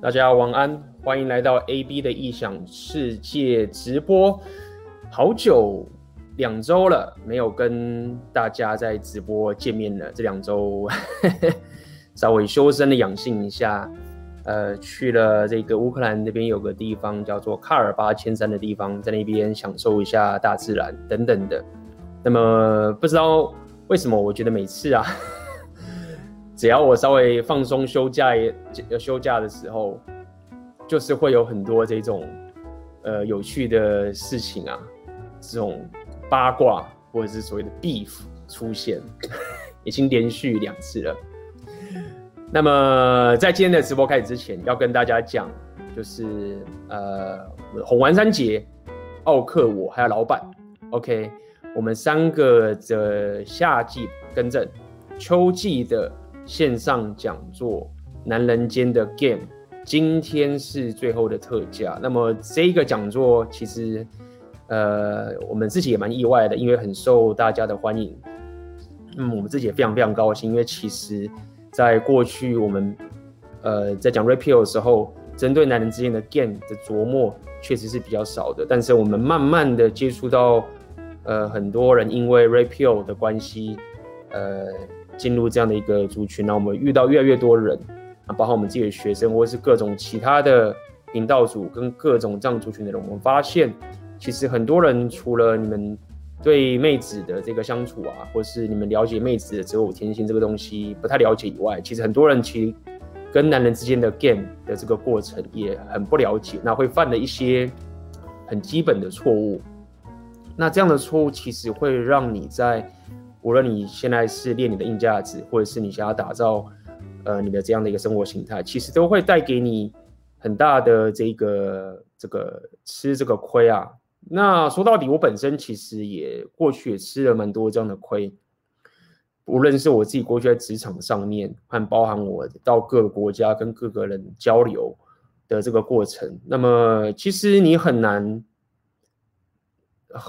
大家晚安，欢迎来到 AB 的异想世界直播。好久，两周了，没有跟大家在直播见面了。这两周 稍微修身的养性一下，呃，去了这个乌克兰那边有个地方叫做喀尔巴阡山的地方，在那边享受一下大自然等等的。那么不知道为什么，我觉得每次啊。只要我稍微放松休假，要休假的时候，就是会有很多这种呃有趣的事情啊，这种八卦或者是所谓的 beef 出现，已经连续两次了。那么在今天的直播开始之前，要跟大家讲，就是呃红丸三杰、奥克我还有老板，OK，我们三个的夏季更正，秋季的。线上讲座《男人间的 Game》，今天是最后的特价。那么这个讲座其实，呃，我们自己也蛮意外的，因为很受大家的欢迎。嗯，我们自己也非常非常高兴，因为其实在过去我们呃在讲 Red Pill 的时候，针对男人之间的 Game 的琢磨确实是比较少的。但是我们慢慢的接触到，呃，很多人因为 Red Pill 的关系，呃。进入这样的一个族群，那我们遇到越来越多人啊，包括我们自己的学生，或者是各种其他的频道组跟各种这样族群的人，我们发现，其实很多人除了你们对妹子的这个相处啊，或是你们了解妹子的择偶天性这个东西不太了解以外，其实很多人其实跟男人之间的 game 的这个过程也很不了解，那会犯了一些很基本的错误，那这样的错误其实会让你在。无论你现在是练你的硬价值，或者是你想要打造，呃，你的这样的一个生活形态，其实都会带给你很大的这个这个吃这个亏啊。那说到底，我本身其实也过去也吃了蛮多这样的亏，无论是我自己过去在职场上面，还包含我到各个国家跟各个人交流的这个过程，那么其实你很难，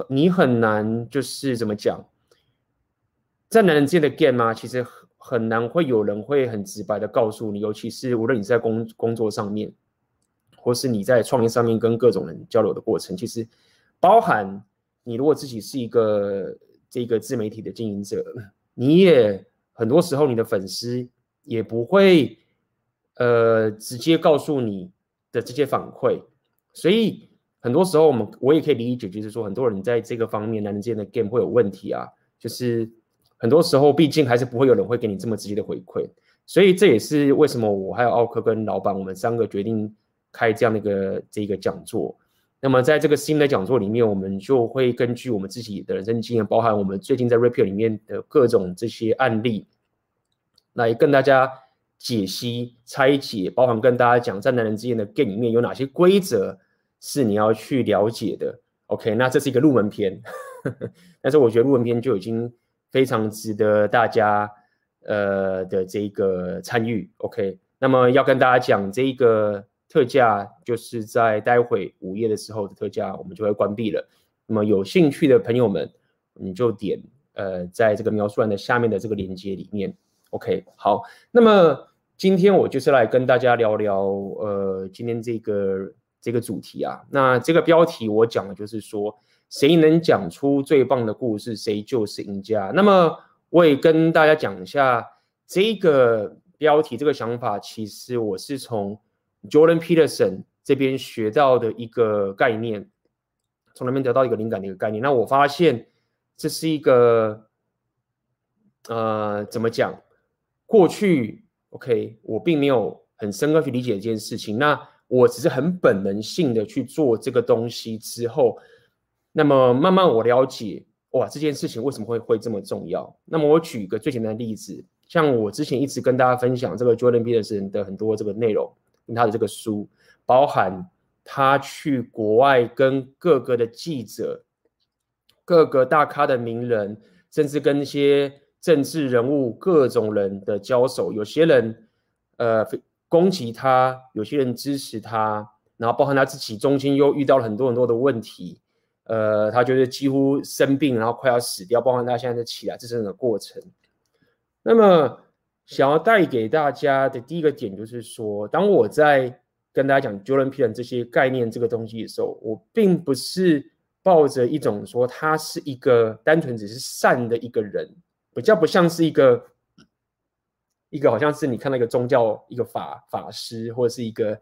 你很难就是怎么讲？在男人之间的 game 吗？其实很难会有人会很直白的告诉你，尤其是无论你在工工作上面，或是你在创业上面跟各种人交流的过程，其实包含你如果自己是一个这个自媒体的经营者，你也很多时候你的粉丝也不会呃直接告诉你的这些反馈，所以很多时候我们我也可以理解，就是说很多人在这个方面男人之间的 game 会有问题啊，就是。很多时候，毕竟还是不会有人会给你这么直接的回馈，所以这也是为什么我还有奥克跟老板，我们三个决定开这样的一个这一个讲座。那么在这个新的讲座里面，我们就会根据我们自己的人生经验，包含我们最近在 Red Pill 里面的各种这些案例，来跟大家解析、拆解，包含跟大家讲在男人之间的 game 里面有哪些规则是你要去了解的。OK，那这是一个入门篇，但是我觉得入门篇就已经。非常值得大家呃的这个参与，OK。那么要跟大家讲，这个特价就是在待会午夜的时候的特价，我们就会关闭了。那么有兴趣的朋友们，你就点呃在这个描述栏的下面的这个链接里面，OK。好，那么今天我就是来跟大家聊聊呃今天这个这个主题啊。那这个标题我讲的就是说。谁能讲出最棒的故事，谁就是赢家。那么，我也跟大家讲一下这个标题，这个想法，其实我是从 Jordan Peterson 这边学到的一个概念，从那边得到一个灵感的一个概念。那我发现这是一个，呃，怎么讲？过去 OK，我并没有很深刻去理解这件事情。那我只是很本能性的去做这个东西之后。那么慢慢我了解，哇，这件事情为什么会会这么重要？那么我举一个最简单的例子，像我之前一直跟大家分享这个 Jordan Peterson 的很多这个内容，跟他的这个书，包含他去国外跟各个的记者、各个大咖的名人，甚至跟一些政治人物、各种人的交手，有些人呃攻击他，有些人支持他，然后包含他自己中间又遇到了很多很多的问题。呃，他就是几乎生病，然后快要死掉，包括他现在的起来这整个过程。那么想要带给大家的第一个点就是说，当我在跟大家讲 Jordan p e t e r 这些概念这个东西的时候，我并不是抱着一种说他是一个单纯只是善的一个人，比较不像是一个一个好像是你看那个宗教一个法法师或者是一个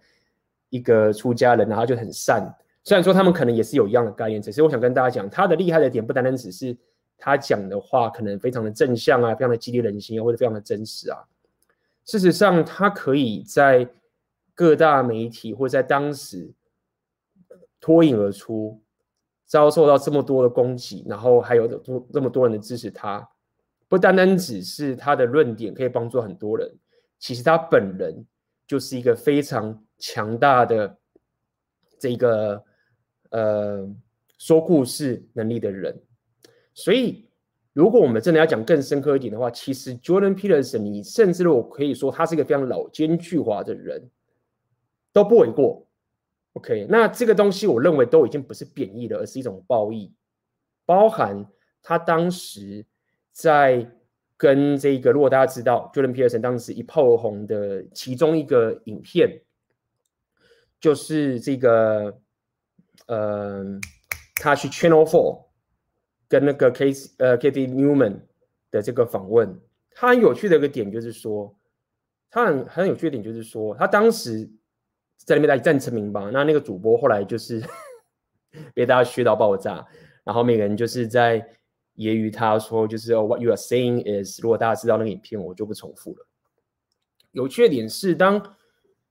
一个出家人，然后就很善。虽然说他们可能也是有一样的概念，只是我想跟大家讲，他的厉害的点不单单只是他讲的话可能非常的正向啊，非常的激励人心啊，或者非常的真实啊。事实上，他可以在各大媒体或在当时脱颖而出，遭受到这么多的攻击，然后还有这这么多人的支持他，不单单只是他的论点可以帮助很多人，其实他本人就是一个非常强大的这个。呃，说故事能力的人，所以如果我们真的要讲更深刻一点的话，其实 Jordan Peterson，你甚至我可以说他是一个非常老奸巨猾的人，都不为过。OK，那这个东西我认为都已经不是贬义了，而是一种褒义，包含他当时在跟这个，如果大家知道 Jordan Peterson 当时一炮而红的其中一个影片，就是这个。呃，他去 Channel Four 跟那个 Case 呃，Kathy Newman 的这个访问，他很有趣的一个点就是说，他很很有趣的点就是说，他当时在那边一战成名吧，那那个主播后来就是 被大家削到爆炸，然后每个人就是在揶揄他说，就是 What you are saying is，如果大家知道那个影片，我就不重复了。有趣的点是当。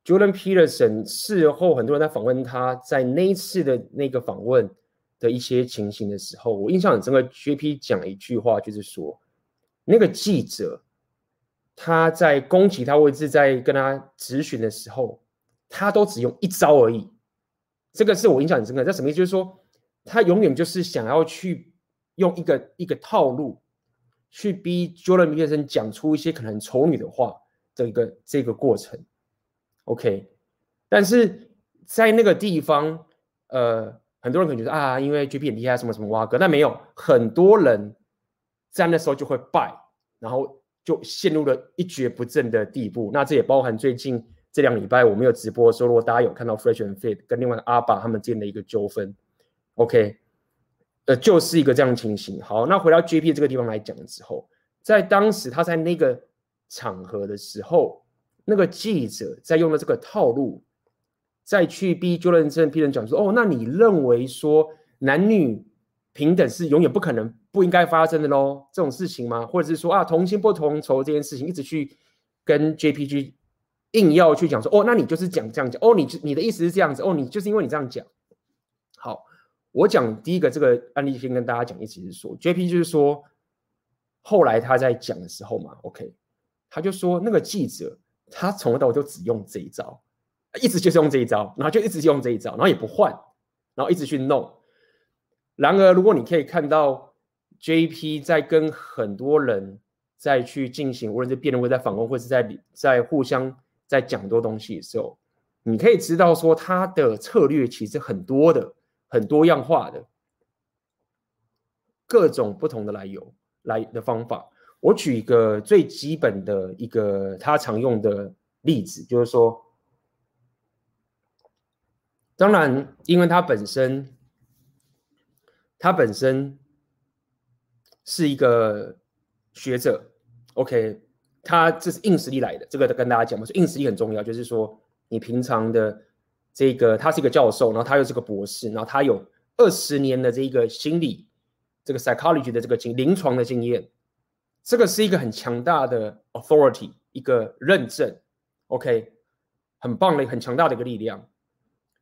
Jordan Peterson 事后，很多人在访问他，在那一次的那个访问的一些情形的时候，我印象很深刻。JP 讲一句话，就是说，那个记者他在攻击他，或者是在跟他质询的时候，他都只用一招而已。这个是我印象很深刻。这什么意思？就是说，他永远就是想要去用一个一个套路，去逼 Jordan Peterson 讲出一些可能丑女的话的一个这个过程。OK，但是在那个地方，呃，很多人可能觉得啊，因为 JP 很厉害，什么什么挖哥，但没有很多人在那时候就会败，然后就陷入了一蹶不振的地步。那这也包含最近这两礼拜我们有直播的时候，如果大家有看到 Fresh and Fit 跟另外阿爸他们之间的一个纠纷，OK，呃，就是一个这样的情形。好，那回到 JP 这个地方来讲之后，在当时他在那个场合的时候。那个记者在用的这个套路，再去逼 Jordan Peterson 讲说：“哦，那你认为说男女平等是永远不可能、不应该发生的喽？这种事情吗？或者是说啊，同薪不同酬这件事情，一直去跟 JPG 硬要去讲说：哦，那你就是讲这样讲，哦，你你的意思是这样子，哦，你就是因为你这样讲。好，我讲第一个这个案例，先跟大家讲，意思是说，JP 就是说，后来他在讲的时候嘛，OK，他就说那个记者。他从头到尾就只用这一招，一直就是用这一招，然后就一直用这一招，然后也不换，然后一直去弄。然而，如果你可以看到 JP 在跟很多人在去进行，无论是辩论，或者在访问，或是在在互相在讲很多东西的时候，你可以知道说他的策略其实很多的，很多样化的，各种不同的来由来的方法。我举一个最基本的一个他常用的例子，就是说，当然，因为他本身，他本身是一个学者，OK，他这是硬实力来的，这个跟大家讲嘛，硬实力很重要，就是说，你平常的这个，他是一个教授，然后他又是个博士，然后他有二十年的这个心理，这个 psychology 的这个经临床的经验。这个是一个很强大的 authority，一个认证，OK，很棒的、很强大的一个力量，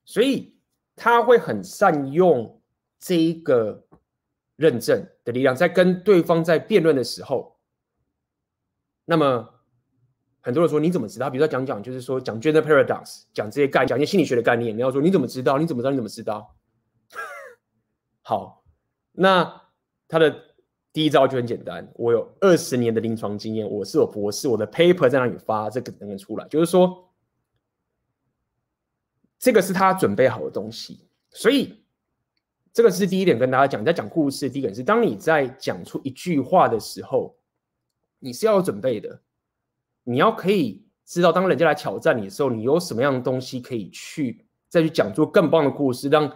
所以他会很善用这一个认证的力量，在跟对方在辩论的时候，那么很多人说你怎么知道？比如说讲讲，就是说讲 gender paradox，讲这些概念，讲一些心理学的概念，你要说你怎么知道？你怎么知道？你怎么知道？好，那他的。第一招就很简单，我有二十年的临床经验，我是有博士，我的 paper 在那里发，这个能能出来，就是说，这个是他准备好的东西，所以这个是第一点跟大家讲，在讲故事，第一点是当你在讲出一句话的时候，你是要有准备的，你要可以知道，当人家来挑战你的时候，你有什么样的东西可以去再去讲出更棒的故事，让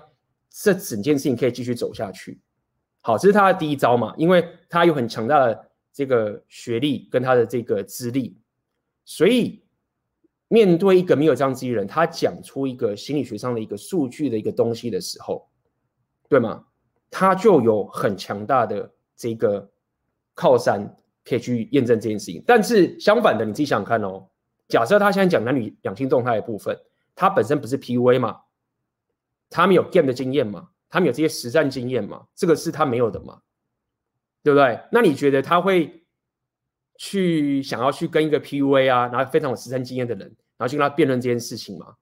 这整件事情可以继续走下去。好，这是他的第一招嘛，因为他有很强大的这个学历跟他的这个资历，所以面对一个没有这样资历的人，他讲出一个心理学上的一个数据的一个东西的时候，对吗？他就有很强大的这个靠山可以去验证这件事情。但是相反的，你自己想想看哦，假设他现在讲男女两性动态的部分，他本身不是 PUA 嘛，他没有 game 的经验嘛。他们有这些实战经验嘛？这个是他没有的嘛？对不对？那你觉得他会去想要去跟一个 PUA 啊，然后非常有实战经验的人，然后去跟他辩论这件事情吗？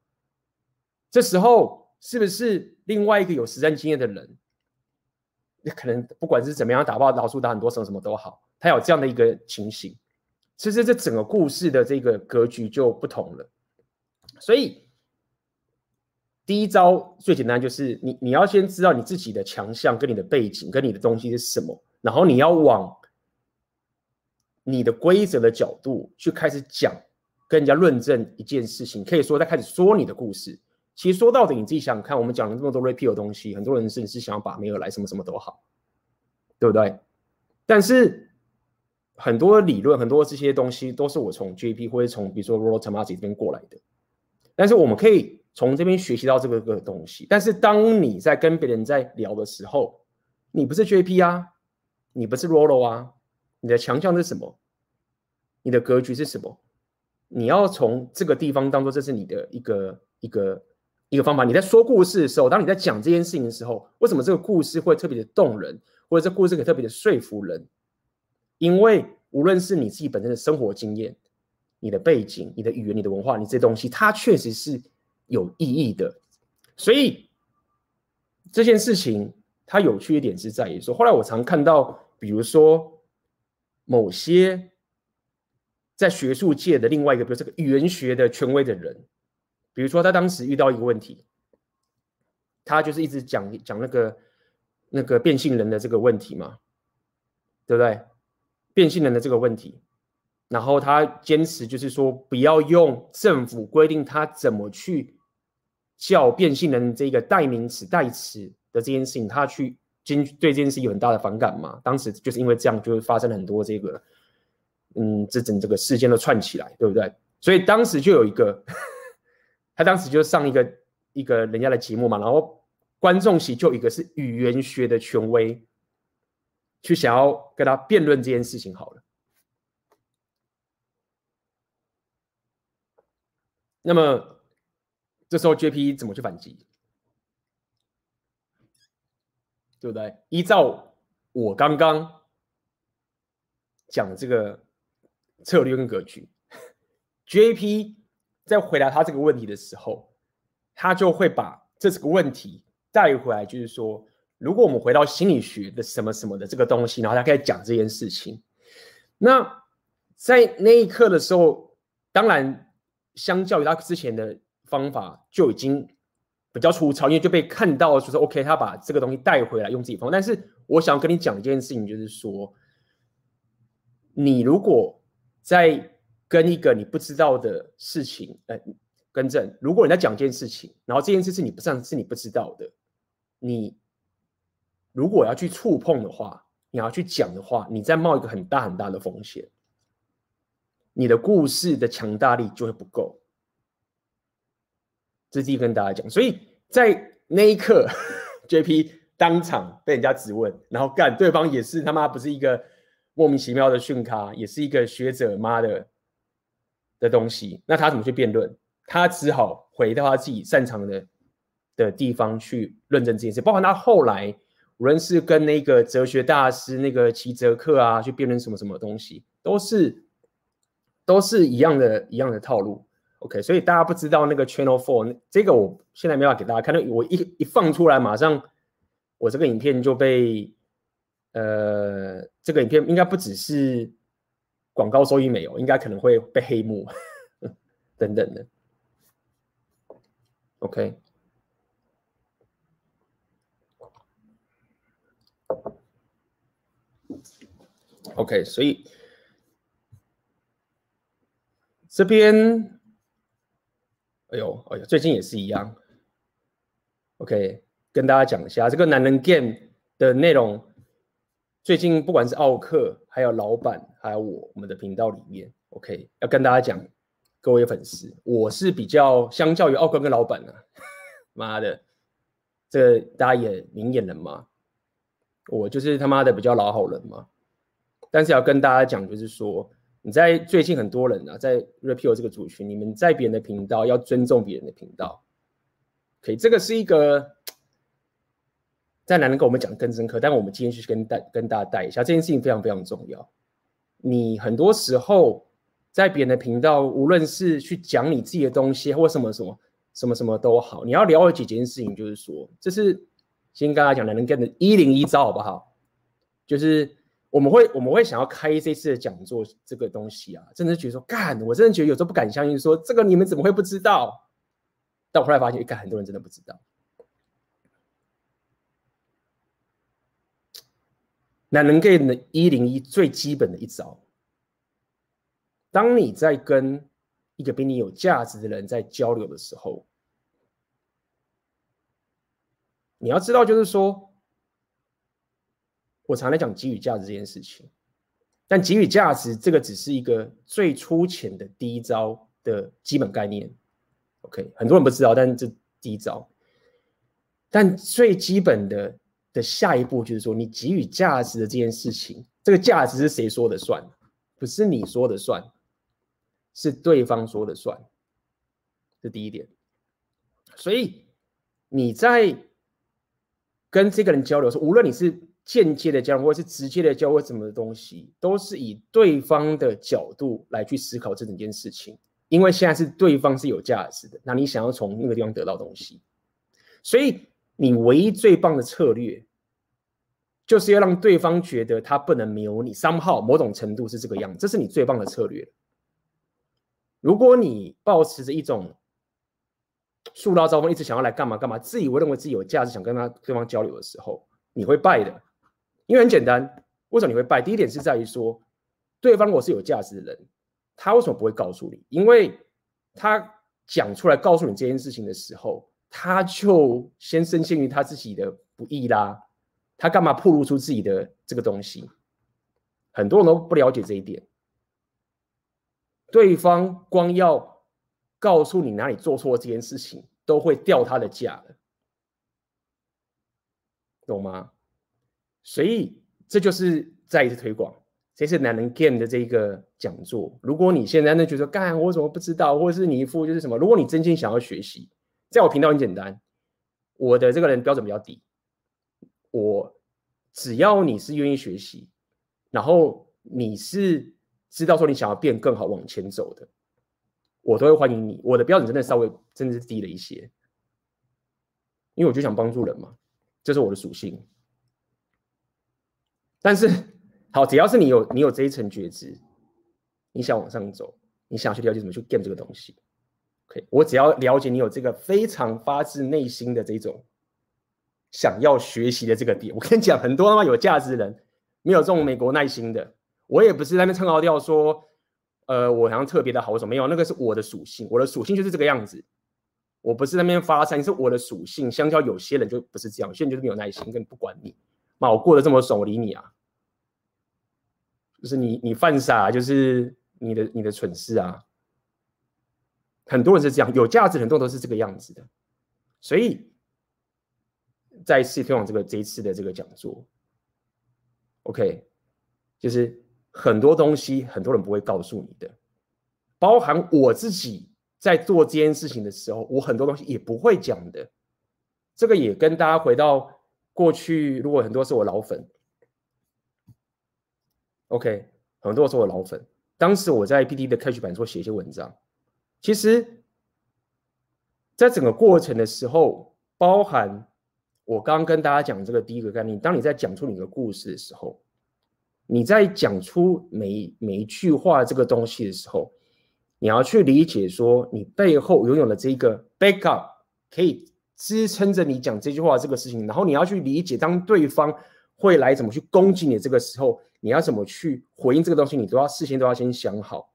这时候是不是另外一个有实战经验的人，可能不管是怎么样打爆老鼠打很多什么什么都好，他有这样的一个情形，其实这整个故事的这个格局就不同了，所以。第一招最简单，就是你你要先知道你自己的强项跟你的背景跟你的东西是什么，然后你要往你的规则的角度去开始讲，跟人家论证一件事情，可以说在开始说你的故事。其实说到底，你自己想想看，我们讲了这么多 repeal 的东西，很多人是是想要把没有来什么什么都好，对不对？但是很多理论，很多这些东西都是我从 JP 或者从比如说 Rollo Tomassi 这边过来的，但是我们可以。从这边学习到这个个东西，但是当你在跟别人在聊的时候，你不是 JP 啊，你不是 Rollo 啊，你的强项是什么？你的格局是什么？你要从这个地方当做这是你的一个一个一个方法。你在说故事的时候，当你在讲这件事情的时候，为什么这个故事会特别的动人，或者这故事可以特别的说服人？因为无论是你自己本身的生活经验、你的背景、你的语言、你的文化，你这些东西，它确实是。有意义的，所以这件事情它有趣一点是在于说，后来我常看到，比如说某些在学术界的另外一个，比如这个语言学的权威的人，比如说他当时遇到一个问题，他就是一直讲讲那个那个变性人的这个问题嘛，对不对？变性人的这个问题。然后他坚持就是说，不要用政府规定他怎么去叫变性人这个代名词代词的这件事情，他去经对这件事情有很大的反感嘛。当时就是因为这样，就发生了很多这个，嗯，这整这个事件都串起来，对不对？所以当时就有一个，他当时就上一个一个人家的节目嘛，然后观众席就一个是语言学的权威，去想要跟他辩论这件事情好了。那么这时候 JP 怎么去反击？对不对？依照我刚刚讲这个策略跟格局，JP 在回答他这个问题的时候，他就会把这个问题带回来，就是说，如果我们回到心理学的什么什么的这个东西，然后他开始讲这件事情，那在那一刻的时候，当然。相较于他之前的方法，就已经比较粗糙，因为就被看到就是 OK，他把这个东西带回来用自己方法。但是我想要跟你讲一件事情，就是说，你如果在跟一个你不知道的事情，呃，更正，如果你在讲一件事情，然后这件事是你不上是你不知道的，你如果要去触碰的话，你要去讲的话，你在冒一个很大很大的风险。你的故事的强大力就会不够，这是第一跟大家讲。所以在那一刻，JP 当场被人家质问，然后干对方也是他妈不是一个莫名其妙的训咖，也是一个学者妈的的东西。那他怎么去辩论？他只好回到他自己擅长的的地方去论证这件事。包括他后来无论是跟那个哲学大师那个齐泽克啊去辩论什么什么东西，都是。都是一样的，一样的套路，OK，所以大家不知道那个 Channel Four 这个，我现在没法给大家看到。我一一放出来，马上我这个影片就被，呃，这个影片应该不只是广告收益没有，应该可能会被黑幕等等的，OK，OK，所以。这边，哎呦，哎呦，最近也是一样。OK，跟大家讲一下这个男人 Game 的内容。最近不管是奥克，还有老板，还有我，我们的频道里面，OK，要跟大家讲，各位粉丝，我是比较相较于奥克跟老板呢、啊，妈的，这大家也明眼人嘛，我就是他妈的比较老好人嘛。但是要跟大家讲，就是说你在最近很多人啊，在 Repeal 这个族群，你们在别人的频道要尊重别人的频道，OK，这个是一个。在男人跟我们讲更深刻，但我们今天去跟带跟大家带一下这件事情非常非常重要。你很多时候在别人的频道，无论是去讲你自己的东西，或什么什么什么什么都好，你要了解几件事情，就是说，这是先跟大家讲男人跟的一零一招，好不好？就是我们会我们会想要开这次的讲座，这个东西啊，真的觉得说干，我真的觉得有时候不敢相信说，说这个你们怎么会不知道？但我后来发现，干很多人真的不知道。男人 Game 的一零一最基本的一招，当你在跟一个比你有价值的人在交流的时候，你要知道，就是说，我常来讲给予价值这件事情，但给予价值这个只是一个最粗浅的第一招的基本概念。OK，很多人不知道，但是这第一招，但最基本的。的下一步就是说，你给予价值的这件事情，这个价值是谁说的算？不是你说的算，是对方说的算。这第一点。所以你在跟这个人交流的时候，无论你是间接的交流，或者是直接的交流，什么的东西，都是以对方的角度来去思考这整件事情。因为现在是对方是有价值的，那你想要从那个地方得到东西，所以你唯一最棒的策略。就是要让对方觉得他不能没有你，somehow 某种程度是这个样子，这是你最棒的策略。如果你抱持着一种树大招风，一直想要来干嘛干嘛，自以为认为自己有价值，想跟他对方交流的时候，你会败的。因为很简单，为什么你会败？第一点是在于说，对方如果是有价值的人，他为什么不会告诉你？因为他讲出来告诉你这件事情的时候，他就先深陷于他自己的不义啦。他干嘛暴露出自己的这个东西？很多人都不了解这一点。对方光要告诉你哪里做错这件事情，都会掉他的价了，懂吗？所以这就是再一次推广，这是男人 Game 的这一个讲座。如果你现在呢觉得干我怎么不知道，或者是你一副就是什么？如果你真心想要学习，在我频道很简单，我的这个人标准比较低。我只要你是愿意学习，然后你是知道说你想要变更好往前走的，我都会欢迎你。我的标准真的稍微真的是低了一些，因为我就想帮助人嘛，这是我的属性。但是好，只要是你有你有这一层觉知，你想往上走，你想去了解怎么去 game 这个东西，OK，我只要了解你有这个非常发自内心的这种。想要学习的这个点，我跟你讲，很多他妈有价值的人没有这种美国耐心的。我也不是在那边称高调说，呃，我好像特别的好我什么，没有，那个是我的属性，我的属性就是这个样子。我不是在那边发散，是我的属性。相较有些人就不是这样，有些人就是没有耐心，根本不管你。妈，我过得这么爽，我理你啊？就是你你犯傻，就是你的你的蠢事啊。很多人是这样，有价值很多都是这个样子的，所以。再次推广这个这一次的这个讲座，OK，就是很多东西很多人不会告诉你的，包含我自己在做这件事情的时候，我很多东西也不会讲的。这个也跟大家回到过去，如果很多是我老粉，OK，很多是我老粉。当时我在 PT 的开局版做写一些文章，其实，在整个过程的时候，包含。我刚刚跟大家讲这个第一个概念，当你在讲出你的故事的时候，你在讲出每每一句话这个东西的时候，你要去理解说，你背后拥有了这个 backup，可以支撑着你讲这句话这个事情。然后你要去理解，当对方会来怎么去攻击你这个时候，你要怎么去回应这个东西，你都要事先都要先想好。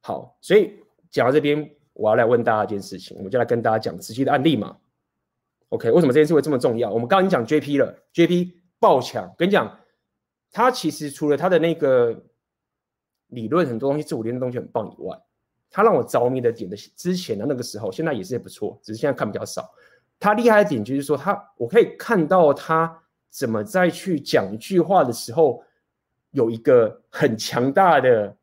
好，所以讲到这边，我要来问大家一件事情，我们就来跟大家讲实际的案例嘛。OK，为什么这件事会这么重要？我们刚刚已经讲 JP 了，JP 爆强，跟你讲，他其实除了他的那个理论很多东西，自我练的东西很棒以外，他让我着迷的点的之前的那个时候，现在也是不错，只是现在看比较少。他厉害的点就是说，他我可以看到他怎么在去讲一句话的时候，有一个很强大的，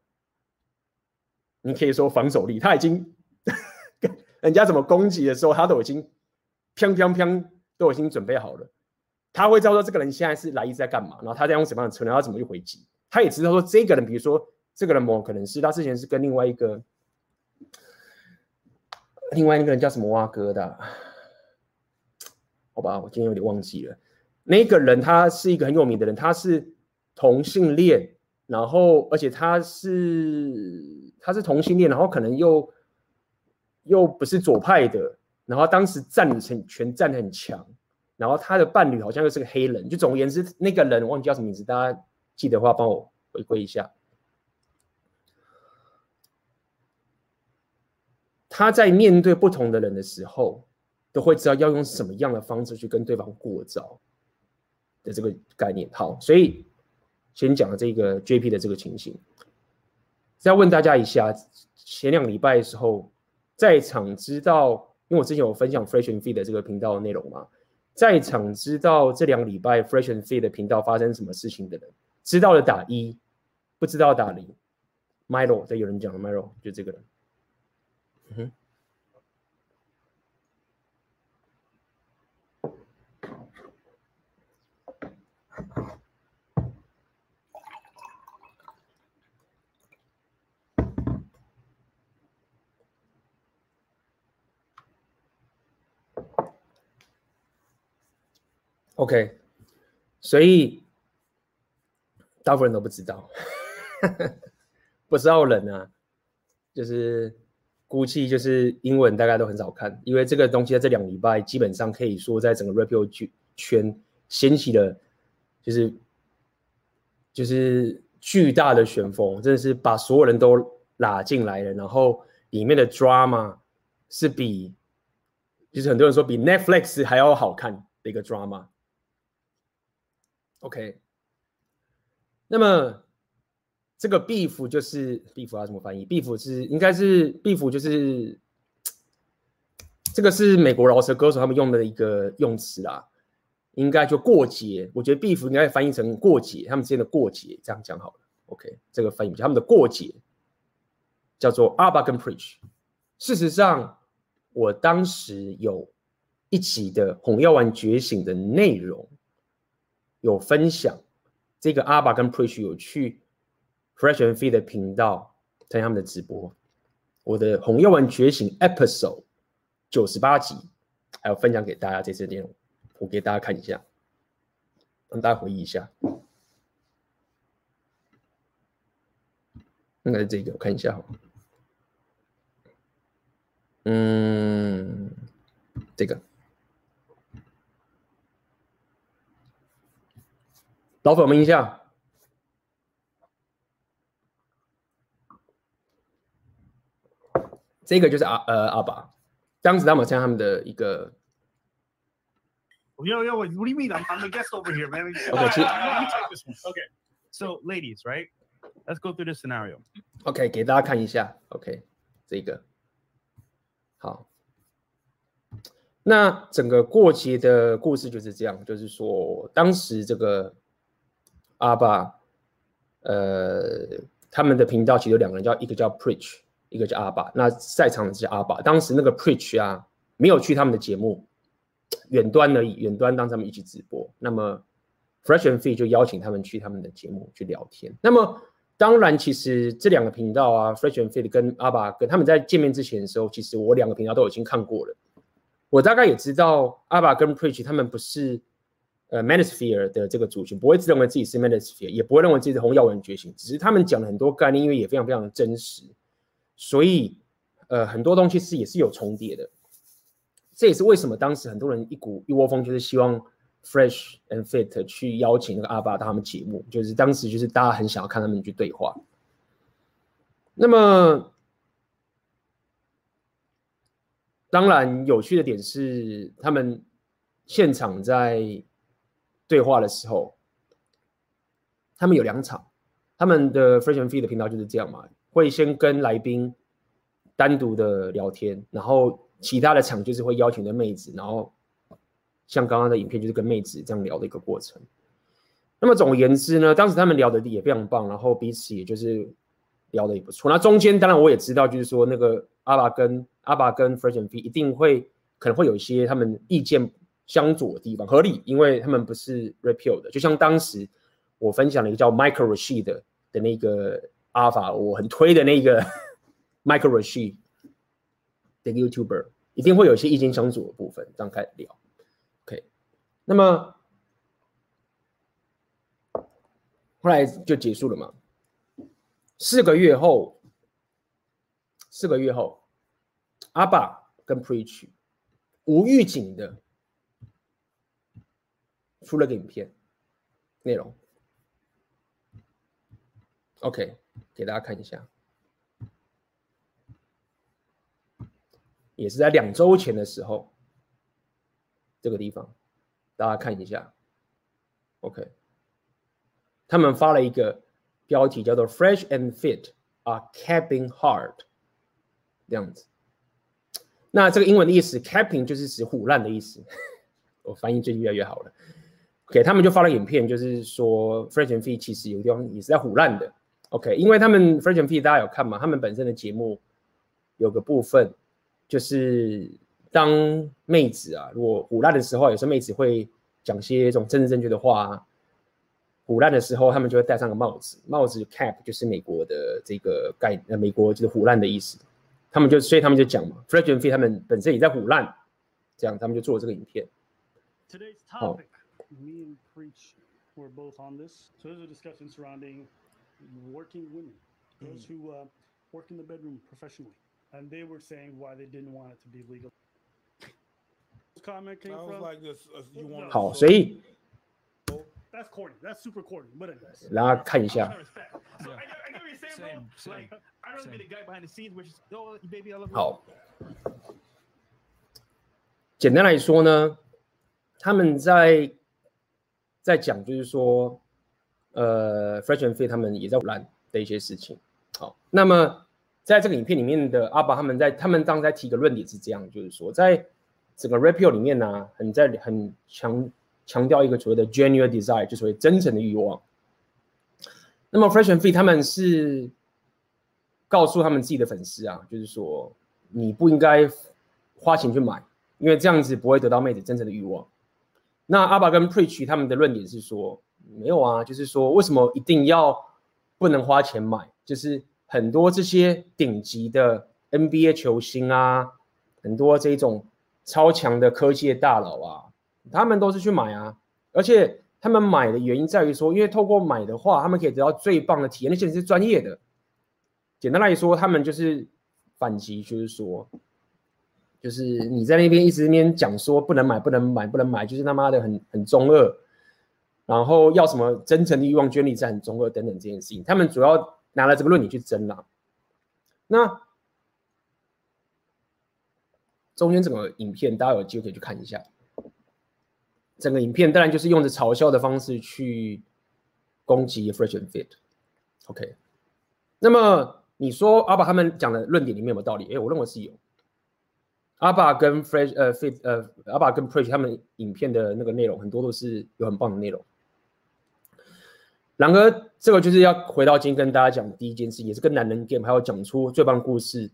你可以说防守力。他已经 人家怎么攻击的时候，他都已经砰砰砰都已经准备好了。他会知道说这个人现在是来意在干嘛，然后他在用什么样的策略，他怎么去回击。他也知道说这个人，比如说这个人某可能是他之前是跟另外一个另外一个人叫什么蛙哥的。好吧，我今天有点忘记了。那个人他是一个很有名的人，他是同性恋，然后而且他是他是同性恋，然后可能又又不是左派的，然后当时占领权占得很强，然后他的伴侣好像又是个黑人。就总而言之，那个人忘记叫什么名字，大家记得话帮我回归一下。他在面对不同的人的时候。都会知道要用什么样的方式去跟对方过招的这个概念。好，所以先讲了这个 JP 的这个情形。再问大家一下，前两礼拜的时候，在场知道，因为我之前有分享 Fresh and Fit 的这个频道的内容嘛，在场知道这两礼拜 Fresh and Fit 的频道发生什么事情的人，知道的打一，不知道打零。Milo，对，有人讲了 Milo，就这个人。嗯哼。OK，所以大部分人都不知道，不知道人啊，就是估计就是英文大家都很少看，因为这个东西在这两礼拜基本上可以说在整个 Rapio 圈掀起了，就是就是巨大的旋风，真的是把所有人都拉进来了，然后里面的 drama 是比，就是很多人说比 Netflix 还要好看的一个 drama。OK，那么这个 beef 就是 beef 要怎么翻译？beef 是应该是 beef 就是这个是美国饶舌歌手他们用的一个用词啦，应该就过节。我觉得 beef 应该翻译成过节，他们之间的过节这样讲好了。OK，这个翻译他们的过节叫做 Abba 跟 Preach。事实上，我当时有一集的红药丸觉醒的内容。有分享这个阿爸跟 Preach 有去 Fresh and Fit 的频道参加他们的直播，我的红药丸觉醒 Episode 九十八集，还有分享给大家这次内容，我给大家看一下，让大家回忆一下，应该是这个，我看一下哈，嗯，这个。老粉们一下，这个就是阿呃阿爸，当时他们像他们的一个。Yo yo, what do you mean? I'm I'm the guest over here, man. Okay, okay. So, ladies, right? Let's go through this scenario. Okay，给大家看一下。Okay，这个好。那整个过节的故事就是这样，就是说当时这个。阿爸，呃，他们的频道其实有两个人，叫一个叫 Preach，一个叫阿爸。那在场的是阿爸。当时那个 Preach 啊，没有去他们的节目，远端而已，远端当他们一起直播。那么 Fresh and Free 就邀请他们去他们的节目去聊天。那么当然，其实这两个频道啊，Fresh and Fit 跟阿爸跟他们在见面之前的时候，其实我两个频道都已经看过了。我大概也知道阿爸跟 Preach 他们不是。呃，Manosphere 的这个族群不会自认为自己是 Manosphere，也不会认为自己是红药丸觉醒，只是他们讲了很多概念，因为也非常非常真实，所以呃，很多东西是也是有重叠的。这也是为什么当时很多人一股一窝蜂就是希望 Fresh and Fit 去邀请那个阿爸到他们节目，就是当时就是大家很想要看他们去对话。那么当然有趣的点是，他们现场在对话的时候，他们有两场，他们的 Fresh and Free 的频道就是这样嘛，会先跟来宾单独的聊天，然后其他的场就是会邀请的妹子，然后像刚刚的影片就是跟妹子这样聊的一个过程。那么总而言之呢，当时他们聊的也非常棒，然后彼此也就是聊的也不错。那中间当然我也知道，就是说那个阿爸跟阿爸跟 Fresh and Free 一定会可能会有一些他们意见相左的地方，合理，因为他们不是 Repeal 的。就像当时我分享了一个叫 Michael Rashid 的的那个阿法，我很推的那个 Michael Rashid 的 YouTuber，一定会有一些意见相左的部分，这样开始聊。OK，那么。后来就结束了嘛。四个月后，四个月后，阿爸跟 Preach 无预警的出了个影片内容。OK，给大家看一下，也是在两周前的时候，这个地方，大家看一下。OK。他们发了一个标题叫做 “Fresh and Fit are capping hard”，这样子。那这个英文的意思，“capping” 就是指腐烂的意思。我翻译最近越来越好了。OK，他们就发了影片，就是说 “Fresh and Fit” 其实有地方也是在唬烂的。OK，因为他们 “Fresh and Fit” 大家有看吗？他们本身的节目有个部分，就是当妹子啊，如果唬烂的时候，有时候妹子会讲些这种政治正确的话啊。唬烂的时候，他们就会戴上个帽子，帽子 cap 就是美国的这个概，呃，美国就是唬烂的意思。他们就，所以他们就讲嘛，Fresh and Fit 他们本身也在唬烂，这样他们就做了这个影片。Today's topic, me and Preach were both on this. So there's a discussion surrounding working women, those who work in the bedroom professionally, and they were saying why they didn't want it to be legal. Comment came from like this. You want 好，所以。That's corny. That's super corny. But anyways. 大家看一下。好。简单来说呢，他们在 在讲，就是说，呃，Fresh and Fit 他们也在玩的一些事情。好，那么在这个影片里面的阿拔他们在他们当时在提个论点是这样，就是说，在整个 Repeal 里面呢、很在很强。强调一个所谓的 genuine desire，就所谓真诚的欲望。那么 Fresh and Fit 他们是告诉他们自己的粉丝啊，就是说你不应该花钱去买，因为这样子不会得到妹子真诚的欲望。那阿爸跟 Preach 他们的论点是说，没有啊，就是说为什么一定要不能花钱买？就是很多这些顶级的 NBA 球星啊，很多这种超强的科技的大佬啊。他们都是去买啊，而且他们买的原因在于说，因为透过买的话，他们可以得到最棒的体验，那些人是专业的。简单来说，他们就是反击，就是说，就是你在那边一直那边讲说不能买，不能买，不能买，就是他妈的很很中二，然后要什么真诚的欲望、捐力在很中二等等这件事情，他们主要拿了这个论点去争啦。那中间整个影片，大家有机会可以去看一下。整个影片当然就是用着嘲笑的方式去攻击 Fresh and Fit，OK。那么你说阿爸他们讲的论点里面有没有道理？诶，我认为是有。阿爸跟 Fresh 呃 Fit 呃阿爸跟 Preach 他们影片的那个内容很多都是有很棒的内容。然而这个就是要回到今天跟大家讲第一件事，也是跟男人 Game 还有讲出最棒故事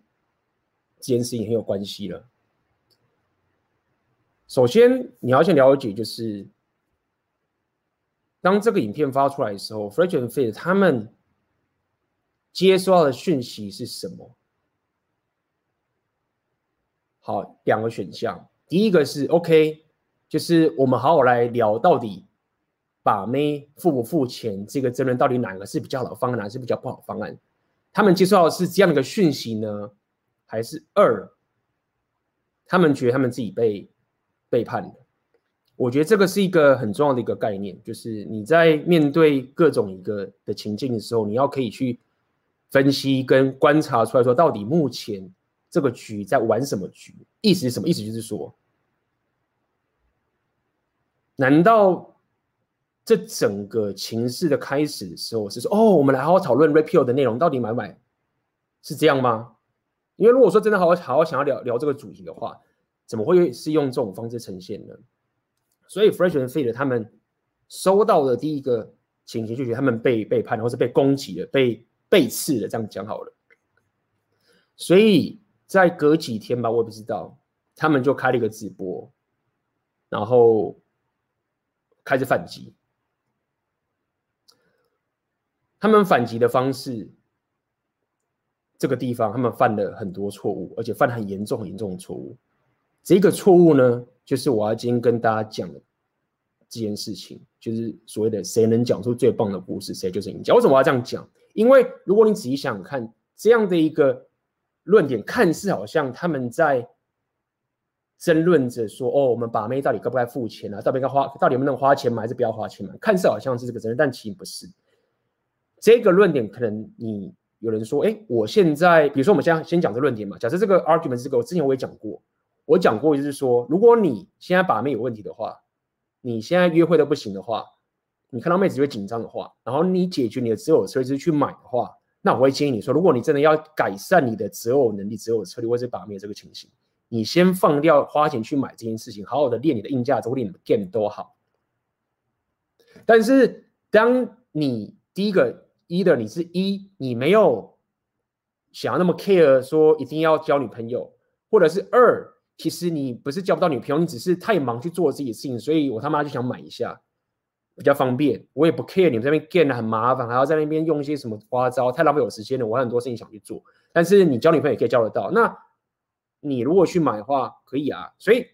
这件事情很有关系了。首先，你要先了解，就是当这个影片发出来的时候，Fresh and Fit 他们接收到的讯息是什么？好，两个选项，第一个是 OK，就是我们好好来聊到底把妹付不付钱这个争论，到底哪个是比较好方案，哪个是比较不好方案？他们接受到的是这样的一个讯息呢，还是二，他们觉得他们自己被背叛了，我觉得这个是一个很重要的一个概念，就是你在面对各种一个的情境的时候，你要可以去分析跟观察出来说，到底目前这个局在玩什么局？意思是什么？意思就是说，难道这整个情势的开始的时候是说，哦，我们来好好讨论 repeal 的内容，到底买不买？是这样吗？因为如果说真的好好好好想要聊聊这个主题的话，怎么会是用这种方式呈现呢？所以 Fresh and Fit 他们收到的第一个情形，就觉得他们被背叛，或是被攻击了，被背刺了，这样讲好了。所以在隔几天吧，我也不知道，他们就开了一个直播，然后开始反击。他们反击的方式，这个地方他们犯了很多错误，而且犯很严重、很严重的错误。这个错误呢，就是我要今天跟大家讲的这件事情，就是所谓的谁能讲出最棒的故事，谁就是赢家。为什么我要这样讲？因为如果你仔细想想看，这样的一个。论点看似好像他们在争论着说：“哦，我们把妹到底该不该付钱啊？到底该花，到底能不能花钱买，还是不要花钱买？”看似好像是这个争论，但其实不是。这个论点可能你有人说：“哎，我现在，比如说我们现在先讲这论点嘛。假设这个 argument 是这个，我之前我也讲过，我讲过就是说，如果你现在把妹有问题的话，你现在约会都不行的话，你看到妹子就会紧张的话，然后你解决你的择偶策略就去买的话。”那我会建议你说，如果你真的要改善你的择偶能力、择偶策略，或者把妹这个情形，你先放掉花钱去买这件事情，好好的练你的硬价值，或练你的 game 都好。但是，当你第一个，either 你是一，你没有想要那么 care 说一定要交女朋友，或者是二，其实你不是交不到女朋友，你只是太忙去做自己的事情，所以我他妈就想买一下。比较方便，我也不 care 你们这边 get 很麻烦，还要在那边用一些什么花招，太浪费我时间了。我还很多事情想去做，但是你交女朋友也可以交得到。那你如果去买的话，可以啊。所以，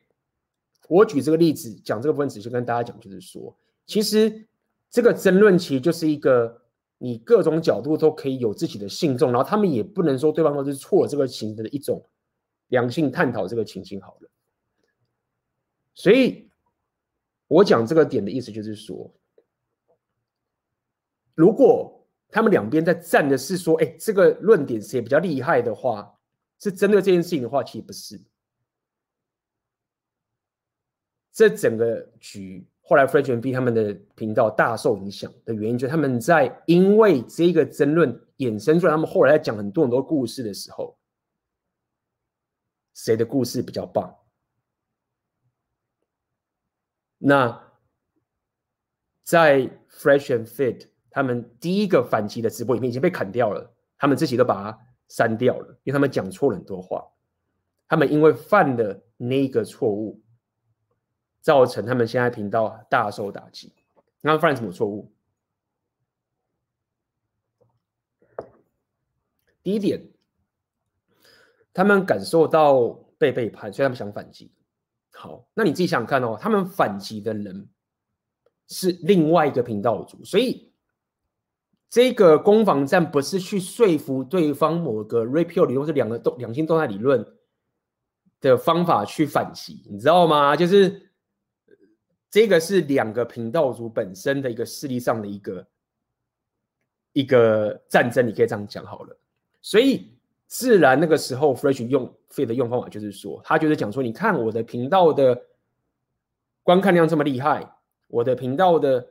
我举这个例子讲这个部分，只是跟大家讲，就是说，其实这个争论其实就是一个你各种角度都可以有自己的信众，然后他们也不能说对方都是错，这个情的一种良性探讨这个情形好了。所以。我讲这个点的意思就是说，如果他们两边在站的是说，哎，这个论点谁比较厉害的话，是针对这件事情的话，其实不是。这整个局后来 Fresh and Fit 他们的频道大受影响的原因，就是他们在因为这个争论衍生出来，他们后来在讲很多很多故事的时候，谁的故事比较棒？那在 Fresh and Fit 他们第一个反击的直播影片已经被砍掉了，他们自己都把它删掉了，因为他们讲错了很多话。他们因为犯了那个错误，造成他们现在频道大受打击。那犯什么错误？第一点，他们感受到被背叛，所以他们想反击。好，那你自己想看哦，他们反击的人是另外一个频道主，所以这个攻防战不是去说服对方某个 repeal 理论，是两个动两性动态理论的方法去反击，你知道吗？就是这个是两个频道主本身的一个势力上的一个一个战争，你可以这样讲好了，所以。自然那个时候，Fresh 用 Fit 的用方法就是说，他就是讲说，你看我的频道的观看量这么厉害，我的频道的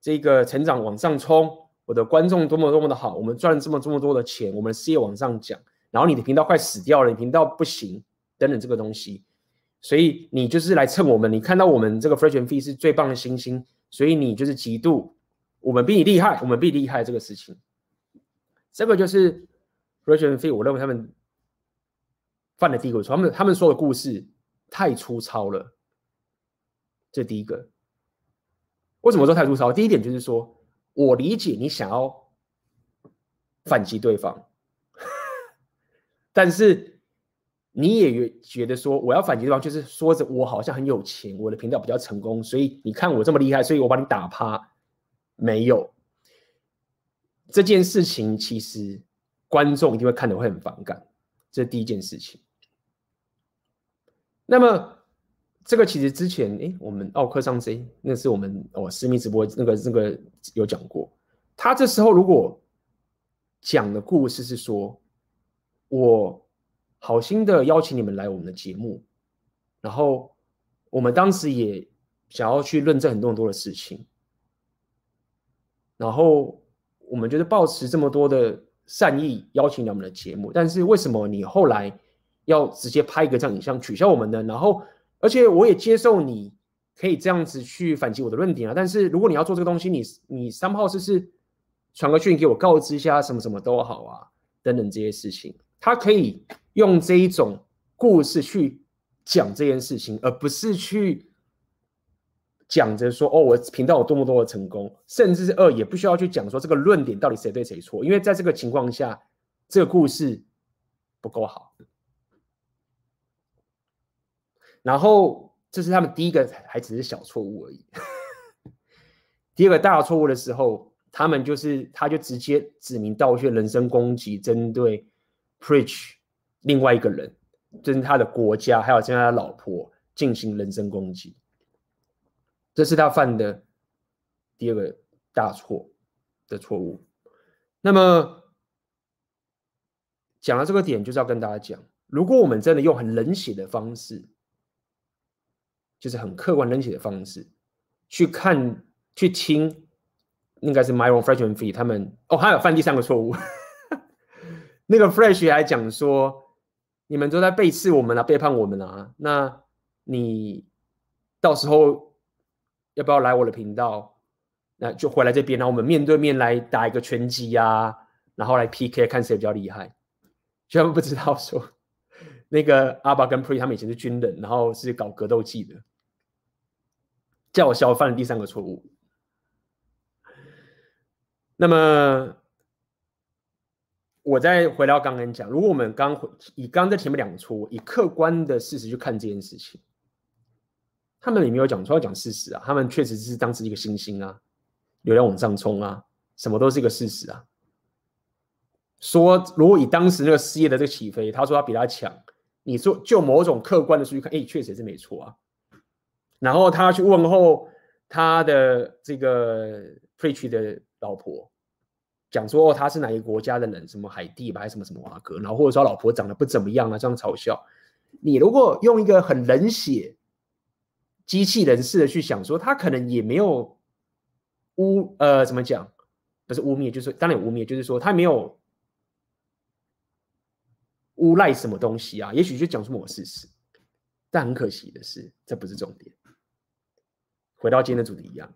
这个成长往上冲，我的观众多么多么的好，我们赚了这么这么多的钱，我们的事业往上讲，然后你的频道快死掉了，你频道不行等等这个东西，所以你就是来蹭我们，你看到我们这个 Fresh and Fit 是最棒的星星，所以你就是嫉妒我们比你厉害，我们比你厉害这个事情，这个就是。Fresh and Fit，我认为他们犯了第一个错，他们他们说的故事太粗糙了，这第一个。为什么说太粗糙？第一点就是说，我理解你想要反击对方，但是你也觉得说，我要反击对方，就是说着我好像很有钱，我的频道比较成功，所以你看我这么厉害，所以我把你打趴。没有这件事情，其实。观众一定会看得会很反感，这是第一件事情。那么，这个其实之前，哎，我们奥克上 C，那是我们哦私密直播那个那个有讲过。他这时候如果讲的故事是说，我好心的邀请你们来我们的节目，然后我们当时也想要去论证很多很多的事情，然后我们觉得抱持这么多的善意邀请了我们的节目，但是为什么你后来要直接拍一个这样影像取消我们呢？然后，而且我也接受你可以这样子去反击我的论点啊，但是如果你要做这个东西，你你三号是是传个讯给我告知一下什么什么都好啊，等等这些事情，他可以。用这一种故事去讲这件事情，而不是去讲着说哦，我频道有多么多的成功，甚至是二也不需要去讲说这个论点到底谁对谁错，因为在这个情况下，这个故事不够好。然后这是他们第一个还只是小错误而已，第二个大错误的时候，他们就是他就直接指名道姓人身攻击，针对 Preach。另外一个人，就是他的国家，还有针对他的老婆进行人身攻击，这是他犯的第二个大错的错误。那么讲到这个点，就是要跟大家讲，如果我们真的用很冷血的方式，就是很客观冷血的方式去看、去听，应该是 Myron Freshman Fee 他们哦，还有犯第三个错误，那个 Fresh 还讲说。你们都在背刺我们啊，背叛我们啊！那你到时候要不要来我的频道？那就回来这边，然后我们面对面来打一个拳击呀、然后来 PK 看谁比较厉害。他们不知道说，那个阿巴跟 Pre 他们以前是军人，然后是搞格斗技的，叫我小犯了第三个错误。那么。我再回到刚刚讲，如果我们刚以刚刚在前面两个错误，以客观的事实去看这件事情，他们也没有讲说，要讲事实啊。他们确实是当时一个新星啊，流量往上冲啊，什么都是一个事实啊。说如果以当时那个事业的这个起飞，他说他比他强，你说就某种客观的数据看，哎，确实是没错啊。然后他去问候他的这个 Preach 的老婆。讲说哦，他是哪一个国家的人，什么海地吧，还是什么什么瓦格，然后或者说老婆长得不怎么样啊，这样嘲笑。你如果用一个很冷血、机器人式的去想说，他可能也没有污呃，怎么讲？不是污蔑，就是当然有污蔑，就是说他没有诬赖什么东西啊，也许就讲出某个事实。但很可惜的是，这不是重点。回到今天的主题一样，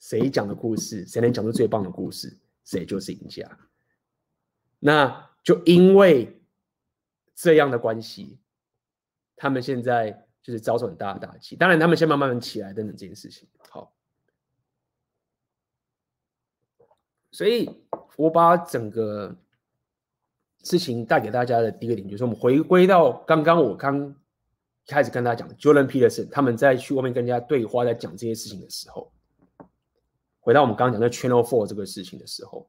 谁讲的故事，谁能讲出最棒的故事？谁就是赢家。那就因为这样的关系，他们现在就是遭受很大的打击。当然，他们先慢慢起来等等这件事情。好，所以我把整个事情带给大家的第一个点，就是我们回归到刚刚我刚开始跟大家讲，Jordan Peterson 他们在去外面跟人家对话，在讲这些事情的时候。回到我们刚刚讲的 Channel Four 这个事情的时候，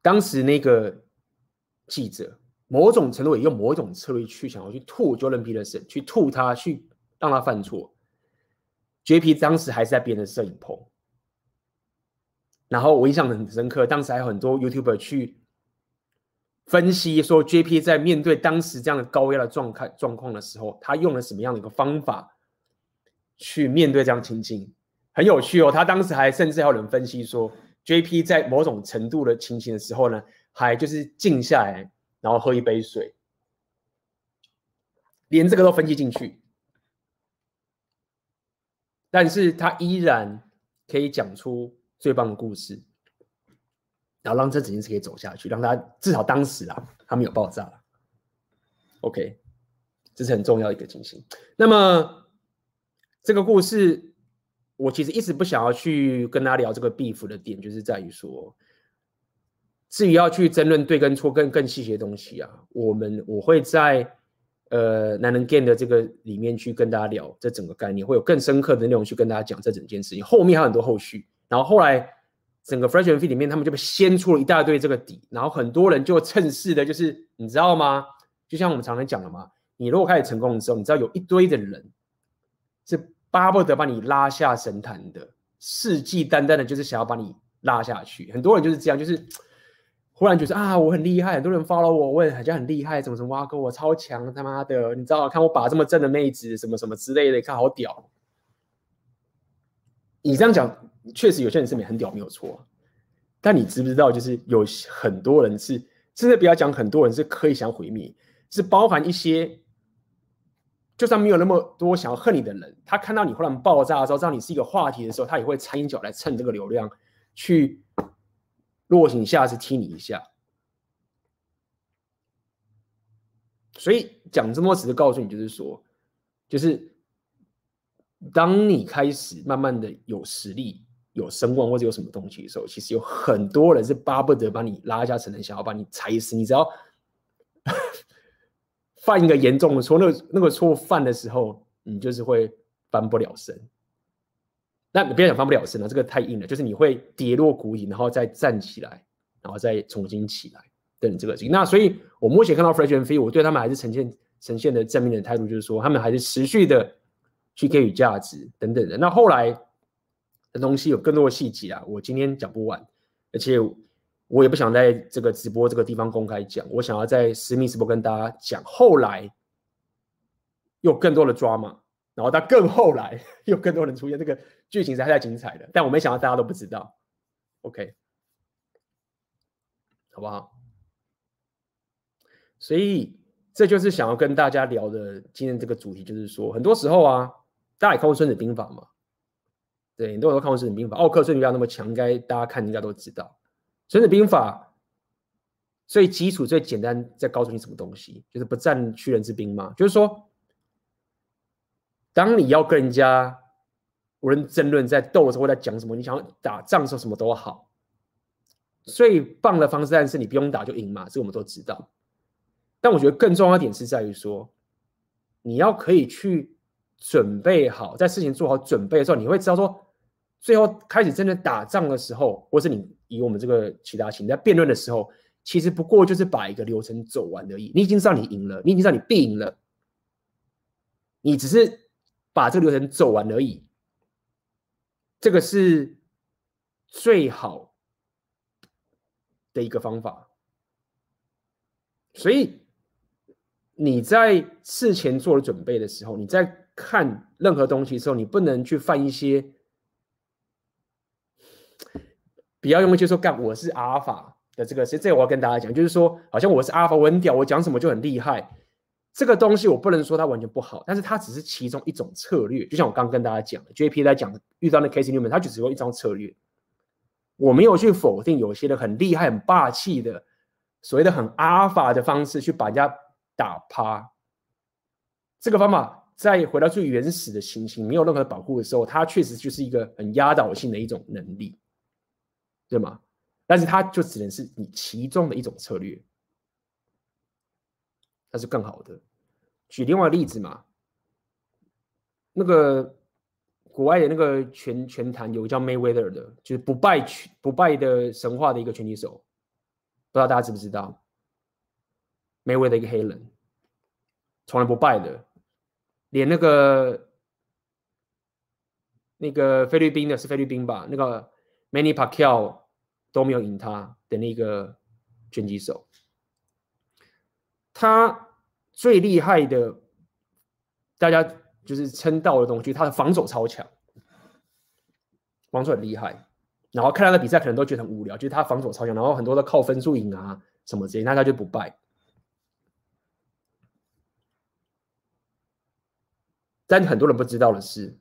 当时那个记者某种程度也用某一种策略去想要去吐 Jordan Peterson，去吐他，去让他犯错。JP 当时还是在别人的摄影棚，然后我印象很深刻，当时还有很多 YouTuber 去分析说 JP 在面对当时这样的高压的状态状况的时候，他用了什么样的一个方法。去面对这样情境，很有趣哦。他当时还甚至还有人分析说，JP 在某种程度的情形的时候呢，还就是静下来，然后喝一杯水，连这个都分析进去。但是他依然可以讲出最棒的故事，然后让这整件事可以走下去，让他至少当时啊，他没有爆炸。OK，这是很重要一个情形。那么。这个故事，我其实一直不想要去跟他聊这个 beef 的点，就是在于说，至于要去争论对跟错更更细节的东西啊，我们我会在呃男人 game 的这个里面去跟大家聊这整个概念，会有更深刻的内容去跟大家讲这整件事情。后面还有很多后续，然后后来整个 Freshman Fee 里面，他们就被掀出了一大堆这个底，然后很多人就趁势的，就是你知道吗？就像我们常常讲的嘛，你如果开始成功的时候，你知道有一堆的人。是巴不得把你拉下神坛的，世纪单单的，就是想要把你拉下去。很多人就是这样，就是忽然觉得啊，我很厉害，很多人 follow 我，问好像很厉害，怎么怎么挖沟，我超强，他妈的，你知道，看我把这么正的妹子，什么什么之类的，看好屌。你这样讲，确实有些人是没很屌，没有错。但你知不知道，就是有很多人是，真的不要讲很多人是刻意想毁灭，是包含一些，就算没有那么多想要恨你的人，他看到你忽然爆炸的时候，知道你是一个话题的时候，他也会掺一脚来蹭这个流量，去落井下石踢你一下。所以讲这么多，只是告诉你，就是说，就是。当你开始慢慢的有实力、有声望或者有什么东西的时候，其实有很多人是巴不得把你拉下神坛，想要把你踩死。你只要 犯一个严重的错，那个那个错犯的时候，你就是会翻不了身。那你不要讲翻不了身了，这个太硬了。就是你会跌落谷底，然后再站起来，然后再重新起来。等这个，那所以我目前看到 Fresh and Fit，我对他们还是呈现呈现的正面的态度，就是说他们还是持续的。去给予价值等等的，那后来的东西有更多的细节啊，我今天讲不完，而且我也不想在这个直播这个地方公开讲，我想要在私密直播跟大家讲，后来有更多的 drama，然后到更后来又更多人出现，这个剧情是还太精彩的，但我没想到大家都不知道，OK，好不好？所以这就是想要跟大家聊的今天这个主题，就是说很多时候啊。大家也看过《孙子兵法》吗？对，很多人都看过《孙子兵法》。奥克孙子兵法那么强，应该大家看应该都知道。《孙子兵法》最基础、最简单，在告诉你什么东西？就是不战屈人之兵嘛。就是说，当你要跟人家无论争论、在斗的时候，在讲什么，你想要打仗的时候，什么都好。最棒的方式，但是你不用打就赢嘛，这个我们都知道。但我觉得更重要一点是在于说，你要可以去。准备好，在事情做好准备的时候，你会知道说，最后开始真的打仗的时候，或是你以我们这个其他情在辩论的时候，其实不过就是把一个流程走完而已。你已经知道你赢了，你已经知道你必赢了，你只是把这个流程走完而已。这个是最好的一个方法。所以你在事前做了准备的时候，你在。看任何东西的时候，你不能去犯一些，不要用一些说干我是阿尔法的这个，其实这我要跟大家讲，就是说好像我是阿尔法，我很屌，我讲什么就很厉害。这个东西我不能说它完全不好，但是它只是其中一种策略。就像我刚跟大家讲的，JP 在讲遇到那 Case Newman，他就只用一张策略。我没有去否定有些人很厉害、很霸气的所谓的很阿尔法的方式去把人家打趴，这个方法。在回到最原始的情形，没有任何保护的时候，它确实就是一个很压倒性的一种能力，对吗？但是它就只能是你其中的一种策略，它是更好的。举另外例子嘛，那个国外的那个拳拳坛有个叫 Mayweather 的，就是不败拳不败的神话的一个拳击手，不知道大家知不知道？Mayweather 一个黑人，从来不败的。连那个那个菲律宾的是菲律宾吧？那个 Manny Pacquiao 都没有赢他的那个拳击手。他最厉害的，大家就是称道的东西，他的防守超强，防守很厉害。然后看他的比赛，可能都觉得很无聊，就是他防守超强，然后很多都靠分数赢啊什么之类，那他就不败。但很多人不知道的是，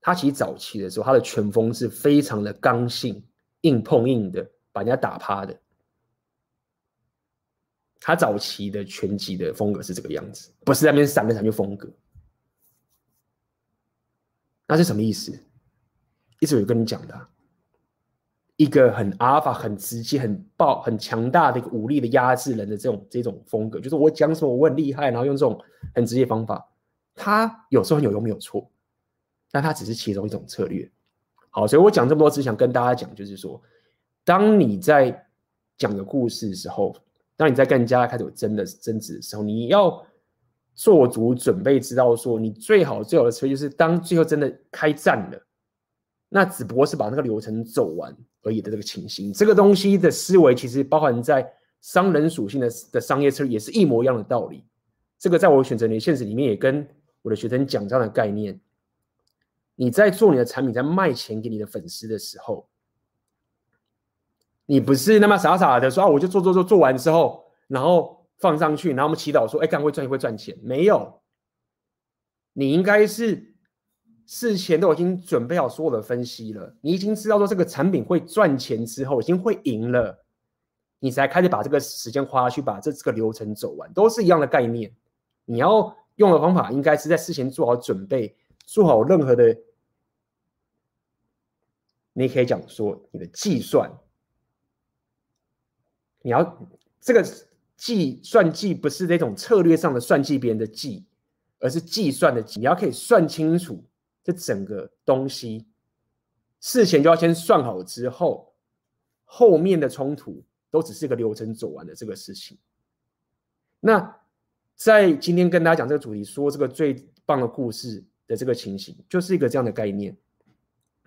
他其实早期的时候，他的拳风是非常的刚性、硬碰硬的，把人家打趴的。他早期的拳击的风格是这个样子，不是在那边闪来闪去风格。那是什么意思？一直有跟你讲的，一个很阿尔法、很直接、很暴、很强大的一个武力的压制人的这种这种风格，就是我讲什么我很厉害，然后用这种很直接的方法。他有时候很有用，没有错，但他只是其中一种策略。好，所以我讲这么多，只想跟大家讲，就是说，当你在讲个故事的时候，当你在跟人家开始有真的争执的时候，你要做足准备，知道说，你最好最好的策略就是，当最后真的开战了，那只不过是把那个流程走完而已的这个情形。这个东西的思维其实包含在商人属性的的商业策略，也是一模一样的道理。这个在我选择你的现实里面也跟我的学生讲这样的概念。你在做你的产品，在卖钱给你的粉丝的时候，你不是那么傻傻的说啊，我就做做做做完之后，然后放上去，然后我们祈祷说，哎，干会赚会赚钱？没有，你应该是事前都已经准备好所有的分析了，你已经知道说这个产品会赚钱之后，已经会赢了，你才开始把这个时间花去把这这个流程走完，都是一样的概念。你要用的方法，应该是在事前做好准备，做好任何的。你可以讲说你的计算，你要这个计算计不是那种策略上的算计别人的计，而是计算的计。你要可以算清楚这整个东西，事前就要先算好之后，后面的冲突都只是一个流程走完的这个事情。那在今天跟大家讲这个主题，说这个最棒的故事的这个情形，就是一个这样的概念。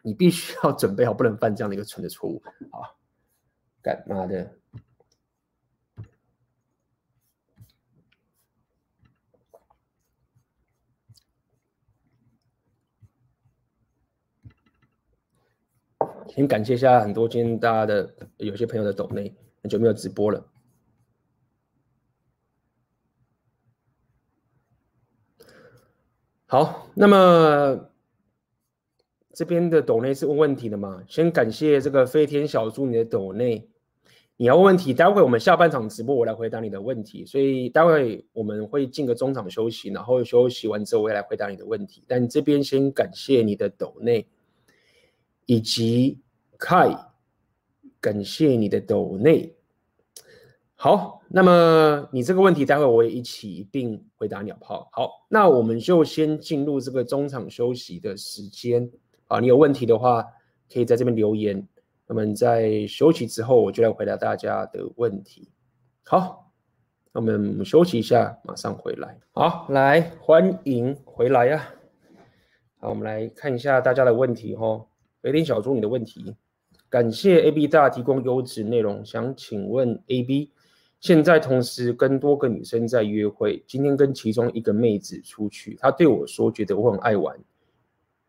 你必须要准备好，不能犯这样的一个蠢的错误啊！干嘛的？先感谢一下很多今天大家的有些朋友的抖内，很久没有直播了。好，那么。这边的抖内是问问题的嘛？先感谢这个飞天小猪你的抖内，你要问问题，待会我们下半场直播我来回答你的问题，所以待会我们会进个中场休息，然后休息完之后我会来回答你的问题。但这边先感谢你的抖内，以及 Kai，感谢你的抖内。好，那么你这个问题待会我也一起一并回答鸟炮。好，那我们就先进入这个中场休息的时间。啊，你有问题的话，可以在这边留言。那么在休息之后，我就来回答大家的问题。好，那我们休息一下，马上回来。好，来欢迎回来呀、啊。好，我们来看一下大家的问题哦。飞天小猪，你的问题，感谢 AB 大提供优质内容，想请问 AB，现在同时跟多个女生在约会，今天跟其中一个妹子出去，她对我说，觉得我很爱玩。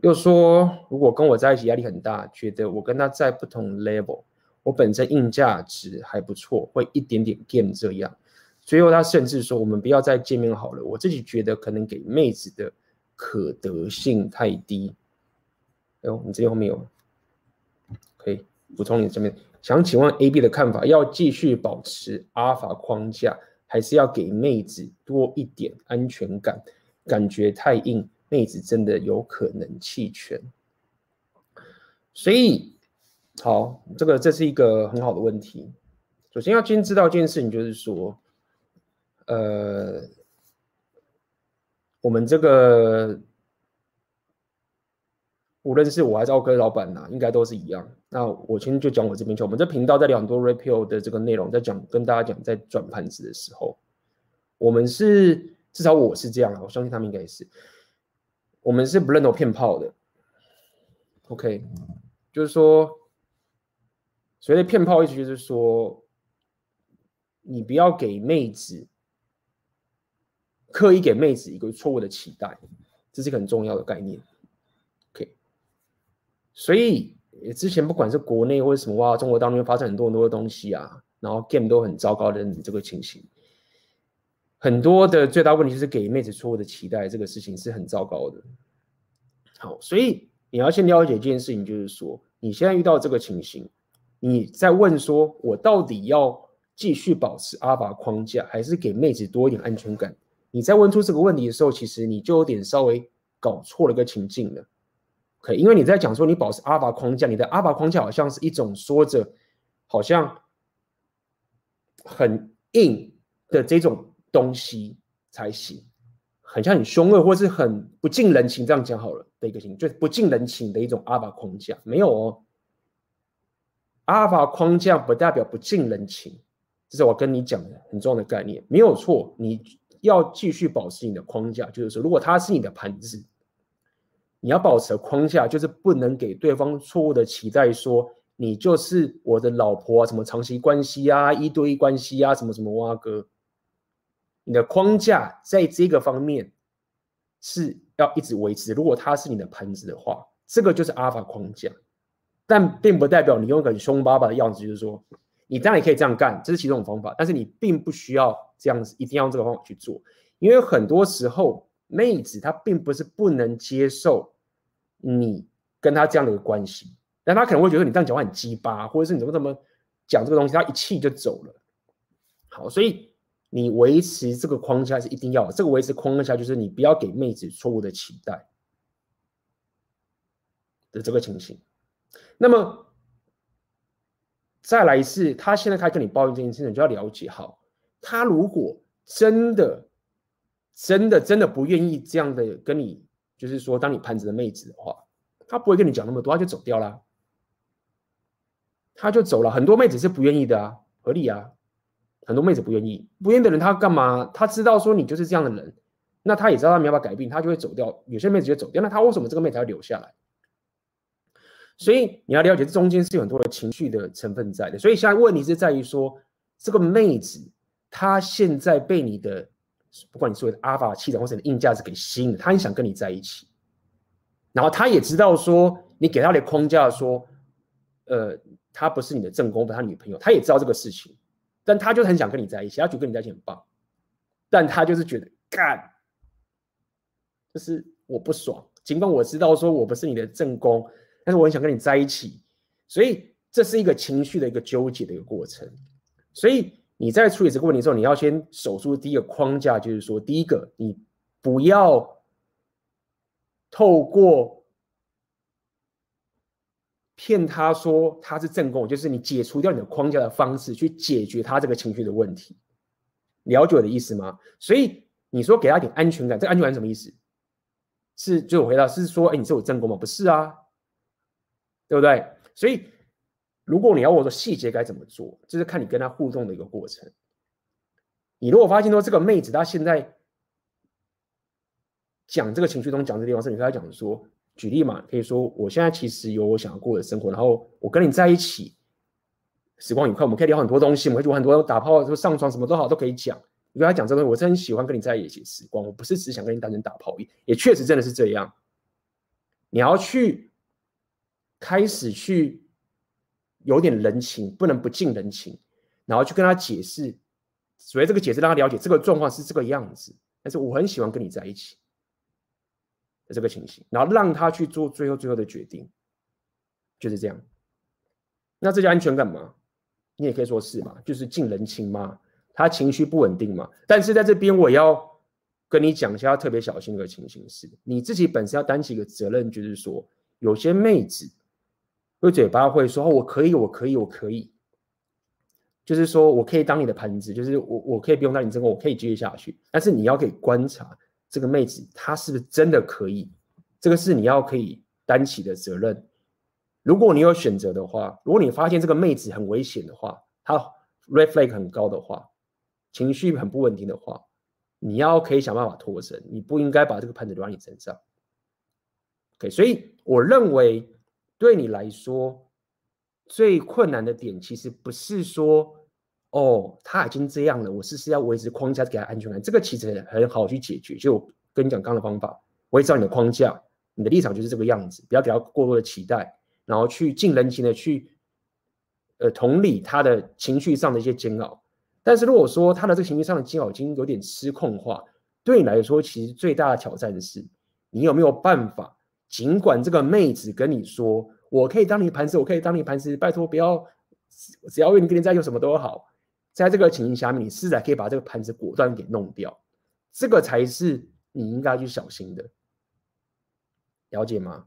又说，如果跟我在一起压力很大，觉得我跟她在不同 level，我本身硬价值还不错，会一点点 game 这样。最后他甚至说，我们不要再见面好了。我自己觉得可能给妹子的可得性太低。哎呦，你这边后面有，可以补充你这边。想请问 AB 的看法，要继续保持阿尔法框架，还是要给妹子多一点安全感？感觉太硬。妹子真的有可能弃权，所以好，这个这是一个很好的问题。首先要先知道一件事情，就是说，呃，我们这个无论是我还是奥哥老板呐，应该都是一样。那我先就讲我这边去。我们这频道在聊很多 repeal 的这个内容，在讲跟大家讲在转盘子的时候，我们是至少我是这样，我相信他们应该也是。我们是不认同骗炮的，OK，就是说，所谓的骗炮意思就是说，你不要给妹子刻意给妹子一个错误的期待，这是个很重要的概念。所以之前不管是国内或者什么哇，中国当中发生很多很多的东西啊，然后 game 都很糟糕的这个情形，很多的最大问题就是给妹子错误的期待，这个事情是很糟糕的。好，所以你要先了解一件事情，就是说你现在遇到这个情形，你在问说，我到底要继续保持阿尔法框架，还是给妹子多一点安全感？你在问出这个问题的时候，其实你就有点稍微搞错了个情境了。可以，因为你在讲说你保持阿尔法框架，你的阿尔法框架好像是一种说着好像很硬的这种东西才行。很像很凶恶，或是很不近人情，这样讲好了的一个情，就是不近人情的一种阿尔法框架，没有哦。阿尔法框架不代表不近人情，这是我跟你讲的很重要的概念，没有错。你要继续保持你的框架，就是说，如果它是你的盘子，你要保持框架就是不能给对方错误的期待，说你就是我的老婆啊，什么长期关系啊，一对一关系啊，什么什么哇哥。你的框架在这个方面是要一直维持。如果他是你的盘子的话，这个就是阿尔法框架，但并不代表你用很凶巴巴的样子，就是说你当然也可以这样干，这是其中一种方法，但是你并不需要这样子，一定要用这个方法去做，因为很多时候妹子她并不是不能接受你跟他这样的一个关系，但他可能会觉得你这样讲话很鸡巴，或者是你怎么怎么讲这个东西，他一气就走了。好，所以。你维持这个框架是一定要的，这个维持框架就是你不要给妹子错误的期待的这个情形。那么再来一次，他现在开始跟你抱怨这件事情，你就要了解好，他如果真的、真的、真的不愿意这样的跟你，就是说当你盘子的妹子的话，他不会跟你讲那么多，他就走掉了，他就走了。很多妹子是不愿意的啊，合理啊。很多妹子不愿意，不愿意的人他干嘛？他知道说你就是这样的人，那他也知道他没办法改变，他就会走掉。有些妹子就走掉，那他为什么这个妹子要留下来？所以你要了解，这中间是有很多的情绪的成分在的。所以现在问题是在于说，这个妹子她现在被你的，不管你所谓的阿尔法气场或者你的硬价值给吸引了，她很想跟你在一起。然后他也知道说，你给他的框架说，呃，他不是你的正宫，不是他女朋友，他也知道这个事情。但他就是很想跟你在一起，他觉得跟你在一起很棒，但他就是觉得干，就是我不爽。尽管我知道说我不是你的正宫，但是我很想跟你在一起，所以这是一个情绪的一个纠结的一个过程。所以你在处理这个问题的时候，你要先守住第一个框架，就是说，第一个，你不要透过。骗他说他是正宫，就是你解除掉你的框架的方式去解决他这个情绪的问题，了解我的意思吗？所以你说给他一点安全感，这安全感什么意思？是就我回答是说，哎，你是我正宫吗？不是啊，对不对？所以如果你要我说细节该怎么做，就是看你跟他互动的一个过程。你如果发现说这个妹子她现在讲这个情绪中讲这地方是你跟她讲说。举例嘛，可以说我现在其实有我想要过的生活，然后我跟你在一起，时光愉快，我们可以聊很多东西，我们可以做很多打炮、说上床什么都好，都可以讲。你跟他讲这个东西，我是很喜欢跟你在一起时光，我不是只想跟你单纯打炮，也确实真的是这样。你要去开始去有点人情，不能不近人情，然后去跟他解释，所谓这个解释让他了解这个状况是这个样子，但是我很喜欢跟你在一起。的这个情形，然后让他去做最后最后的决定，就是这样。那这叫安全感吗？你也可以说是嘛，就是近人情嘛。他情绪不稳定嘛。但是在这边我要跟你讲一下，要特别小心的情形是，你自己本身要担起一个责任，就是说有些妹子会嘴巴会说，哦，我可以，我可以，我可以，就是说我可以当你的盘子，就是我我可以不用当你正宫，我可以继续下去。但是你要可以观察。这个妹子她是不是真的可以？这个是你要可以担起的责任。如果你有选择的话，如果你发现这个妹子很危险的话，她 red flag 很高的话，情绪很不稳定的话，你要可以想办法脱身。你不应该把这个盘子留在你身上。OK，所以我认为对你来说最困难的点，其实不是说。哦，他已经这样了，我是不是要维持框架给他安全感？这个其实很好去解决。就跟你讲刚刚的方法，维持好你的框架，你的立场就是这个样子，不要给他过多的期待，然后去尽人情的去，呃，同理他的情绪上的一些煎熬。但是如果说他的这个情绪上的煎熬已经有点失控化，对你来说，其实最大的挑战是，你有没有办法？尽管这个妹子跟你说，我可以当你盘子，我可以当你盘子，拜托不要，只要为你跟你在一起，什么都好。在这个情形下面，你试着可以把这个盘子果断给弄掉，这个才是你应该去小心的，了解吗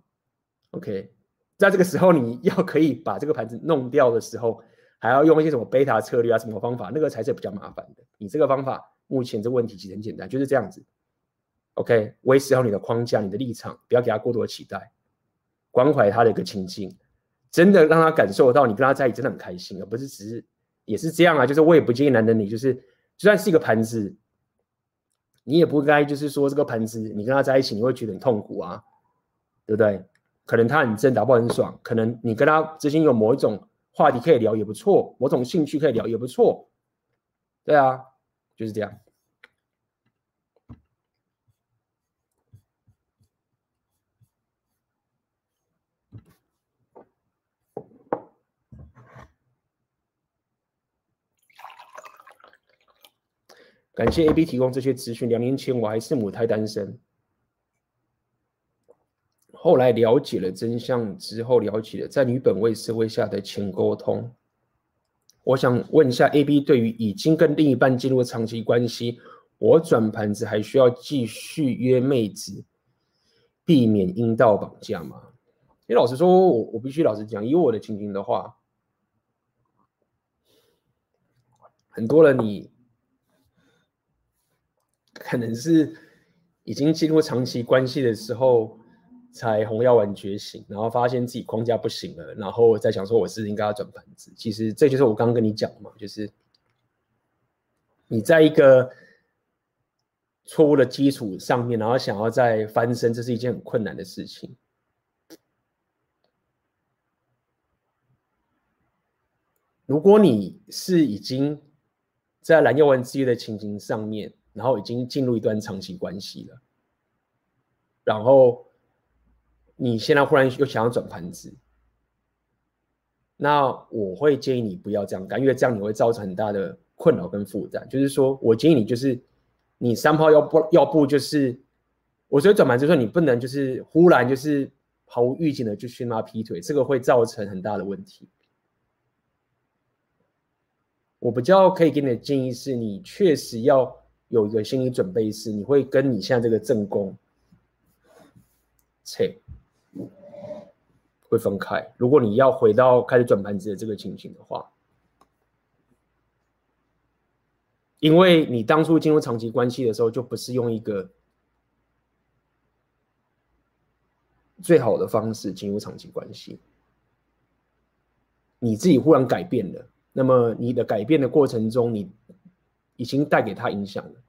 ？OK，在这个时候你要可以把这个盘子弄掉的时候，还要用一些什么贝塔策略啊，什么方法，那个才是比较麻烦的。你这个方法目前这问题其实很简单，就是这样子。OK，维持好你的框架、你的立场，不要给他过多的期待，关怀他的一个情境，真的让他感受到你跟他在一起真的很开心，而不是只是。也是这样啊，就是我也不建议男的你，就是就算是一个盘子，你也不该就是说这个盘子你跟他在一起你会觉得很痛苦啊，对不对？可能他很正，打不很爽，可能你跟他之间有某一种话题可以聊也不错，某种兴趣可以聊也不错，对啊，就是这样。感谢 AB 提供这些资讯。两年前我还是母胎单身，后来了解了真相之后，了解了在女本位社会下的前沟通。我想问一下 AB，对于已经跟另一半进入长期关系，我转盘子还需要继续约妹子，避免阴道绑架吗？因为老实说，我我必须老实讲，以我的情形的话，很多人你。可能是已经进入长期关系的时候，才红药丸觉醒，然后发现自己框架不行了，然后再想说我是应该要转盘子。其实这就是我刚刚跟你讲嘛，就是你在一个错误的基础上面，然后想要再翻身，这是一件很困难的事情。如果你是已经在蓝药丸之夜的情形上面，然后已经进入一段长期关系了，然后你现在忽然又想要转盘子，那我会建议你不要这样干，因为这样你会造成很大的困扰跟负担。就是说我建议你，就是你三炮要不要不就是，我觉得转盘子说你不能就是忽然就是毫无预警的就去骂劈腿，这个会造成很大的问题。我比较可以给你的建议是，你确实要。有一个心理准备是，你会跟你现在这个正宫，切，会分开。如果你要回到开始转盘子的这个情形的话，因为你当初进入长期关系的时候，就不是用一个最好的方式进入长期关系，你自己忽然改变了，那么你的改变的过程中，你。已经带给他影响了。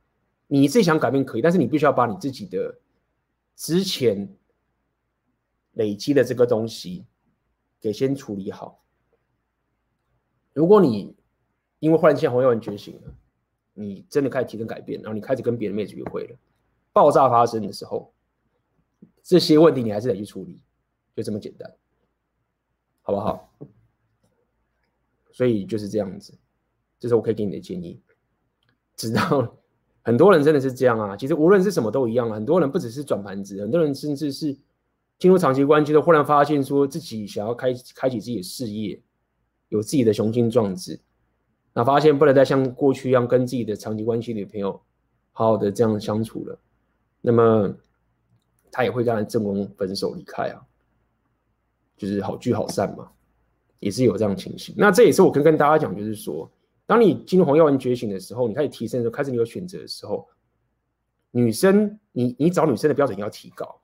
你自己想改变可以，但是你必须要把你自己的之前累积的这个东西给先处理好。如果你因为忽然间红药丸觉醒了，你真的开始提升改变，然后你开始跟别的妹子约会了，爆炸发生的时候，这些问题你还是得去处理，就这么简单，好不好？所以就是这样子，这是我可以给你的建议。知道很多人真的是这样啊，其实无论是什么都一样。很多人不只是转盘子，很多人甚至是进入长期关系都忽然发现说自己想要开开启自己的事业，有自己的雄心壮志，那发现不能再像过去一样跟自己的长期关系女朋友好好的这样相处了，那么他也会跟他正宫分手离开啊，就是好聚好散嘛，也是有这样情形。那这也是我跟跟大家讲，就是说。当你进入红药丸觉醒的时候，你开始提升的时候，开始你有选择的时候，女生，你你找女生的标准要提高。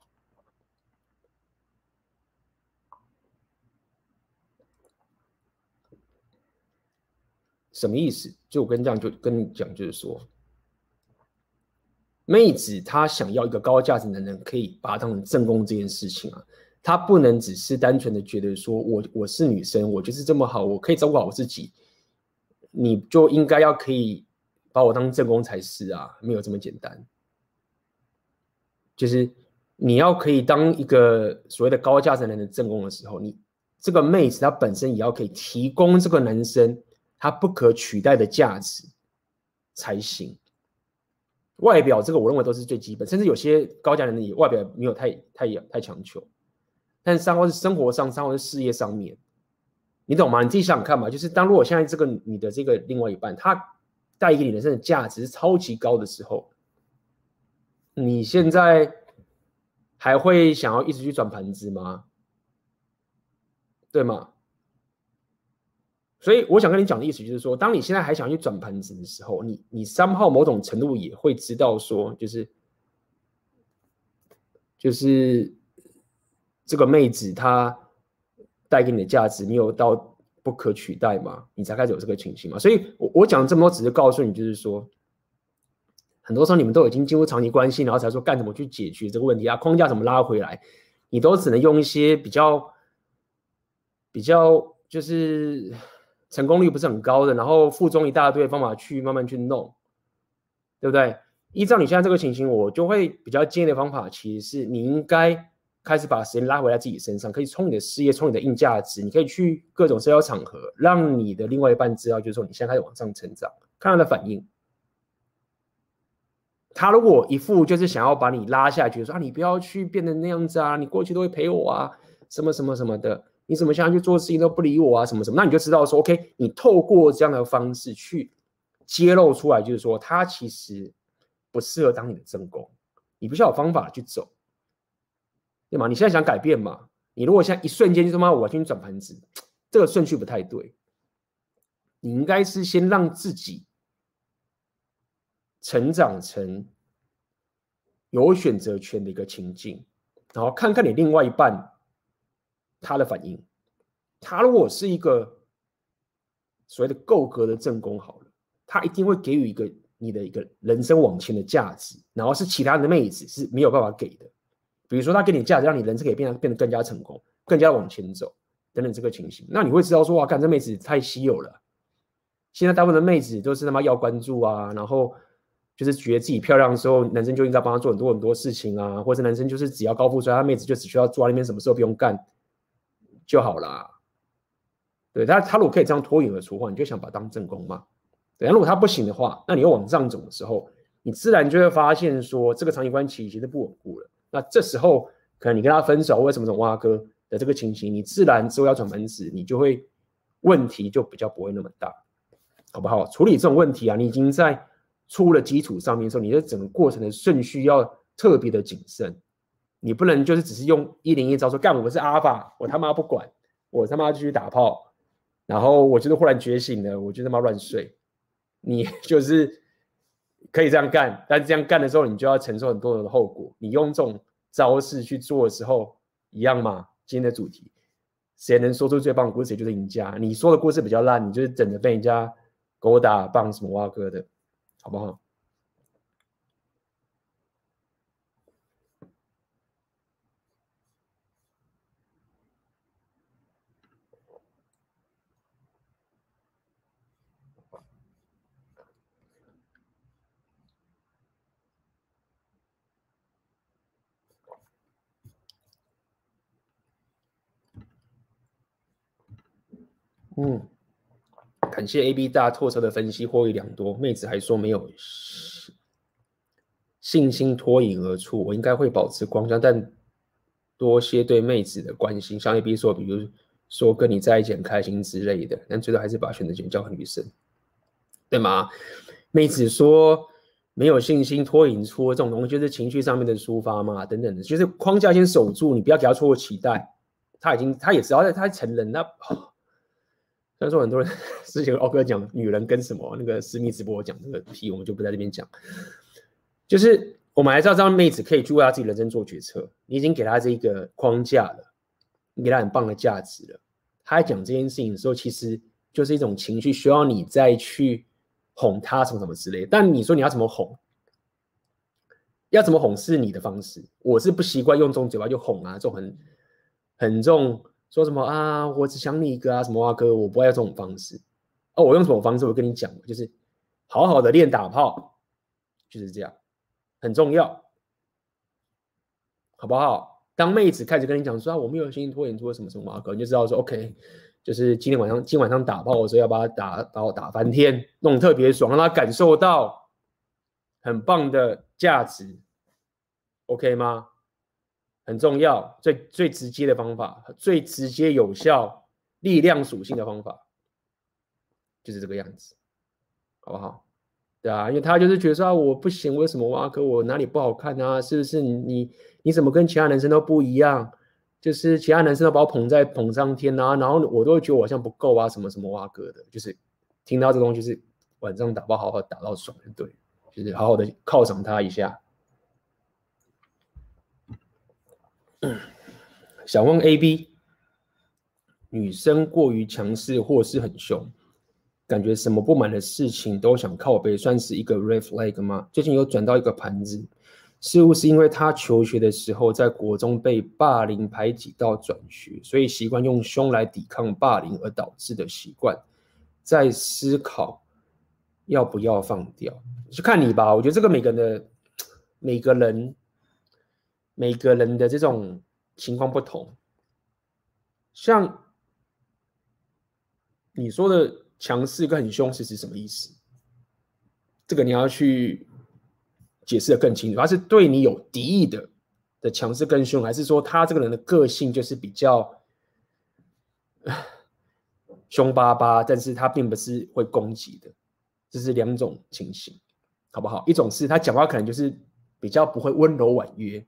什么意思？就我跟你讲，就跟你讲，就是说，妹子她想要一个高价值男人，可以把她当成正宫这件事情啊，她不能只是单纯的觉得说我我是女生，我就是这么好，我可以照顾好我自己。你就应该要可以把我当正宫才是啊，没有这么简单。就是你要可以当一个所谓的高价值男人的正宫的时候，你这个妹子她本身也要可以提供这个男生他不可取代的价值才行。外表这个我认为都是最基本，甚至有些高价男人也外表没有太太太强求，但是三号是生活上，三号是事业上面。你懂吗？你自己想想看嘛，就是当如果现在这个你的这个另外一半，他带给你的人生的价值是超级高的时候，你现在还会想要一直去转盘子吗？对吗？所以我想跟你讲的意思就是说，当你现在还想去转盘子的时候，你你三号某种程度也会知道说，就是就是这个妹子她。带给你的价值，你有到不可取代吗？你才开始有这个情形嘛？所以，我我讲这么多，只是告诉你，就是说，很多时候你们都已经进入长期关系，然后才说干什么去解决这个问题啊？框架怎么拉回来？你都只能用一些比较比较就是成功率不是很高的，然后附中一大堆方法去慢慢去弄，对不对？依照你现在这个情形，我就会比较建议的方法，其实是你应该开始把时间拉回来自己身上，可以冲你的事业，冲你的硬价值，你可以去各种社交场合，让你的另外一半知道，就是说你现在开始往上成长，看他的反应。他如果一副就是想要把你拉下去，说啊，你不要去变成那样子啊，你过去都会陪我啊，什么什么什么的，你怎么现在去做事情都不理我啊，什么什么，那你就知道说，OK，你透过这样的方式去揭露出来，就是说他其实不适合当你的正宫，你不需要有方法去走，对吗？你现在想改变嘛？你如果现在一瞬间就说妈，我要去转盘子，这个顺序不太对，你应该是先让自己。成长成有选择权的一个情境，然后看看你另外一半他的反应。他如果是一个所谓的够格的正宫，好了，他一定会给予一个你的一个人生往前的价值，然后是其他的妹子是没有办法给的。比如说，他给你价值，让你人生可以变得变得更加成功，更加往前走等等这个情形，那你会知道说，哇，干这妹子太稀有了。现在大部分的妹子都是他妈要关注啊，然后。就是觉得自己漂亮的时候，男生就应该帮他做很多很多事情啊，或者男生就是只要高富帅，他妹子就只需要坐在那边，什么事都不用干就好了。对他，他如果可以这样脱颖而出的话，你就想把他当正宫嘛。对，如果他不行的话，那你又往上走的时候，你自然就会发现说，这个长期关系其实不稳固了。那这时候可能你跟他分手，为什么这种挖哥的这个情形，你自然之后要转门子，你就会问题就比较不会那么大，好不好？处理这种问题啊，你已经在。出了基础上面的时候，你的整个过程的顺序要特别的谨慎，你不能就是只是用一零一招说干，我是阿尔法，我他妈不管，我他妈继续打炮，然后我就是忽然觉醒了，我就他妈乱睡，你 就是可以这样干，但是这样干的时候，你就要承受很多的后果。你用这种招式去做的时候，一样嘛？今天的主题，谁能说出最棒的故事，谁就是赢家。你说的故事比较烂，你就是等着被人家勾搭棒什么挖哥的。好不好？嗯。感谢 A B 大透彻的分析，获益良多。妹子还说没有信心脱颖而出，我应该会保持光鲜，但多些对妹子的关心。像 A B 说，比如说跟你在一起很开心之类的，但最后还是把选择权交给女生，对吗？妹子说没有信心脱颖出这种东西，就是情绪上面的抒发嘛，等等的，就是框架先守住，你不要给他错误期待。他已经，他也知道，他成人那。虽然说很多人之前奥哥讲女人跟什么那个私密直播讲这个屁，我们就不在这边讲。就是我们还是要让妹子可以去为她自己人生做决策。你已经给她这一个框架了，你给她很棒的价值了。她在讲这件事情的时候，其实就是一种情绪，需要你再去哄她什么什么之类。但你说你要怎么哄？要怎么哄是你的方式。我是不习惯用这种嘴巴就哄啊，这种很很重。说什么啊？我只想你一个啊？什么啊哥？我不爱这种方式。哦，我用什么方式？我跟你讲，就是好好的练打炮，就是这样，很重要，好不好？当妹子开始跟你讲说啊，我没有心情拖延，做什么什么啊哥，你就知道说 OK，就是今天晚上今晚上打炮的时候要把他打把我打翻天，弄特别爽，让他感受到很棒的价值，OK 吗？很重要，最最直接的方法，最直接有效力量属性的方法，就是这个样子，好不好？对啊，因为他就是觉得说啊，我不行，为什么挖哥我哪里不好看啊？是不是你你你怎么跟其他男生都不一样？就是其他男生都把我捧在捧上天啊，然后我都会觉得我好像不够啊，什么什么挖哥的，就是听到这东西，是晚上打包好好打到爽，对，就是好好的犒赏他一下。想问 A B，女生过于强势或是很凶，感觉什么不满的事情都想靠背，算是一个 red flag 吗？最近有转到一个盘子，似乎是因为他求学的时候在国中被霸凌排挤到转学，所以习惯用凶来抵抗霸凌而导致的习惯，在思考要不要放掉，就看你吧。我觉得这个每个人的每个人每个人的这种情况不同，像你说的强势跟很凶是指什么意思？这个你要去。解释的更清楚，他是对你有敌意的的强势跟凶，还是说他这个人的个性就是比较 凶巴巴，但是他并不是会攻击的，这是两种情形，好不好？一种是他讲话可能就是比较不会温柔婉约，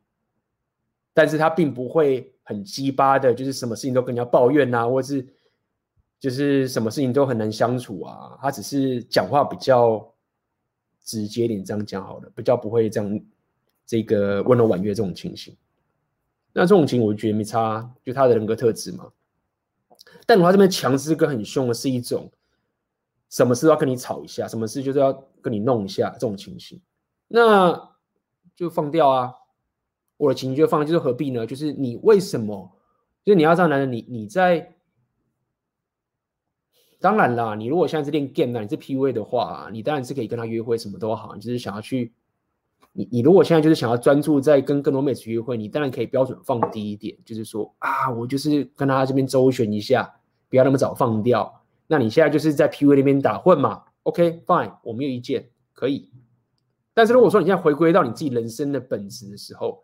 但是他并不会很鸡巴的，就是什么事情都跟人家抱怨啊，或者是就是什么事情都很难相处啊，他只是讲话比较。直接点这样讲好了，比较不会这样这个温柔婉约这种情形。那这种情我觉得没差，就他的人格特质嘛。但他这边强势跟很凶的是一种，什么事都要跟你吵一下，什么事就是要跟你弄一下这种情形，那就放掉啊。我的情绪就放，就是何必呢？就是你为什么？就是你要这样男人，你你在。当然啦，你如果现在是练 game 呢，你是 PUA 的话，你当然是可以跟他约会，什么都好。你就是想要去，你你如果现在就是想要专注在跟更多妹子约会，你当然可以标准放低一点，就是说啊，我就是跟他这边周旋一下，不要那么早放掉。那你现在就是在 PUA 那边打混嘛？OK fine，我没有意见，可以。但是如果说你现在回归到你自己人生的本质的时候，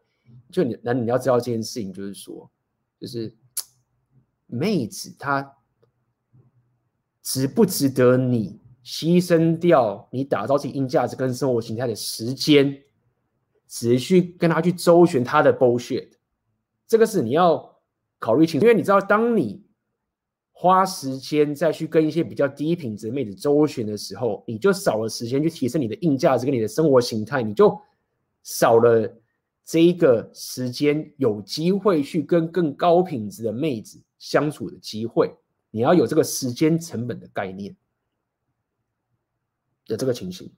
就你那你要知道这件事情，就是说，就是 妹子她。值不值得你牺牲掉你打造自己硬价值跟生活形态的时间，只去跟他去周旋他的 bullshit，这个是你要考虑清楚。因为你知道，当你花时间再去跟一些比较低品质的妹子周旋的时候，你就少了时间去提升你的硬价值跟你的生活形态，你就少了这一个时间有机会去跟更高品质的妹子相处的机会。你要有这个时间成本的概念的这个情形，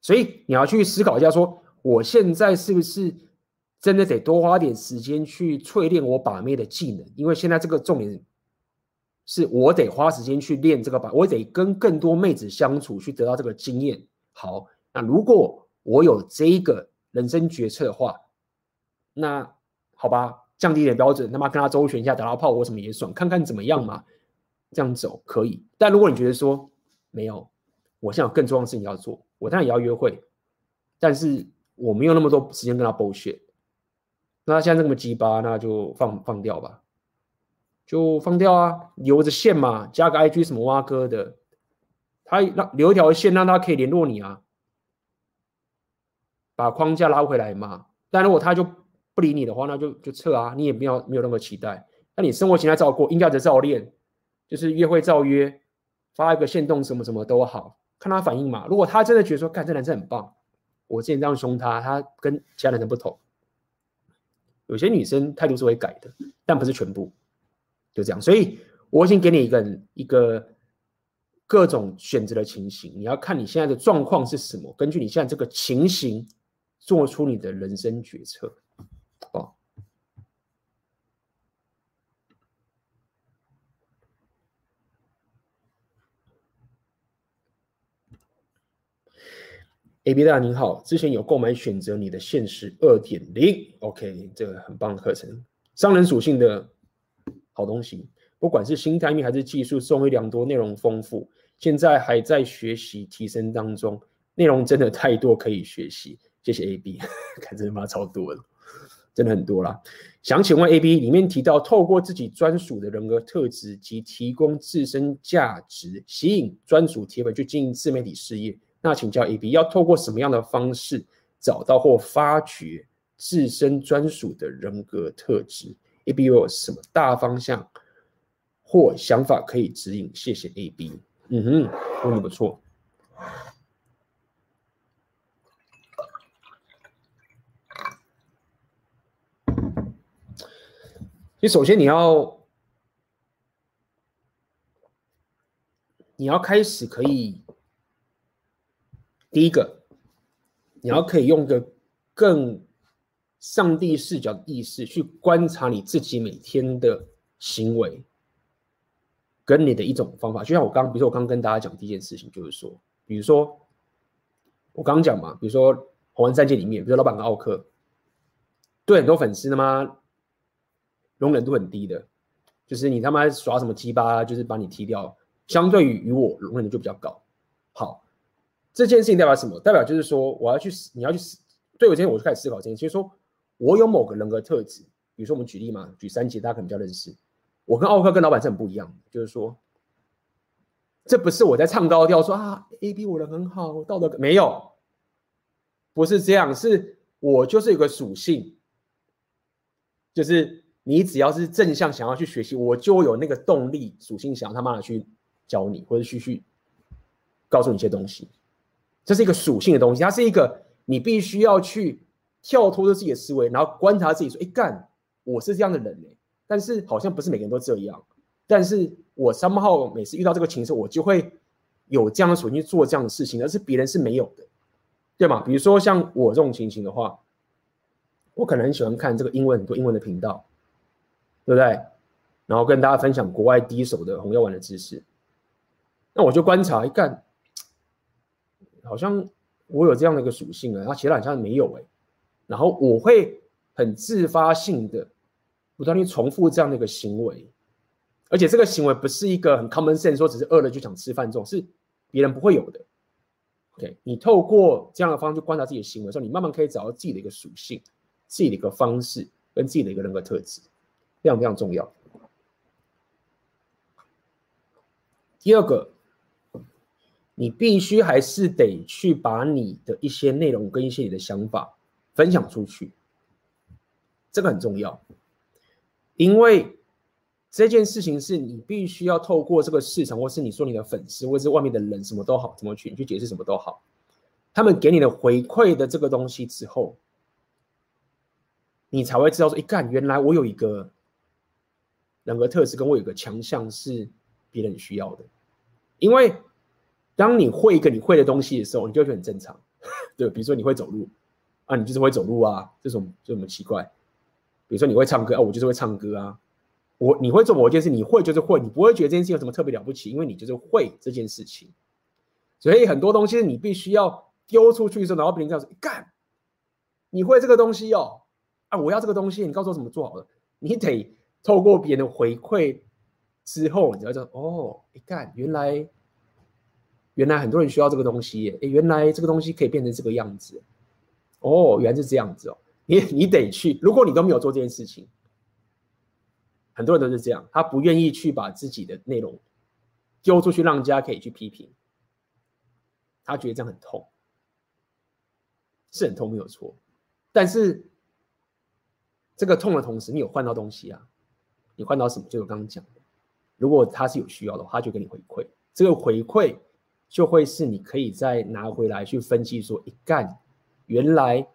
所以你要去思考一下，说我现在是不是真的得多花点时间去淬炼我把妹的技能？因为现在这个重点是我得花时间去练这个把，我得跟更多妹子相处，去得到这个经验。好，那如果我有这一个人生决策的话，那好吧，降低点标准，他妈跟他周旋一下，打到炮我什么也爽，看看怎么样嘛。这样走可以，但如果你觉得说没有，我现在有更重要的事情要做，我当然也要约会，但是我没有那么多时间跟他 bullshit，那现在这么鸡巴，那就放放掉吧，就放掉啊，留着线嘛，加个 IG 什么挖哥的，他让留一条线，让他可以联络你啊，把框架拉回来嘛。但如果他就不理你的话，那就就撤啊，你也没有没有任何期待，那你生活形态照过，应该的照练。就是约会照约，发一个限动什么什么都好，看他反应嘛。如果他真的觉得说，干这男生很棒，我之前这样凶他，他跟其他男生不同。有些女生态度是会改的，但不是全部，就这样。所以我已经给你一个一个各种选择的情形，你要看你现在的状况是什么，根据你现在这个情形，做出你的人生决策。A B 大家您好，之前有购买选择你的现实二点零，OK，这个很棒的课程，商人属性的好东西，不管是心态面还是技术，受惠良多，内容丰富，现在还在学习提升当中，内容真的太多可以学习，谢谢 A B，看真的妈超多了，真的很多啦。想请问 A B 里面提到，透过自己专属的人格特质及提供自身价值，吸引专属铁粉去经营自媒体事业。那请教 AB 要透过什么样的方式找到或发掘自身专属的人格特质？AB 有什么大方向或想法可以指引？谢谢 AB。嗯哼，问的不错。其实，首先你要你要开始可以。第一个，你要可以用个更上帝视角的意识去观察你自己每天的行为，跟你的一种方法。就像我刚，比如说我刚跟大家讲第一件事情，就是说，比如说我刚讲嘛，比如说红丸三件里面，比如说老板跟奥克，对很多粉丝他妈容忍度很低的，就是你他妈耍什么鸡巴，就是把你踢掉。相对于于我容忍度就比较高。好，这件事情代表什么？代表就是说，我要去，你要去，对我今天我就开始思考这件事情，就是说我有某个人格特质，比如说我们举例嘛，举三节，大家可能比较认识。我跟奥克跟老板是很不一样的，就是说，这不是我在唱高调说啊，A B 我人很好，道德没有，不是这样，是我就是有个属性，就是你只要是正向想要去学习，我就有那个动力属性，想要他妈的去。教你或者去去告诉你一些东西，这是一个属性的东西，它是一个你必须要去跳脱出自己的思维，然后观察自己说：“哎干，我是这样的人呢。”但是好像不是每个人都这样。但是我三号每次遇到这个情绪，我就会有这样的属性去做这样的事情，而是别人是没有的，对吗？比如说像我这种情形的话，我可能很喜欢看这个英文很多英文的频道，对不对？然后跟大家分享国外第一手的红药丸的知识。那我就观察一看，好像我有这样的一个属性啊，然后其他好像没有哎，然后我会很自发性的不断去重复这样的一个行为，而且这个行为不是一个很 common sense，说只是饿了就想吃饭这种，是别人不会有的。OK，你透过这样的方式观察自己的行为的时候，你慢慢可以找到自己的一个属性，自己的一个方式跟自己的一个人格特质，非常非常重要。第二个。你必须还是得去把你的一些内容跟一些你的想法分享出去，这个很重要，因为这件事情是你必须要透过这个市场，或是你说你的粉丝，或是外面的人，什么都好，怎么去去解释什么都好，他们给你的回馈的这个东西之后，你才会知道说，一干，原来我有一个人格特质，跟我有个强项是别人需要的，因为。当你会一个你会的东西的时候，你就会觉得很正常，对，比如说你会走路啊，你就是会走路啊，这种就这么奇怪。比如说你会唱歌啊，我就是会唱歌啊。我你会做某件事，你会就是会，你不会觉得这件事有什么特别了不起，因为你就是会这件事情。所以很多东西你必须要丢出去的时候，然后别人这样说：“干，你会这个东西哦，啊，我要这个东西，你告诉我怎么做好了。”你得透过别人的回馈之后，你才知道哦，你看原来。原来很多人需要这个东西耶，原来这个东西可以变成这个样子，哦，原来是这样子哦。你你得去，如果你都没有做这件事情，很多人都是这样，他不愿意去把自己的内容丢出去，让人家可以去批评，他觉得这样很痛，是很痛没有错，但是这个痛的同时，你有换到东西啊，你换到什么？就我刚刚讲的，如果他是有需要的话，他就给你回馈，这个回馈。就会是你可以再拿回来去分析说，一干，原来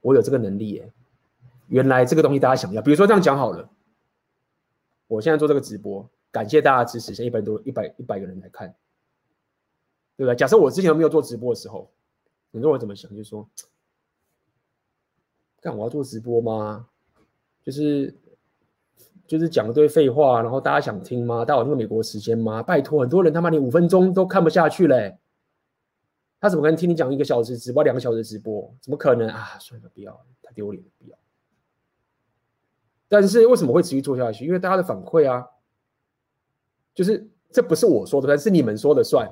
我有这个能力耶，原来这个东西大家想要，比如说这样讲好了，我现在做这个直播，感谢大家支持，现在一百多一百一百个人来看，对不对？假设我之前没有做直播的时候，很多人怎么想？就是说，干我要做直播吗？就是。就是讲一堆废话，然后大家想听吗？大家有那个美国时间吗？拜托，很多人他妈连五分钟都看不下去嘞，他怎么可能听你讲一个小时直播，两个小时直播？怎么可能啊？算了，不要了，太丢脸了，不要。但是为什么会持续做下去？因为大家的反馈啊，就是这不是我说的算，是你们说的算，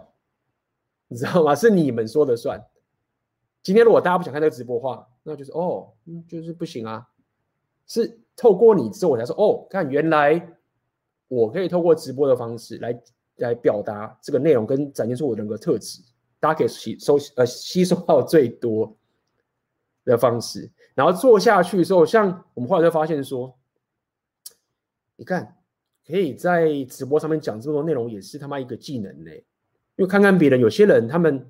你知道吗？是你们说的算。今天如果大家不想看这个直播话，那就是哦，就是不行啊，是。透过你之后，我才说哦，看原来我可以透过直播的方式来来表达这个内容，跟展现出我的人格特质，大家可以吸收呃吸收到最多的方式。然后做下去的时候，像我们后来就发现说，你看可以在直播上面讲这么多内容，也是他妈一个技能呢。因为看看别人，有些人他们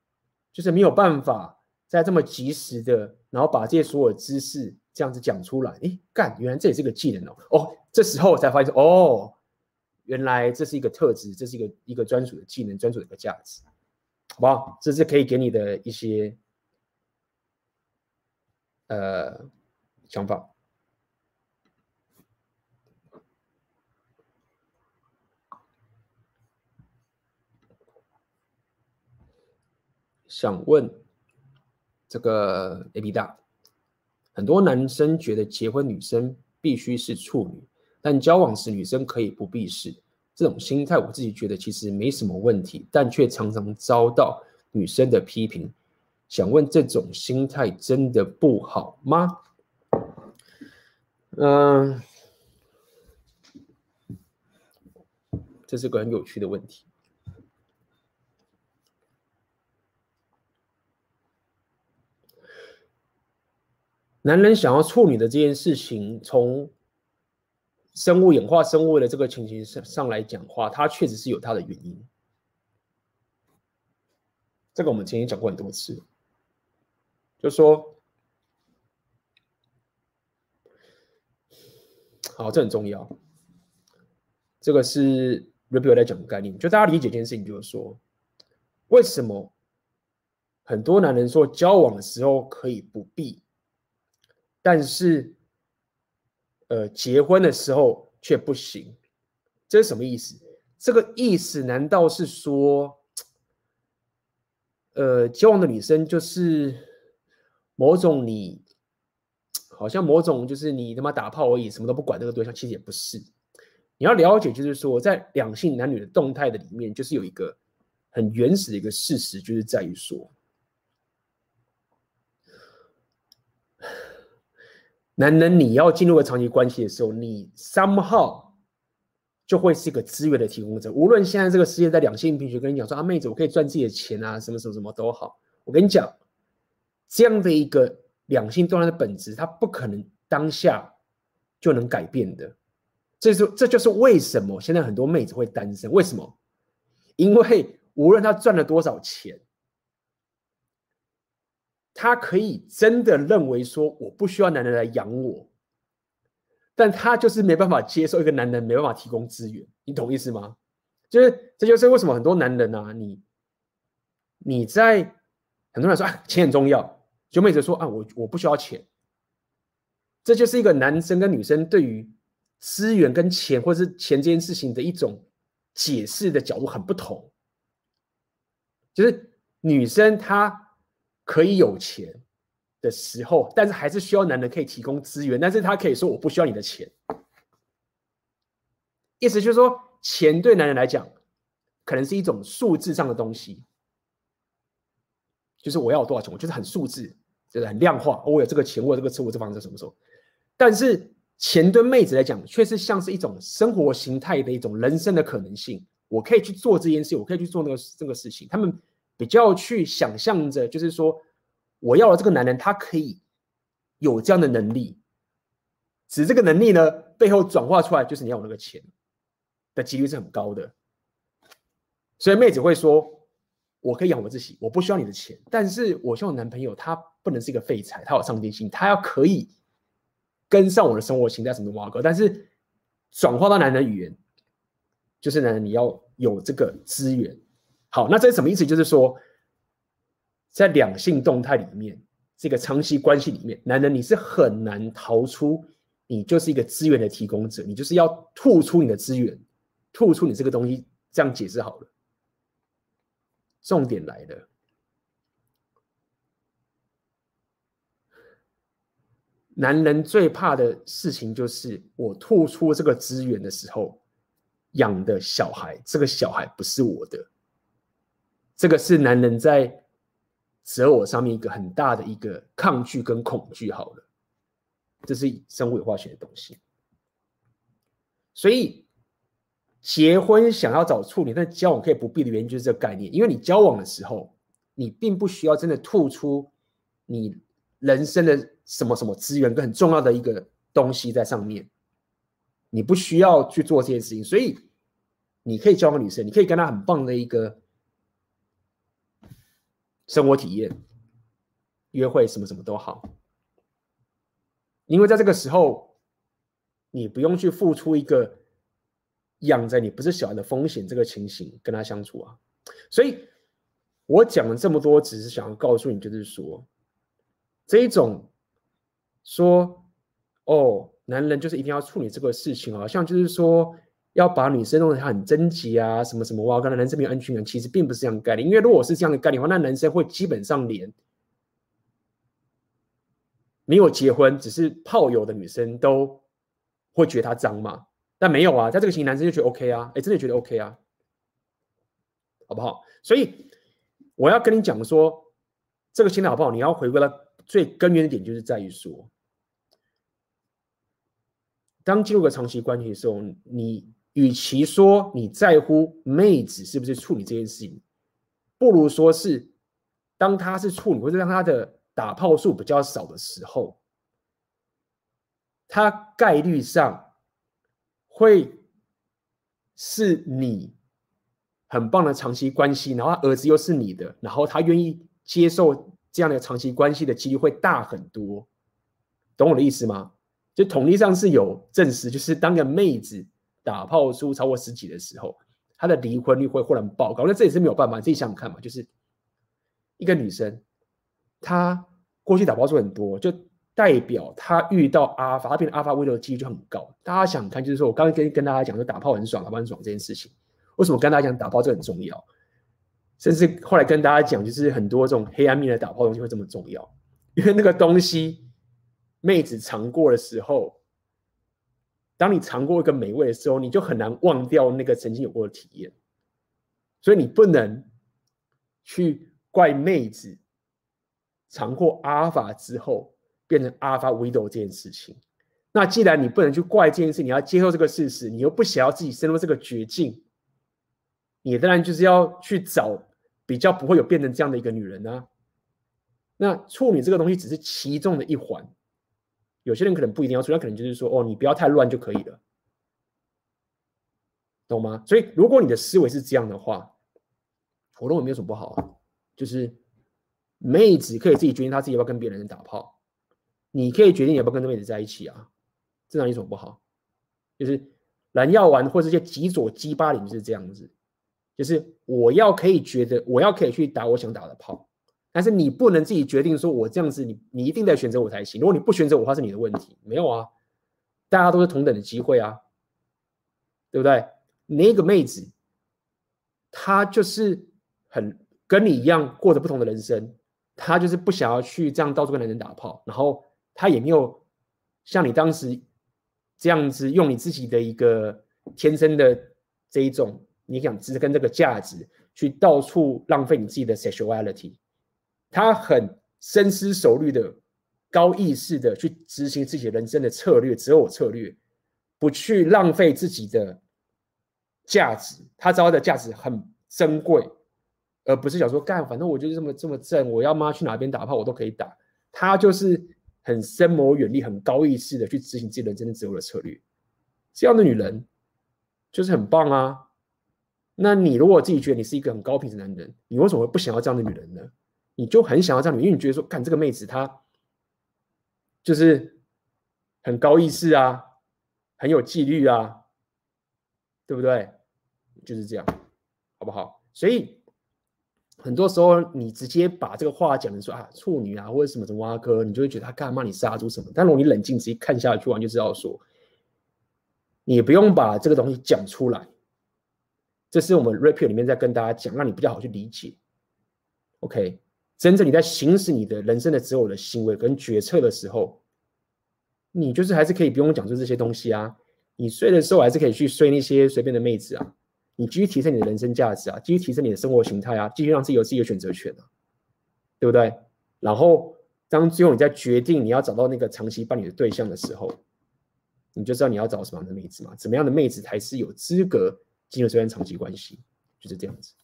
就是没有办法在这么及时的，然后把这些所有知识。这样子讲出来，哎，干，原来这也是个技能哦。哦，这时候我才发现，哦，原来这是一个特质，这是一个一个专属的技能，专属的一个价值，好不好？这是可以给你的一些呃想法。想问这个 A B 大，很多男生觉得结婚女生必须是处女，但交往时女生可以不必是。这种心态，我自己觉得其实没什么问题，但却常常遭到女生的批评。想问这种心态真的不好吗？嗯，这是个很有趣的问题。男人想要处女的这件事情，从生物演化、生物的这个情形上上来讲话，它确实是有它的原因。这个我们前面讲过很多次，就说，好，这很重要。这个是 Rebuild 来讲的概念，就大家理解一件事情，就是说，为什么很多男人说交往的时候可以不必？但是，呃，结婚的时候却不行，这是什么意思？这个意思难道是说，呃，交往的女生就是某种你，好像某种就是你他妈打炮而已，什么都不管这个对象，其实也不是。你要了解，就是说，在两性男女的动态的里面，就是有一个很原始的一个事实，就是在于说。男人，你要进入个长期关系的时候，你 somehow 就会是一个资源的提供者。无论现在这个世界在两性平权，跟你讲说啊，妹子，我可以赚自己的钱啊，什么什么什么都好。我跟你讲，这样的一个两性动态的本质，它不可能当下就能改变的。这是这就是为什么现在很多妹子会单身。为什么？因为无论她赚了多少钱。他可以真的认为说，我不需要男人来养我，但他就是没办法接受一个男人没办法提供资源，你懂意思吗？就是这就是为什么很多男人啊，你你在很多人说啊，钱很重要，就妹子说啊，我我不需要钱，这就是一个男生跟女生对于资源跟钱或者是钱这件事情的一种解释的角度很不同，就是女生她。可以有钱的时候，但是还是需要男人可以提供资源，但是他可以说我不需要你的钱，意思就是说，钱对男人来讲，可能是一种数字上的东西，就是我要有多少钱，我就是很数字，就是很量化，我有这个钱，我有这个车，我这房子什么时候？但是钱对妹子来讲，却是像是一种生活形态的一种人生的可能性，我可以去做这件事，我可以去做那个这个事情，他们。比较去想象着，就是说，我要的这个男人，他可以有这样的能力，只是这个能力呢，背后转化出来就是你要有那个钱的几率是很高的。所以妹子会说，我可以养活自己，我不需要你的钱，但是我希望男朋友他不能是一个废柴，他有上进心，他要可以跟上我的生活形态什么的挖哥，但是转化到男人的语言，就是男人你要有这个资源。好，那这是什么意思？就是说，在两性动态里面，这个长期关系里面，男人你是很难逃出，你就是一个资源的提供者，你就是要吐出你的资源，吐出你这个东西。这样解释好了，重点来了，男人最怕的事情就是我吐出这个资源的时候，养的小孩，这个小孩不是我的。这个是男人在择偶上面一个很大的一个抗拒跟恐惧。好了，这是生物化学的东西。所以结婚想要找处女，但交往可以不必的原因就是这个概念。因为你交往的时候，你并不需要真的吐出你人生的什么什么资源跟很重要的一个东西在上面，你不需要去做这件事情。所以你可以交往女生，你可以跟她很棒的一个。生活体验、约会什么什么都好，因为在这个时候，你不用去付出一个养着你不是小孩的风险，这个情形跟他相处啊。所以我讲了这么多，只是想要告诉你，就是说，这一种说，哦，男人就是一定要处理这个事情，好像就是说要把女生弄得很贞洁啊，什么什么哇，刚才男生没有安全感，其实并不是这样概念。因为如果是这样的概念的话，那男生会基本上连没有结婚只是炮友的女生都会觉得他脏嘛？但没有啊，在这个情形，男生就觉得 OK 啊，哎，真的觉得 OK 啊，好不好？所以我要跟你讲说，这个心态好不好？你要回归到最根源的点，就是在于说。当进入个长期关系的时候，你与其说你在乎妹子是不是处女这件事情，不如说是当他是处女，或者让他的打炮数比较少的时候，他概率上会是你很棒的长期关系，然后他儿子又是你的，然后他愿意接受这样的长期关系的几率会大很多，懂我的意思吗？就统计上是有证实，就是当个妹子打炮数超过十几的时候，她的离婚率会忽然爆高。那这也是没有办法，自己想想看嘛。就是一个女生，她过去打炮数很多，就代表她遇到阿法，她变成阿法威的几率就很高。大家想看，就是说我刚刚跟跟大家讲说打炮很爽，打炮很爽这件事情，为什么跟大家讲打炮这很重要？甚至后来跟大家讲，就是很多这种黑暗面的打炮东西会这么重要，因为那个东西。妹子尝过的时候，当你尝过一个美味的时候，你就很难忘掉那个曾经有过的体验。所以你不能去怪妹子尝过阿尔法之后变成阿尔法 widow 这件事情。那既然你不能去怪这件事，你要接受这个事实，你又不想要自己陷入这个绝境，你当然就是要去找比较不会有变成这样的一个女人啊。那处女这个东西只是其中的一环。有些人可能不一定要处女，他可能就是说，哦，你不要太乱就可以了，懂吗？所以，如果你的思维是这样的话，我认为没有什么不好啊。就是妹子可以自己决定她自己要不要跟别人打炮，你可以决定要不要跟妹子在一起啊，这哪有什么不好？就是蓝药丸或者这些极左鸡巴领就是这样子，就是我要可以觉得我要可以去打我想打的炮。但是你不能自己决定说，我这样子，你你一定得选择我才行。如果你不选择我话，是你的问题。没有啊，大家都是同等的机会啊，对不对？那个妹子，她就是很跟你一样过着不同的人生，她就是不想要去这样到处跟男人打炮，然后她也没有像你当时这样子用你自己的一个天生的这一种，你想只跟这个价值去到处浪费你自己的 sexuality。他很深思熟虑的、高意识的去执行自己人生的策略，择偶策略，不去浪费自己的价值。他知道的价值很珍贵，而不是想说干，反正我就是这么这么正，我要妈去哪边打炮我都可以打。他就是很深谋远虑、很高意识的去执行自己人生的择偶的策略。这样的女人就是很棒啊。那你如果自己觉得你是一个很高品质的男人，你为什么会不想要这样的女人呢？你就很想要这样，因为你觉得说，看这个妹子她就是很高意识啊，很有纪律啊，对不对？就是这样，好不好？所以很多时候你直接把这个话讲成说啊，处女啊，或者什么什么挖哥，你就会觉得他干嘛你杀猪什么？但如果你冷静直接看下去，完就知道说，你不用把这个东西讲出来，这是我们 r e p e r 里面在跟大家讲，让你比较好去理解。OK。真正你在行使你的人生的择偶的行为跟决策的时候，你就是还是可以不用讲出这些东西啊。你睡的时候还是可以去睡那些随便的妹子啊。你继续提升你的人生价值啊，继续提升你的生活形态啊，继续让自己有自己的选择权啊，对不对？然后当最后你在决定你要找到那个长期伴侣的对象的时候，你就知道你要找什么样的妹子嘛？怎么样的妹子才是有资格进入这段长期关系？就是这样子。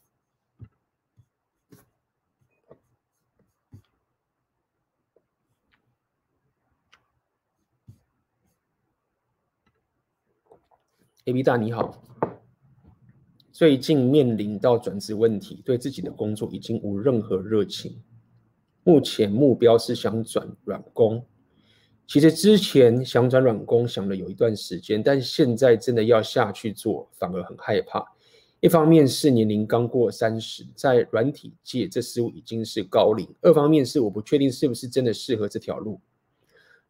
A B 大你好，最近面临到转职问题，对自己的工作已经无任何热情。目前目标是想转软工，其实之前想转软工想了有一段时间，但现在真的要下去做，反而很害怕。一方面是年龄刚过三十，在软体界这似乎已经是高龄；二方面是我不确定是不是真的适合这条路。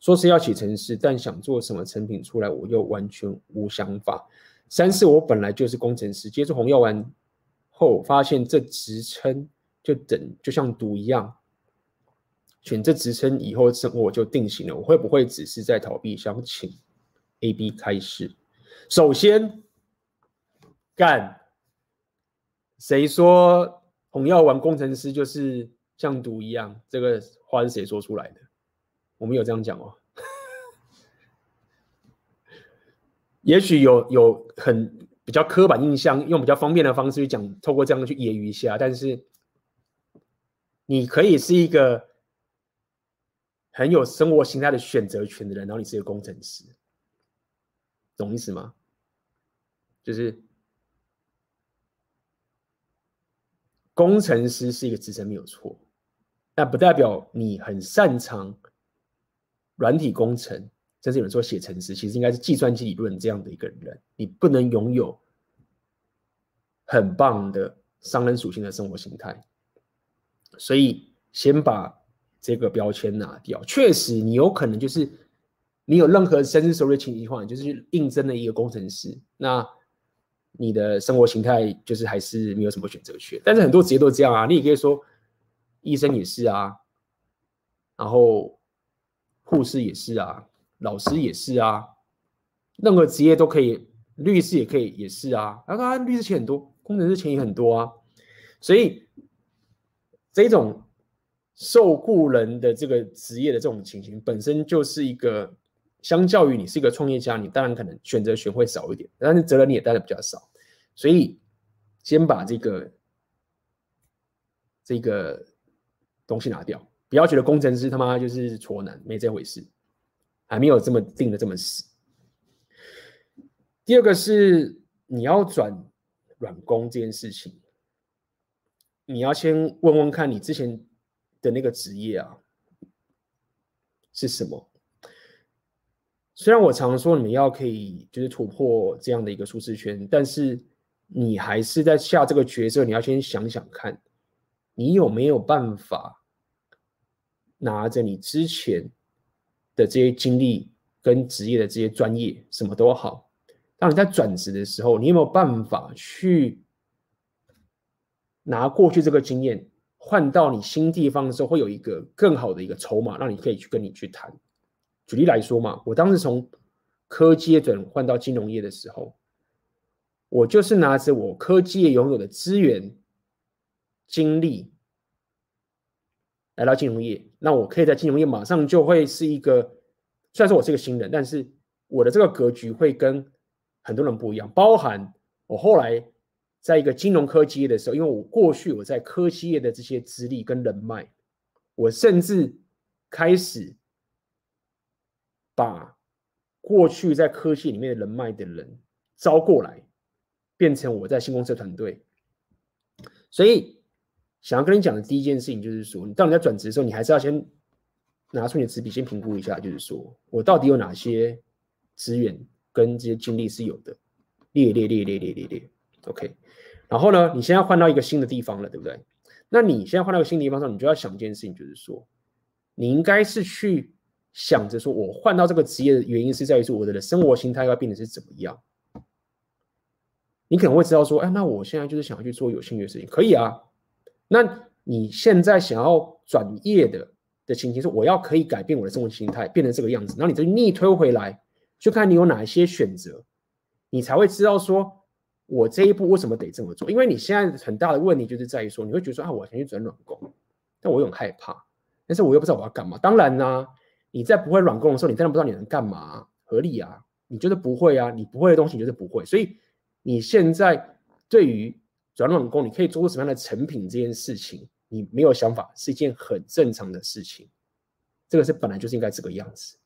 说是要写程式，但想做什么成品出来，我又完全无想法。三是我本来就是工程师，接触红药丸后，发现这职称就等就像赌一样，选这职称以后生活就定型了。我会不会只是在逃避？想请 A B 开始。首先，干，谁说红药丸工程师就是像赌一样？这个话是谁说出来的？我们有这样讲哦。也许有有很比较刻板印象，用比较方便的方式去讲，透过这样去揶揄一下。但是你可以是一个很有生活形态的选择权的人，然后你是一个工程师，懂意思吗？就是工程师是一个职称没有错，但不代表你很擅长软体工程。甚至有人说写程式，其实应该是计算机理论这样的一个人，你不能拥有很棒的商人属性的生活形态。所以先把这个标签拿掉。确实，你有可能就是你有任何深思熟虑的情况，就是应征了一个工程师，那你的生活形态就是还是没有什么选择权。但是很多职业都这样啊，你也可以说医生也是啊，然后护士也是啊。老师也是啊，任何职业都可以，律师也可以，也是啊。然后他律师钱很多，工程师钱也很多啊。所以这种受雇人的这个职业的这种情形，本身就是一个，相较于你是一个创业家，你当然可能选择权会少一点，但是责任你也担的比较少。所以先把这个这个东西拿掉，不要觉得工程师他妈就是挫男，没这回事。还没有这么定的这么死。第二个是你要转软工这件事情，你要先问问看你之前的那个职业啊是什么。虽然我常说你们要可以就是突破这样的一个舒适圈，但是你还是在下这个决策，你要先想想看，你有没有办法拿着你之前。的这些经历跟职业的这些专业，什么都好。当你在转职的时候，你有没有办法去拿过去这个经验换到你新地方的时候，会有一个更好的一个筹码，让你可以去跟你去谈。举例来说嘛，我当时从科技业转换到金融业的时候，我就是拿着我科技业拥有的资源、经历。来到金融业，那我可以在金融业马上就会是一个，虽然说我是一个新人，但是我的这个格局会跟很多人不一样。包含我后来在一个金融科技业的时候，因为我过去我在科技业的这些资历跟人脉，我甚至开始把过去在科技里面的人脉的人招过来，变成我在新公司的团队，所以。想要跟你讲的第一件事情就是说，你当你在转职的时候，你还是要先拿出你的纸笔，先评估一下，就是说我到底有哪些资源跟这些经历是有的，列列列列列列列，OK。然后呢，你现在换到一个新的地方了，对不对？那你现在换到一个新的地方的时候，你就要想一件事情，就是说，你应该是去想着说，我换到这个职业的原因是在于说，我的生活心态要变得是怎么样？你可能会知道说，哎，那我现在就是想要去做有兴趣的事情，可以啊。那你现在想要转业的的情形是，我要可以改变我的生活心态，变成这个样子。然后你再逆推回来，就看你有哪些选择，你才会知道说，我这一步为什么得这么做。因为你现在很大的问题就是在于说，你会觉得说啊，我想去转软工，但我又很害怕，但是我又不知道我要干嘛。当然啦、你在不会软工的时候，你当然不知道你能干嘛，合理啊。你就是不会啊，你不会的东西你就是不会。所以你现在对于转软工，你可以做出什么样的成品？这件事情你没有想法，是一件很正常的事情。这个是本来就是应该这个样子。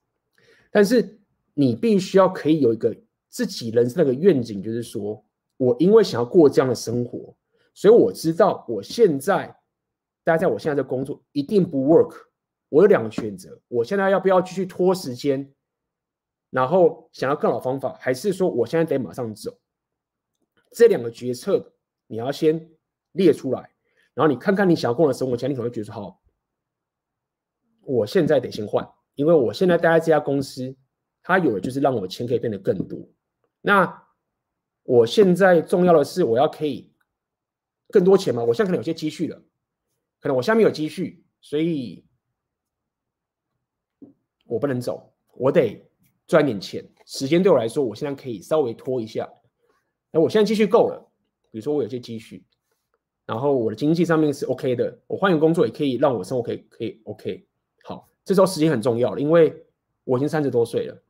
但是你必须要可以有一个自己人生的一个愿景，就是说我因为想要过这样的生活，所以我知道我现在待在我现在的工作一定不 work。我有两个选择：我现在要不要继续拖时间，然后想要更好方法，还是说我现在得马上走？这两个决策。你要先列出来，然后你看看你想要过的生活，前你可能会觉得说好，我现在得先换，因为我现在待在这家公司，它有的就是让我钱可以变得更多。那我现在重要的是，我要可以更多钱嘛？我现在可能有些积蓄了，可能我下面有积蓄，所以我不能走，我得赚点钱。时间对我来说，我现在可以稍微拖一下。那我现在积蓄够了，比如说我有些积蓄，然后我的经济上面是 OK 的，我换一个工作也可以让我生活可以可以 OK。好，这时候时间很重要了，因为我已经三十多岁了，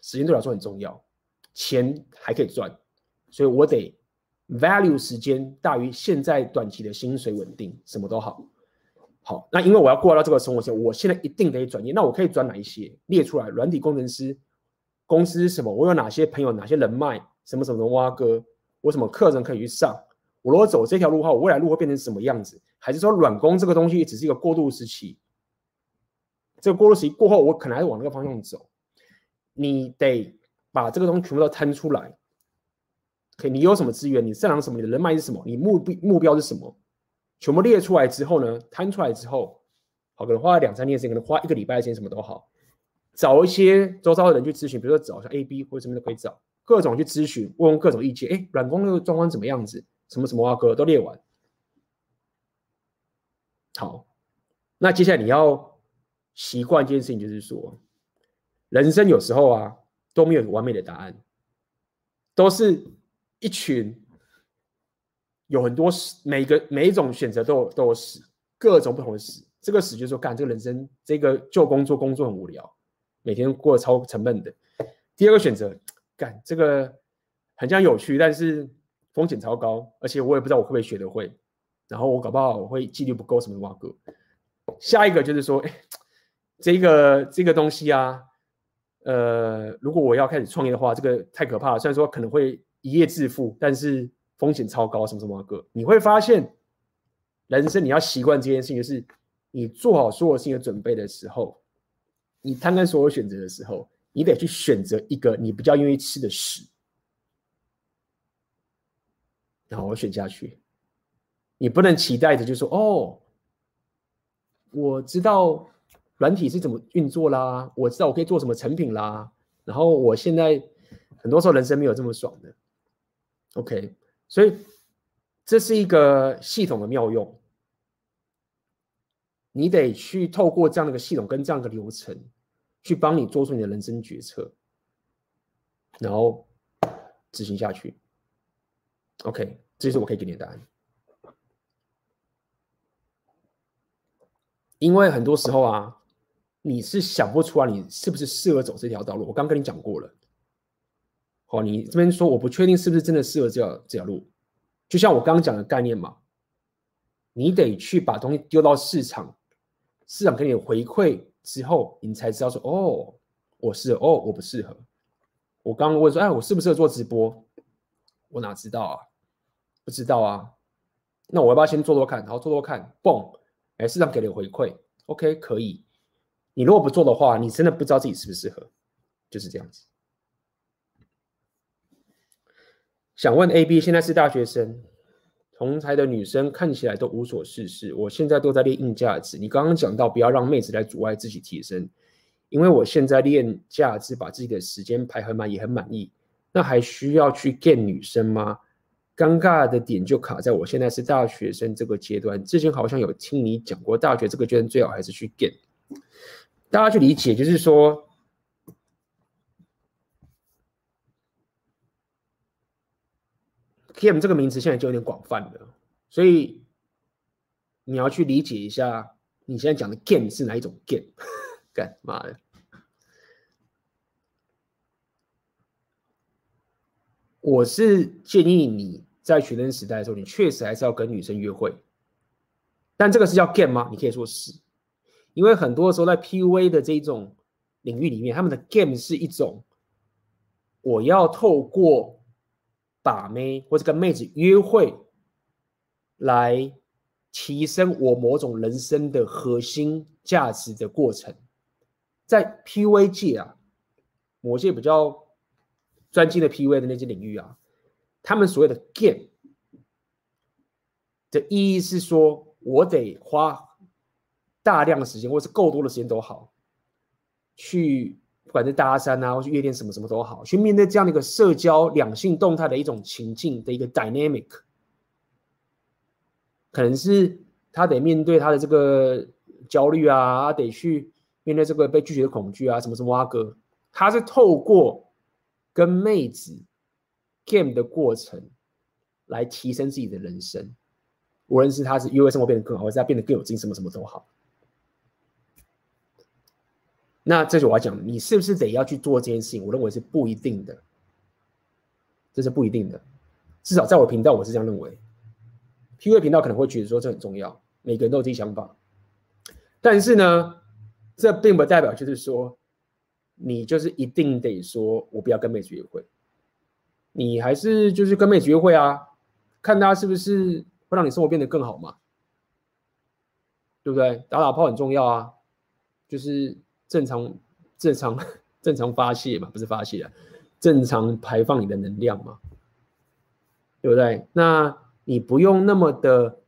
时间对我来说很重要，钱还可以赚，所以我得 value 时间大于现在短期的薪水稳定，什么都好。好，那因为我要过到这个生活线，我现在一定得转业。那我可以转哪一些？列出来，软体工程师，公司什么？我有哪些朋友？哪些人脉？什么什么的挖哥？我什么课程可以去上？我如果走这条路的话，我未来路会变成什么样子？还是说软工这个东西只是一个过渡时期？这个过渡期过后，我可能还是往那个方向走。你得把这个东西全部都摊出来。可以，你有什么资源？你擅长什么？你的人脉是什么？你目标目标是什么？全部列出来之后呢，摊出来之后，好，可能花了两三天时间，可能花一个礼拜的时间，什么都好，找一些周遭的人去咨询，比如说找像 A、B 或者什么都可以找，各种去咨询，问问各种意见。哎，软工那个状况怎么样子？什么什么啊，哥都列完。好，那接下来你要。习惯一件事情，就是说，人生有时候啊都没有完美的答案，都是一群有很多死，每个每一种选择都有都有死，各种不同的死。这个死就是说，干这个人生，这个旧工作工作很无聊，每天过得超沉闷的。第二个选择，干这个很像有趣，但是风险超高，而且我也不知道我会不会学得会，然后我搞不好我会纪律不够什么哇哥。下一个就是说，哎。这个这个东西啊，呃，如果我要开始创业的话，这个太可怕了。虽然说可能会一夜致富，但是风险超高，什么什么个，你会发现，人生你要习惯这件事情，就是你做好所有事情的准备的时候，你摊开所有选择的时候，你得去选择一个你比较愿意吃的屎，然后我选下去。你不能期待着就说哦，我知道。软体是怎么运作啦？我知道我可以做什么成品啦。然后我现在很多时候人生没有这么爽的。OK，所以这是一个系统的妙用。你得去透过这样的一个系统跟这样的一个流程，去帮你做出你的人生决策，然后执行下去。OK，这是我可以给你的答案。因为很多时候啊。你是想不出来，你是不是适合走这条道路？我刚跟你讲过了。好，你这边说我不确定是不是真的适合这条这条路，就像我刚刚讲的概念嘛，你得去把东西丢到市场，市场给你回馈之后，你才知道说哦，我是，哦，我不适合。我刚刚问说，哎，我适不适合做直播？我哪知道啊？不知道啊。那我要不要先做做看？好，做做看，嘣，哎，市场给了回馈，OK，可以。你如果不做的话，你真的不知道自己适不适合，就是这样子。想问 A、B，现在是大学生，同才的女生看起来都无所事事。我现在都在练硬价值。你刚刚讲到不要让妹子来阻碍自己提升，因为我现在练价值，把自己的时间排很满，也很满意。那还需要去 get 女生吗？尴尬的点就卡在我现在是大学生这个阶段。之前好像有听你讲过，大学这个阶段最好还是去 get。大家去理解，就是说，game 这个名词现在就有点广泛了，所以你要去理解一下，你现在讲的 game 是哪一种 game？干嘛的？我是建议你在学生时代的时候，你确实还是要跟女生约会，但这个是叫 game 吗？你可以说是。因为很多时候在 PUA 的这种领域里面，他们的 game 是一种，我要透过把妹或者跟妹子约会，来提升我某种人生的核心价值的过程。在 PUA 界啊，某些比较专精的 PUA 的那些领域啊，他们所谓的 game 的意义是说，我得花。大量的时间，或是够多的时间都好，去，不管是搭讪啊，或是夜店什么什么都好，去面对这样的一个社交两性动态的一种情境的一个 dynamic，可能是他得面对他的这个焦虑啊，他得去面对这个被拒绝的恐惧啊，什么什么哇哥，他是透过跟妹子 game 的过程来提升自己的人生，无论是他是因为生活变得更好，或是他变得更有劲，什么什么都好。那这就我要讲，你是不是得要去做这件事情？我认为是不一定的，这是不一定的。至少在我频道，我是这样认为。P V 频道可能会觉得说这很重要，每个人都有自己想法。但是呢，这并不代表就是说，你就是一定得说我不要跟妹子约会。你还是就是跟妹子约会啊，看她是不是会让你生活变得更好嘛？对不对？打打炮很重要啊，就是。正常、正常、正常发泄嘛，不是发泄啊，正常排放你的能量嘛，对不对？那你不用那么的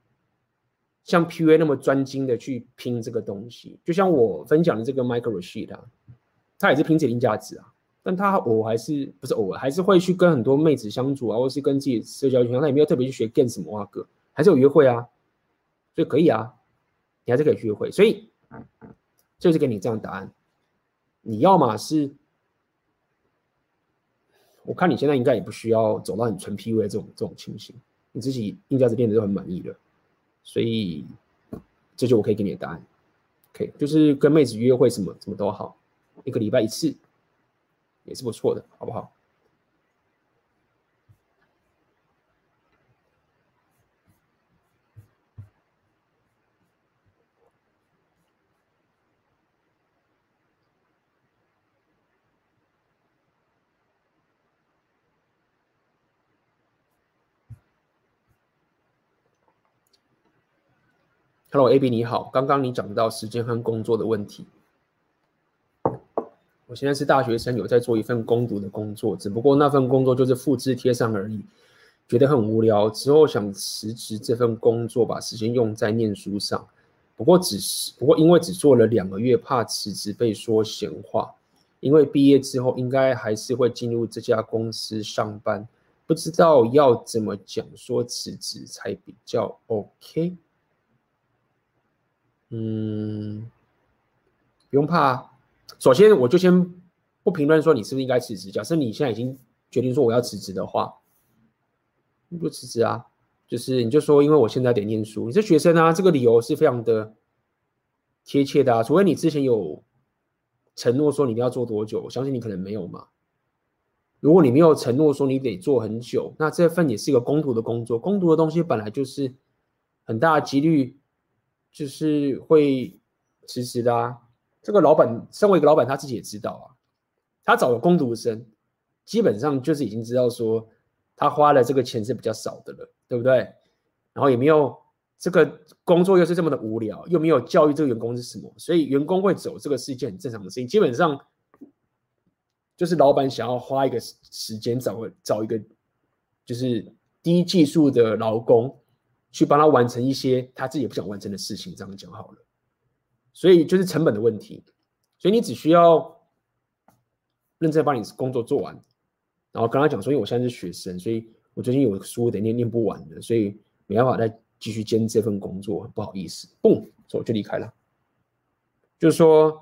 像 PUA 那么专精的去拼这个东西，就像我分享的这个 Michael Rashid 啊，他也是拼自己价值啊，但他偶还是不是偶尔还是会去跟很多妹子相处啊，或是跟自己社交圈，他也没有特别去学干什么啊哥，还是有约会啊，所以可以啊，你还是可以去约会，所以。就是给你这样答案，你要么是，我看你现在应该也不需要走到很纯 PUA 这种这种情形，你自己硬价值变得都很满意了，所以这就我可以给你的答案，OK，就是跟妹子约会什么什么都好，一个礼拜一次也是不错的，好不好？？Hello，AB 你好，刚刚你讲到时间和工作的问题。我现在是大学生，有在做一份工读的工作，只不过那份工作就是复制贴上而已，觉得很无聊。之后想辞职这份工作，把时间用在念书上。不过只是，不过因为只做了两个月，怕辞职被说闲话。因为毕业之后应该还是会进入这家公司上班，不知道要怎么讲说辞职才比较 OK。嗯，不用怕。首先，我就先不评论说你是不是应该辞职。假设你现在已经决定说我要辞职的话，你就辞职啊。就是你就说，因为我现在得念书。你是学生啊，这个理由是非常的贴切的啊。除非你之前有承诺说你一定要做多久，我相信你可能没有嘛。如果你没有承诺说你得做很久，那这份也是一个工读的工作。工读的东西本来就是很大的几率。就是会辞职的啊，这个老板身为一个老板，他自己也知道啊。他找了工读生，基本上就是已经知道说，他花了这个钱是比较少的了，对不对？然后也没有这个工作又是这么的无聊，又没有教育这个员工是什么，所以员工会走，这个是一件很正常的事情。基本上就是老板想要花一个时间找个找一个就是低技术的劳工。去帮他完成一些他自己也不想完成的事情，这样讲好了。所以就是成本的问题，所以你只需要认真把你工作做完，然后跟他讲说，因为我现在是学生，所以我最近有书得念，念不完的，所以没办法再继续兼这份工作，不好意思，嘣，走就离开了。就是说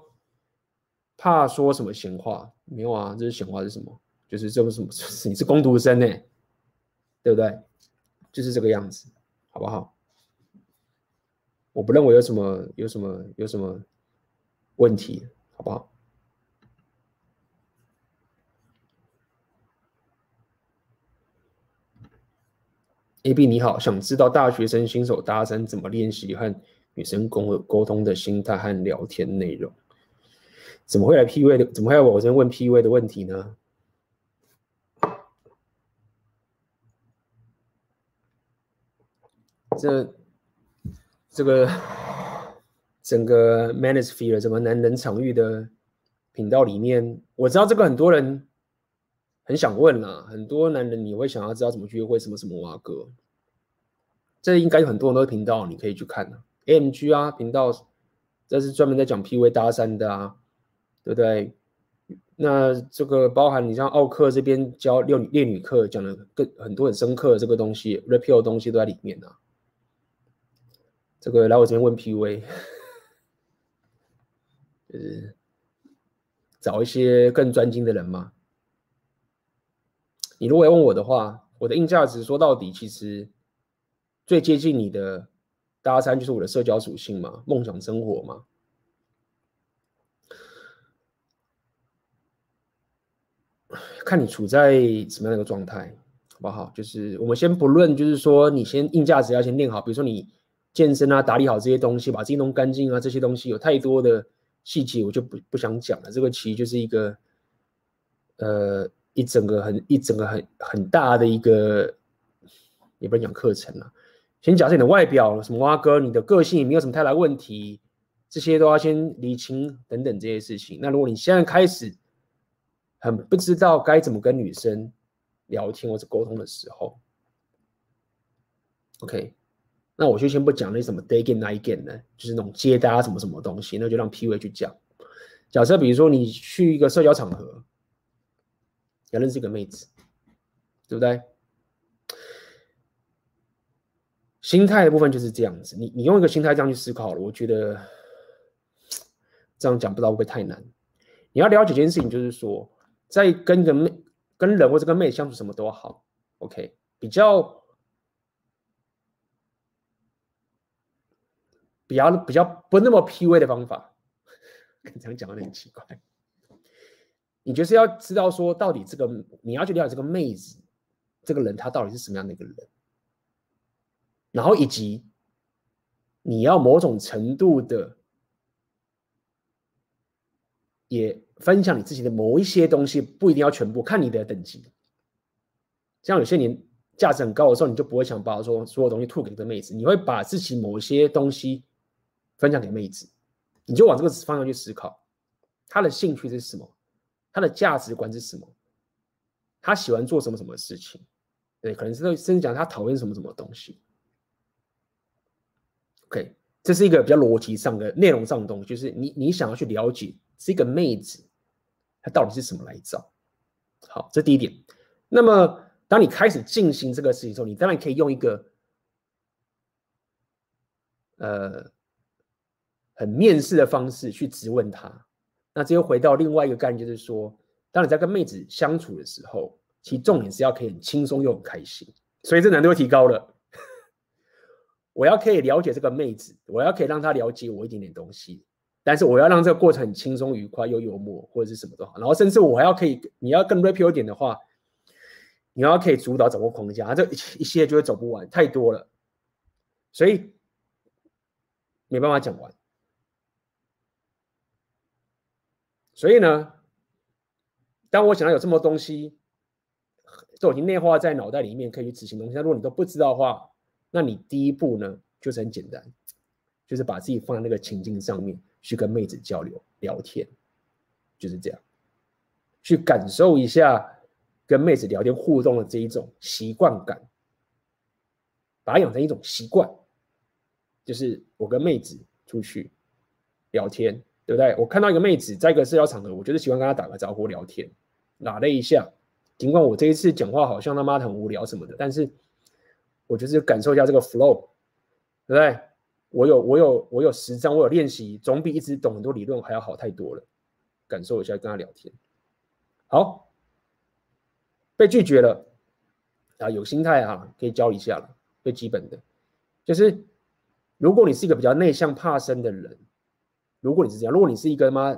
怕说什么闲话，没有啊，这是闲话是什么？就是这不是什么，你是工读生呢，对不对？就是这个样子。好不好？我不认为有什么、有什么、有什么问题，好不好？AB 你好，想知道大学生新手搭讪怎么练习和女生沟沟通的心态和聊天内容？怎么会来 PUA 的？怎么会来我这边问 PUA 的问题呢？这这个整个 Manosphere 什么男人场域的频道里面，我知道这个很多人很想问啦，很多男人你会想要知道怎么约会，什么什么哇哥，这应该有很多很多频道你可以去看的，AMG 啊频道，这是专门在讲 PV 搭讪的啊，对不对？那这个包含你像奥克这边教恋恋女课讲的更很多很深刻的这个东西，repeal 的东西都在里面啊。这个来我这边问 PUA，就是找一些更专精的人嘛。你如果要问我的话，我的硬价值说到底其实最接近你的搭讪就是我的社交属性嘛，梦想生活嘛。看你处在什么样的一个状态，好不好？就是我们先不论，就是说你先硬价值要先练好，比如说你健身啊，打理好这些东西，把自己弄干净啊，这些东西有太多的细节，我就不不想讲了。这个其实就是一个，呃，一整个很一整个很很大的一个，也不能讲课程了。先假设你的外表什么挖哥，你的个性也没有什么太大问题，这些都要先理清等等这些事情。那如果你现在开始，很不知道该怎么跟女生聊天或者沟通的时候，OK，那我就先不讲那什么 day game night game 呢，就是那种接搭什么什么东西，那就让 P V 去讲。假设比如说你去一个社交场合，要认识一个妹子，对不对？心态的部分就是这样子，你你用一个心态这样去思考了，我觉得这样讲不知道会不会太难。你要了解一件事情，就是说。在跟一个妹、跟人或者跟妹相处，什么都好，OK，比较比较比较不那么 PUA 的方法，跟 这样讲的很奇怪。你就是要知道说，到底这个你要去了解这个妹子，这个人他到底是什么样的一个人，然后以及你要某种程度的。也分享你自己的某一些东西，不一定要全部，看你的等级。像有些年价值很高的时候，你就不会想把说所有东西吐给这个妹子，你会把自己某一些东西分享给妹子，你就往这个方向去思考，她的兴趣是什么，她的价值观是什么，她喜欢做什么什么事情，对，可能是甚至讲她讨厌什么什么东西。OK，这是一个比较逻辑上的内容上的东西，就是你你想要去了解。是一个妹子，她到底是什么来找？好，这第一点。那么，当你开始进行这个事情之后，你当然可以用一个呃很面试的方式去质问他。那这又回到另外一个概念，就是说，当你在跟妹子相处的时候，其实重点是要可以很轻松又很开心，所以这难度会提高了。我要可以了解这个妹子，我要可以让她了解我一点点东西。但是我要让这个过程很轻松愉快又幽默，或者是什么都好。然后甚至我还要可以，你要更 rapio 一点的话，你要可以主导整个框架，这一系列就会走不完，太多了，所以没办法讲完。所以呢，当我想到有这么多东西都已经内化在脑袋里面，可以去执行东西。那如果你都不知道的话，那你第一步呢，就是很简单，就是把自己放在那个情境上面。去跟妹子交流聊天，就是这样，去感受一下跟妹子聊天互动的这一种习惯感，把它养成一种习惯，就是我跟妹子出去聊天，对不对？我看到一个妹子在一个社交场合，我就是喜欢跟她打个招呼聊天，拉了一下，尽管我这一次讲话好像他妈很无聊什么的，但是我就是感受一下这个 flow，对不对？我有我有我有实战，我有练习，总比一直懂很多理论还要好太多了。感受一下跟他聊天，好，被拒绝了啊，有心态啊，可以教一下了，最基本的，就是如果你是一个比较内向怕生的人，如果你是这样，如果你是一个妈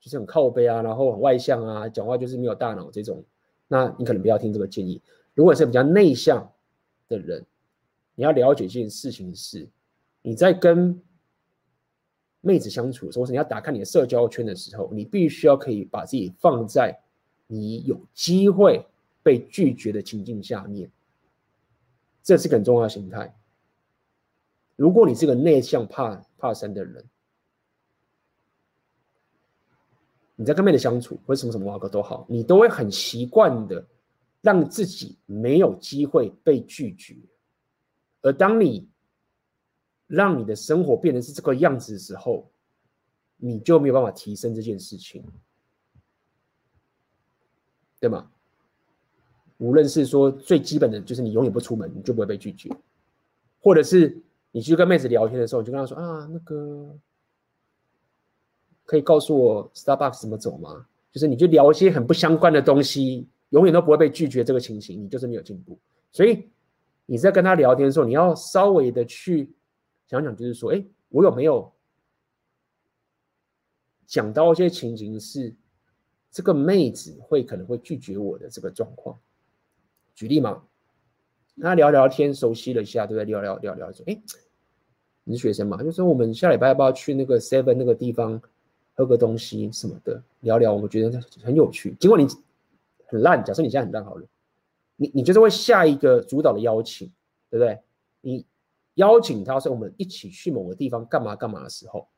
就是很靠北啊，然后很外向啊，讲话就是没有大脑这种，那你可能不要听这个建议。如果是比较内向的人，你要了解一件事情是。你在跟妹子相处的时候，或是你要打开你的社交圈的时候，你必须要可以把自己放在你有机会被拒绝的情境下面，这是很重要的心态。如果你是个内向怕怕生的人，你在跟妹子相处或什么什么话都好，你都会很习惯的让自己没有机会被拒绝，而当你让你的生活变成是这个样子的时候，你就没有办法提升这件事情，对吗？无论是说最基本的就是你永远不出门，你就不会被拒绝，或者是你去跟妹子聊天的时候，你就跟她说啊，那个可以告诉我 Starbucks 怎么走吗？就是你就聊一些很不相关的东西，永远都不会被拒绝。这个情形，你就是没有进步。所以你在跟他聊天的时候，你要稍微的去想想，就是说，哎，我有没有讲到一些情形是这个妹子会可能会拒绝我的这个状况？举例嘛，跟他聊聊天，熟悉了一下，对不对？聊聊聊聊，说，哎，你是学生嘛？就说我们下礼拜要不要去那个 Seven 那个地方？喝个东西什么的，聊聊，我觉得很有趣。尽管你很烂，假设你现在很烂好了，你你就是会下一个主导的邀请，对不对？你邀请他说我们一起去某个地方干嘛干嘛的时候，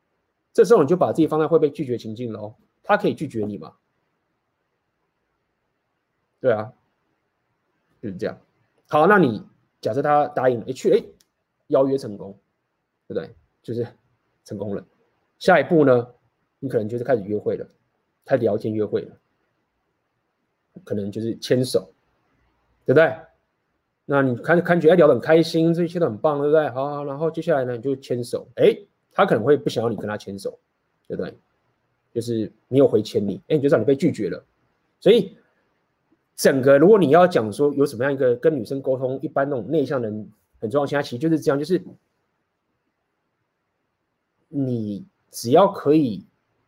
这时候你就把自己放在会被拒绝情境喽。他可以拒绝你吗？对啊，就是这样。好，那你假设他答应了，去，哎，邀约成功，对不对？就是成功了。下一步呢？你可能就是开始约会了，开始聊天约会了，可能就是牵手，对不对？那你看看觉得聊得很开心，这一切都很棒，对不对？好，好，然后接下来呢，你就牵手。哎，他可能会不想要你跟他牵手，对不对？就是没有回牵你，哎，你就知道你被拒绝了。所以整个如果你要讲说有什么样一个跟女生沟通，一般那种内向人很重要，现在其实就是这样，就是你只要可以。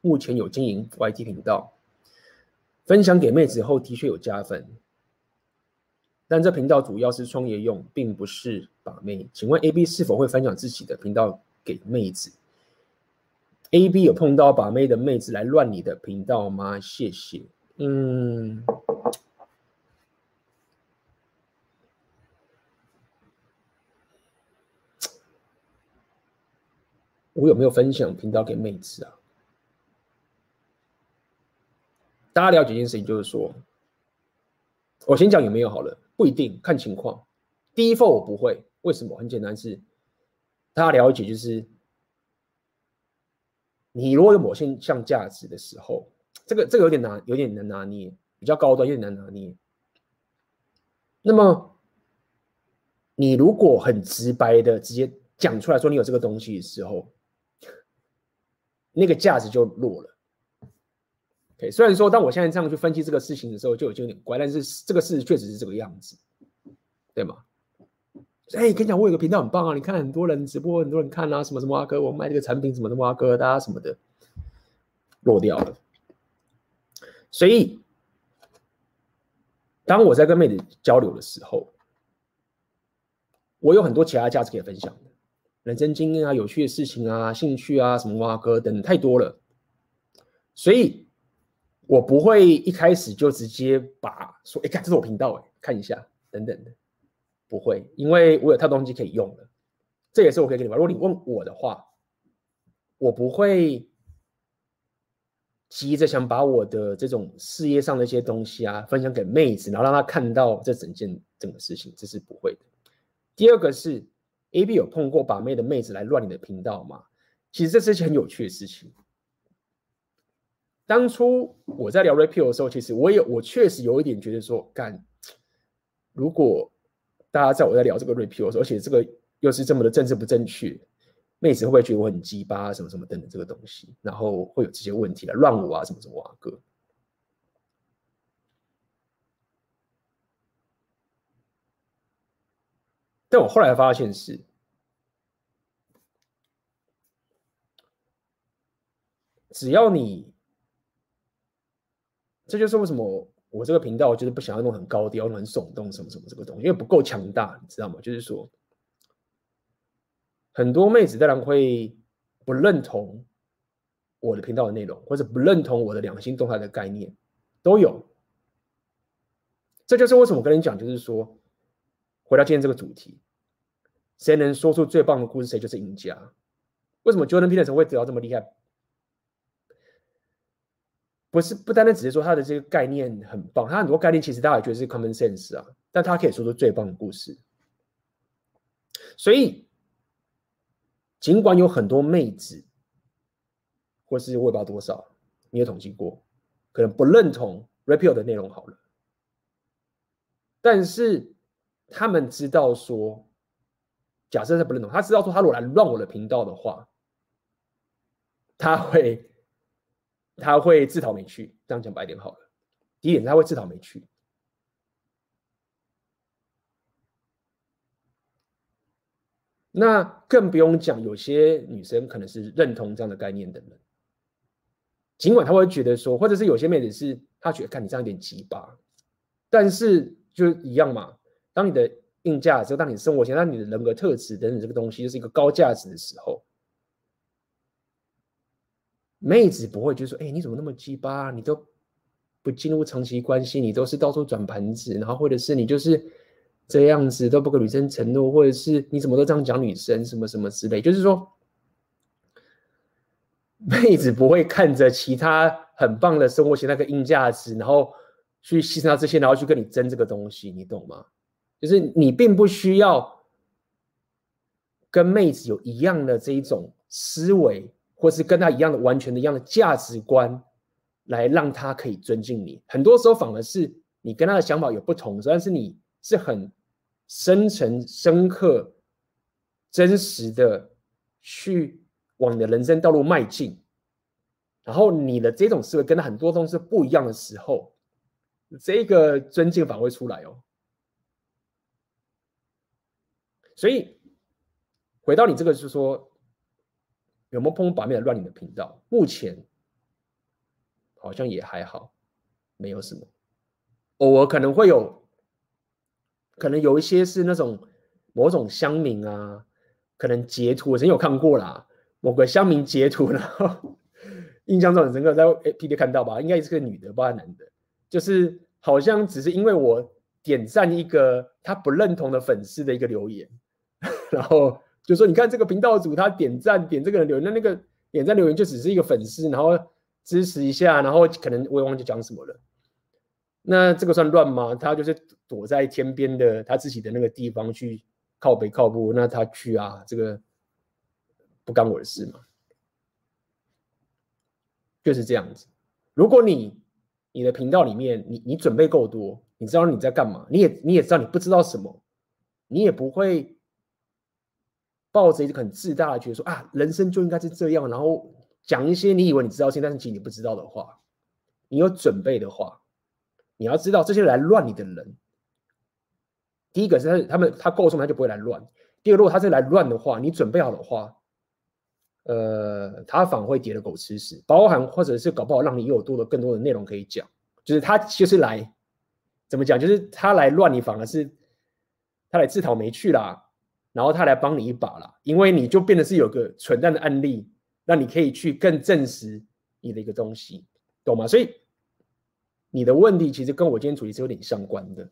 目前有经营 YT 频道，分享给妹子后的确有加分，但这频道主要是创业用，并不是把妹。请问 AB 是否会分享自己的频道给妹子？AB 有碰到把妹的妹子来乱你的频道吗？谢谢。嗯，我有没有分享频道给妹子啊？大家了解一件事情，就是说，我先讲有没有好了，不一定看情况。第一份我不会，为什么？很简单是，大家了解，就是你如果有某些项价值的时候，这个这个有点难，有点难拿捏，比较高端，有点难拿捏。那么，你如果很直白的直接讲出来说你有这个东西的时候，那个价值就弱了。OK，虽然说，当我现在这样去分析这个事情的时候，就已经有点怪，但是这个事实确实是这个样子，对吗？哎，跟你讲，我有个频道很棒啊，你看很多人直播，很多人看啊，什么什么阿哥，我卖这个产品什么什么阿哥，大家什么的落掉了。所以，当我在跟妹子交流的时候，我有很多其他价值可以分享的，人生经验啊、有趣的事情啊、兴趣啊、什么阿哥等太多了，所以。我不会一开始就直接把说，哎，看这是我频道，哎，看一下等等的，不会，因为我有太多东西可以用了。这也是我可以给你们。如果你问我的话，我不会急着想把我的这种事业上的一些东西啊分享给妹子，然后让她看到这整件整个事情，这是不会的。第二个是，AB 有碰过把妹的妹子来乱你的频道吗？其实这是一件很有趣的事情。当初我在聊 Rapio 的时候，其实我也我确实有一点觉得说，干，如果大家在我在聊这个 Rapio 的时候，而且这个又是这么的政治不正确，妹子会不会觉得我很鸡巴什么什么等等这个东西，然后会有这些问题来乱我啊什么什么啊哥？但我后来发现是，只要你。这就是为什么我这个频道就是不想要弄很高调、很耸动什么什么这个东西，因为不够强大，你知道吗？就是说，很多妹子当然会不认同我的频道的内容，或者不认同我的两性动态的概念，都有。这就是为什么我跟你讲，就是说，回到今天这个主题，谁能说出最棒的故事，谁就是赢家。为什么 Jordan Peterson 会得到这么厉害？不是不单单只是说他的这个概念很棒，他很多概念其实大家也觉得是 common sense 啊，但他可以说出最棒的故事。所以，尽管有很多妹子。或是我也不知道多少，你有统计过，可能不认同 Rapio 的内容好了，但是他们知道说，假设他不认同，他知道说他如果来乱我的频道的话，他会他会自讨没趣。这样讲白点好了，第一点他会自讨没趣。那更不用讲，有些女生可能是认同这样的概念的人。尽管他会觉得说，或者是有些妹子是她觉得看你这样有点奇葩，但是就一样嘛。当你的硬价值，当你生活线，当你的人格特质等等这个东西就是一个高价值的时候，妹子不会就说：“哎、你怎么那么鸡巴？你都不进入长期关系，你都是到处转盘子，然后或者是你就是这样子都不跟女生承诺，或者是你怎么都这样讲女生什么什么之类。”就是说。妹子不会看着其他很棒的生活型那个硬价值，然后去牺牲掉这些，然后去跟你争这个东西，你懂吗？就是你并不需要跟妹子有一样的这一种思维，或是跟他一样的完全的一样的价值观，来让他可以尊敬你。很多时候反而是你跟他的想法有不同，但是你是很深沉、深刻、真实的去。往你的人生道路迈进，然后你的这种思维跟他很多东西不一样的时候，这个尊敬反而会出来哦。所以回到你这个，是说有没有碰把妹的乱你的频道？目前好像也还好，没有什么。偶尔可能会有，可能有一些是那种某种乡民啊，可能截图，我曾经有看过啦。某个乡民截图，然后 印象中很深刻，在 P D 看到吧，应该也是个女的，不是男的，就是好像只是因为我点赞一个他不认同的粉丝的一个留言，然后就说你看这个频道主他点赞点这个人留言，那那个点赞留言就只是一个粉丝，然后支持一下，然后可能我也忘记讲什么了。那这个算乱吗？他就是躲在天边的他自己的那个地方去靠北靠步，那他去啊这个。不干我的事嘛，就是这样子。如果你你的频道里面，你你准备够多，你知道你在干嘛，你也你也知道你不知道什么，你也不会抱着一个很自大的觉得说啊，人生就应该是这样，然后讲一些你以为你知道，现在但是其实你不知道的话。你有准备的话，你要知道这些来乱你的人，第一个是他他们他够重，他就不会来乱。第二个，如果他是来乱的话，你准备好的话。呃，他反而会跌的狗吃屎，包含或者是搞不好让你有多的更多的内容可以讲，就是他就是来怎么讲，就是他来乱你，反而是他来自讨没趣啦，然后他来帮你一把啦，因为你就变得是有个存在的案例，让你可以去更证实你的一个东西，懂吗？所以你的问题其实跟我今天主题是有点相关的，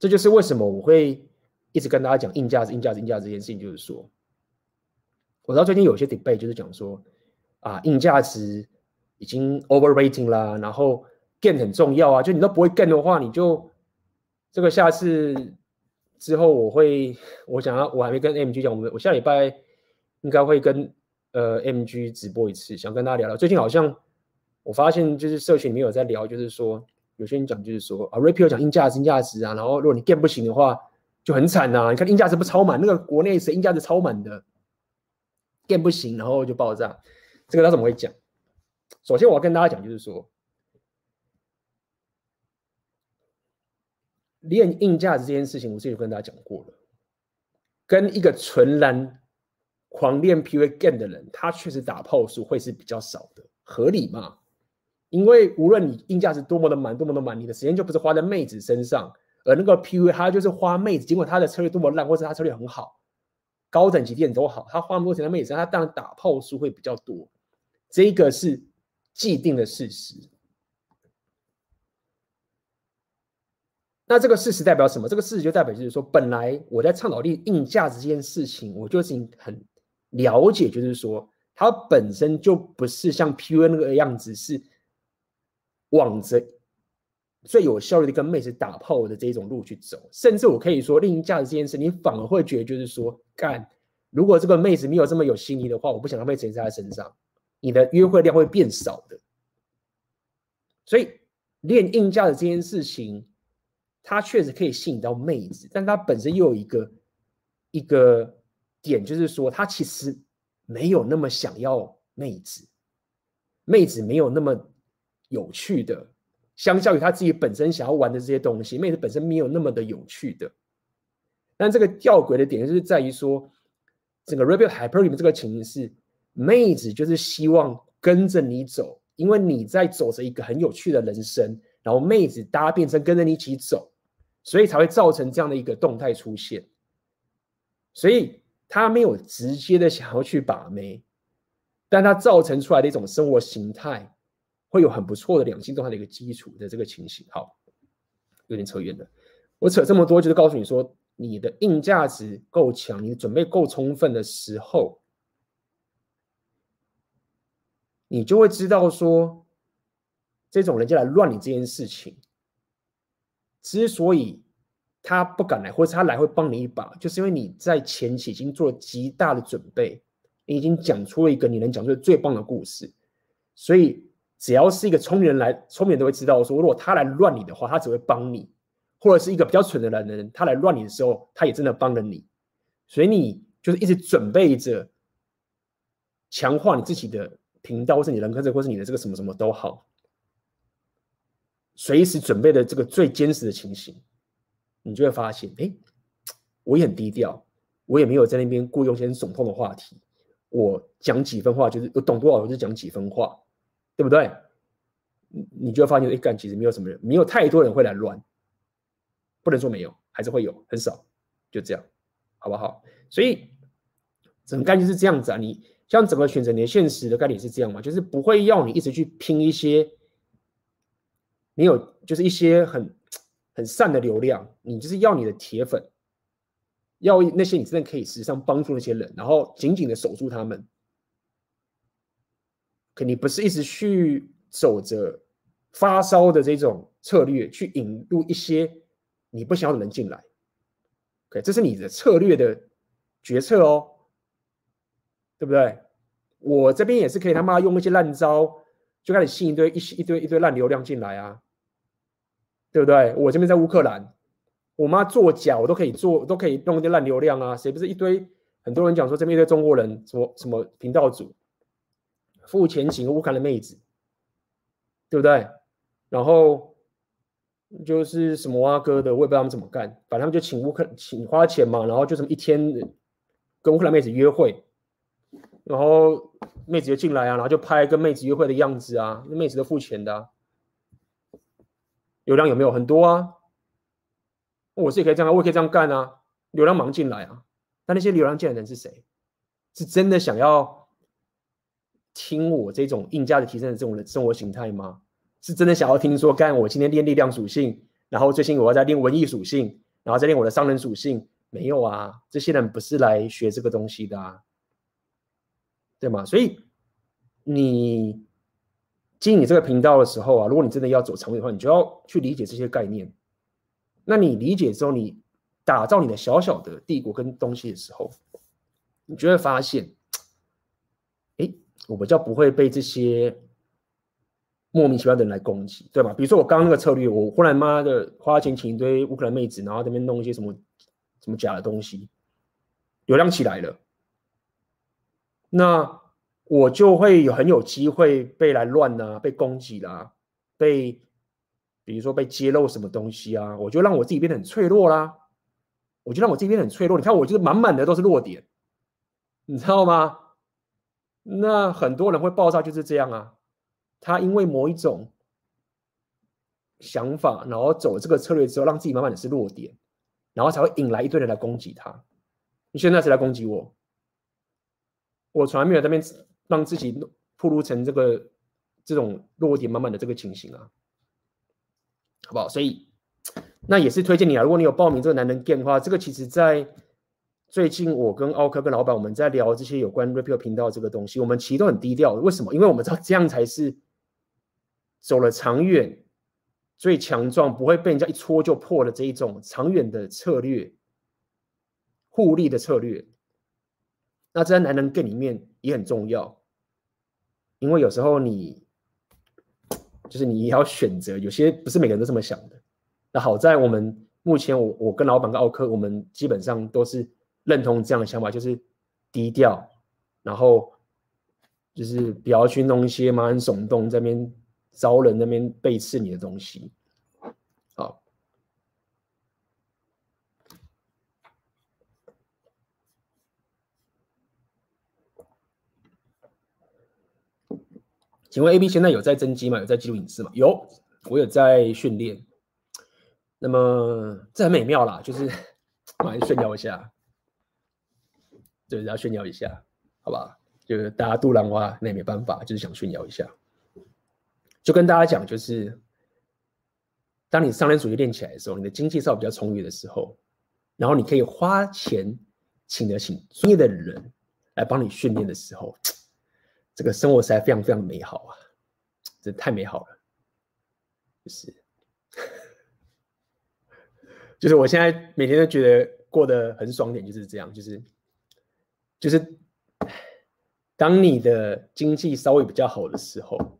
这就是为什么我会。一直跟大家讲硬价值、硬价值、硬价值这件事情，就是说，我知道最近有些 debate 就是讲说，啊，硬价值已经 overrating 啦，然后 gain 很重要啊，就你都不会 gain 的话，你就这个下次之后我会，我想要我还没跟 MG 讲，我们我下礼拜应该会跟呃 MG 直播一次，想跟大家聊聊。最近好像我发现就是社群里面有在聊，就是说有些人讲就是说啊，Rapio 讲硬价值、硬价值啊，然后如果你 gain 不行的话。就很惨呐、啊！你看硬价值不超满，那个国内谁硬价值超满的，gain 不行，然后就爆炸。这个他怎么会讲？首先我要跟大家讲，就是说，练硬价值这件事情，我之前跟大家讲过了。跟一个纯然狂练 PUA gain 的人，他确实打炮数会是比较少的，合理嘛？因为无论你硬价值多么的满，多么的满，你的时间就不是花在妹子身上。而那个 PUA 他就是花妹子，尽管他的策略多么烂，或者他策略很好，高等级店都好，他花那么多钱在妹子身上，他当然打炮数会比较多，这个是既定的事实。那这个事实代表什么？这个事实就代表就是说，本来我在倡导力硬价值这件事情，我就已经很了解，就是说，它本身就不是像 PUA 那个样子，是往着最有效率的跟妹子打炮的这种路去走。甚至我可以说，利硬价值这件事，你反而会觉得就是说，干，如果这个妹子没有这么有心意的话，我不想让妹子在她身上，你的约会量会变少的。所以练硬价值这件事情。他确实可以吸引到妹子，但他本身又有一个一个点，就是说他其实没有那么想要妹子，妹子没有那么有趣的，相较于他自己本身想要玩的这些东西，妹子本身没有那么的有趣的。但这个吊诡的点就是在于说，整个 Rebel Hyper Game 这个情形是，妹子就是希望跟着你走，因为你在走着一个很有趣的人生，然后妹子搭变成跟着你一起走。所以才会造成这样的一个动态出现，所以他没有直接的想要去把妹，但他造成出来的一种生活形态，会有很不错的两性动态的一个基础的这个情形。好，有点扯远了。我扯这么多，就是告诉你说，你的硬价值够强，你的准备够充分的时候，你就会知道说，这种人家来乱你这件事情。之所以他不敢来，或者他来会帮你一把，就是因为你在前期已经做了极大的准备，你已经讲出了一个你能讲出最棒的故事。所以只要是一个聪明人来，聪明人都会知道说，如果他来乱你的话，他只会帮你；或者是一个比较蠢的人，他来乱你的时候，他也真的帮了你。所以你就是一直准备着强化你自己的频道，或是你人格，或是你的这个什么什么都好。随时准备的这个最坚实的情形，你就会发现，哎，我也很低调，我也没有在那边故意用些耸动的话题，我讲几分话就是我懂多少我就讲几分话，对不对？你就会发现，哎，干其实没有什么人，没有太多人会来乱，不能说没有，还是会有，很少，就这样，好不好？所以整个概念是这样子啊，你像怎么选择你的现实的概念是这样嘛，就是不会要你一直去拼一些。你有就是一些很很善的流量，你就是要你的铁粉，要那些你真的可以实际上帮助那些人，然后紧紧的守住他们。可你不是一直去走着发烧的这种策略去引入一些你不想要的人进来。OK，这是你的策略的决策哦，对不对？我这边也是可以他妈用一些烂招，就开始吸引一堆一一堆一堆烂流量进来啊。对不对？我这边在乌克兰，我妈做假，我都可以做，都可以弄一些烂流量啊！谁不是一堆很多人讲说这边一堆中国人，什么什么频道主付钱请乌克兰的妹子，对不对？然后就是什么阿哥的，我也不知道他们怎么干，反正他们就请乌克请花钱嘛，然后就这么一天跟乌克兰妹子约会，然后妹子就进来啊，然后就拍跟妹子约会的样子啊，那妹子都付钱的啊。流量有没有很多啊？我是也可以这样，我也可以这样干啊。流量忙进来啊，但那些流量进来的人是谁？是真的想要听我这种硬价值提升的这种生活形态吗？是真的想要听说，干我今天练力量属性，然后最近我要再练文艺属性，然后再练我的商人属性？没有啊，这些人不是来学这个东西的啊，对吗？所以你。经营你这个频道的时候啊，如果你真的要走长远的话，你就要去理解这些概念。那你理解之后，你打造你的小小的帝国跟东西的时候，你就会发现，哎，我比较不会被这些莫名其妙的人来攻击，对吧？比如说我刚刚那个策略，我忽然妈的花钱请一堆乌克兰妹子，然后在那边弄一些什么什么假的东西，流量起来了，那。我就会有很有机会被来乱啊，被攻击啦、被比如说被揭露什么东西啊，我就让我自己变得很脆弱啦，我就让我自己变得很脆弱。你看我就是满满的都是弱点，你知道吗？那很多人会爆炸就是这样啊，他因为某一种想法，然后走这个策略之后，让自己满满的是弱点，然后才会引来一堆人来攻击他。你现在是来攻击我？我从来没有在那边让自己暴露成这个这种弱点满满的这个情形啊，好不好？所以那也是推荐你啊。如果你有报名这个男人 Game 的话，这个其实在最近我跟奥克跟老板我们在聊这些有关 Repeal 频道这个东西，我们其实都很低调。为什么？因为我们知道这样才是走了长远、最强壮，不会被人家一戳就破的这一种长远的策略，互利的策略。那这在男人 Game 里面也很重要，因为有时候你就是你也要选择，有些不是每个人都这么想的。那好在我们目前我我跟老板跟奥克，我们基本上都是认同这样的想法，就是低调，然后就是不要去弄一些蛮耸动在那边招人那边背刺你的东西。请问 AB 现在有在增肌吗？有在记录影视吗？有，我有在训练。那么这很美妙啦，就是 马上炫耀一下，就是要炫耀一下，好吧？就是大家度浪花，那也没办法，就是想炫耀一下。就跟大家讲，就是当你上练属性练起来的时候，你的经济上比较充裕的时候，然后你可以花钱请得起专业的人来帮你训练的时候。这个生活实在非常非常美好啊！这太美好了，就是，就是我现在每天都觉得过得很爽点，就是这样，就是，就是，当你的经济稍微比较好的时候，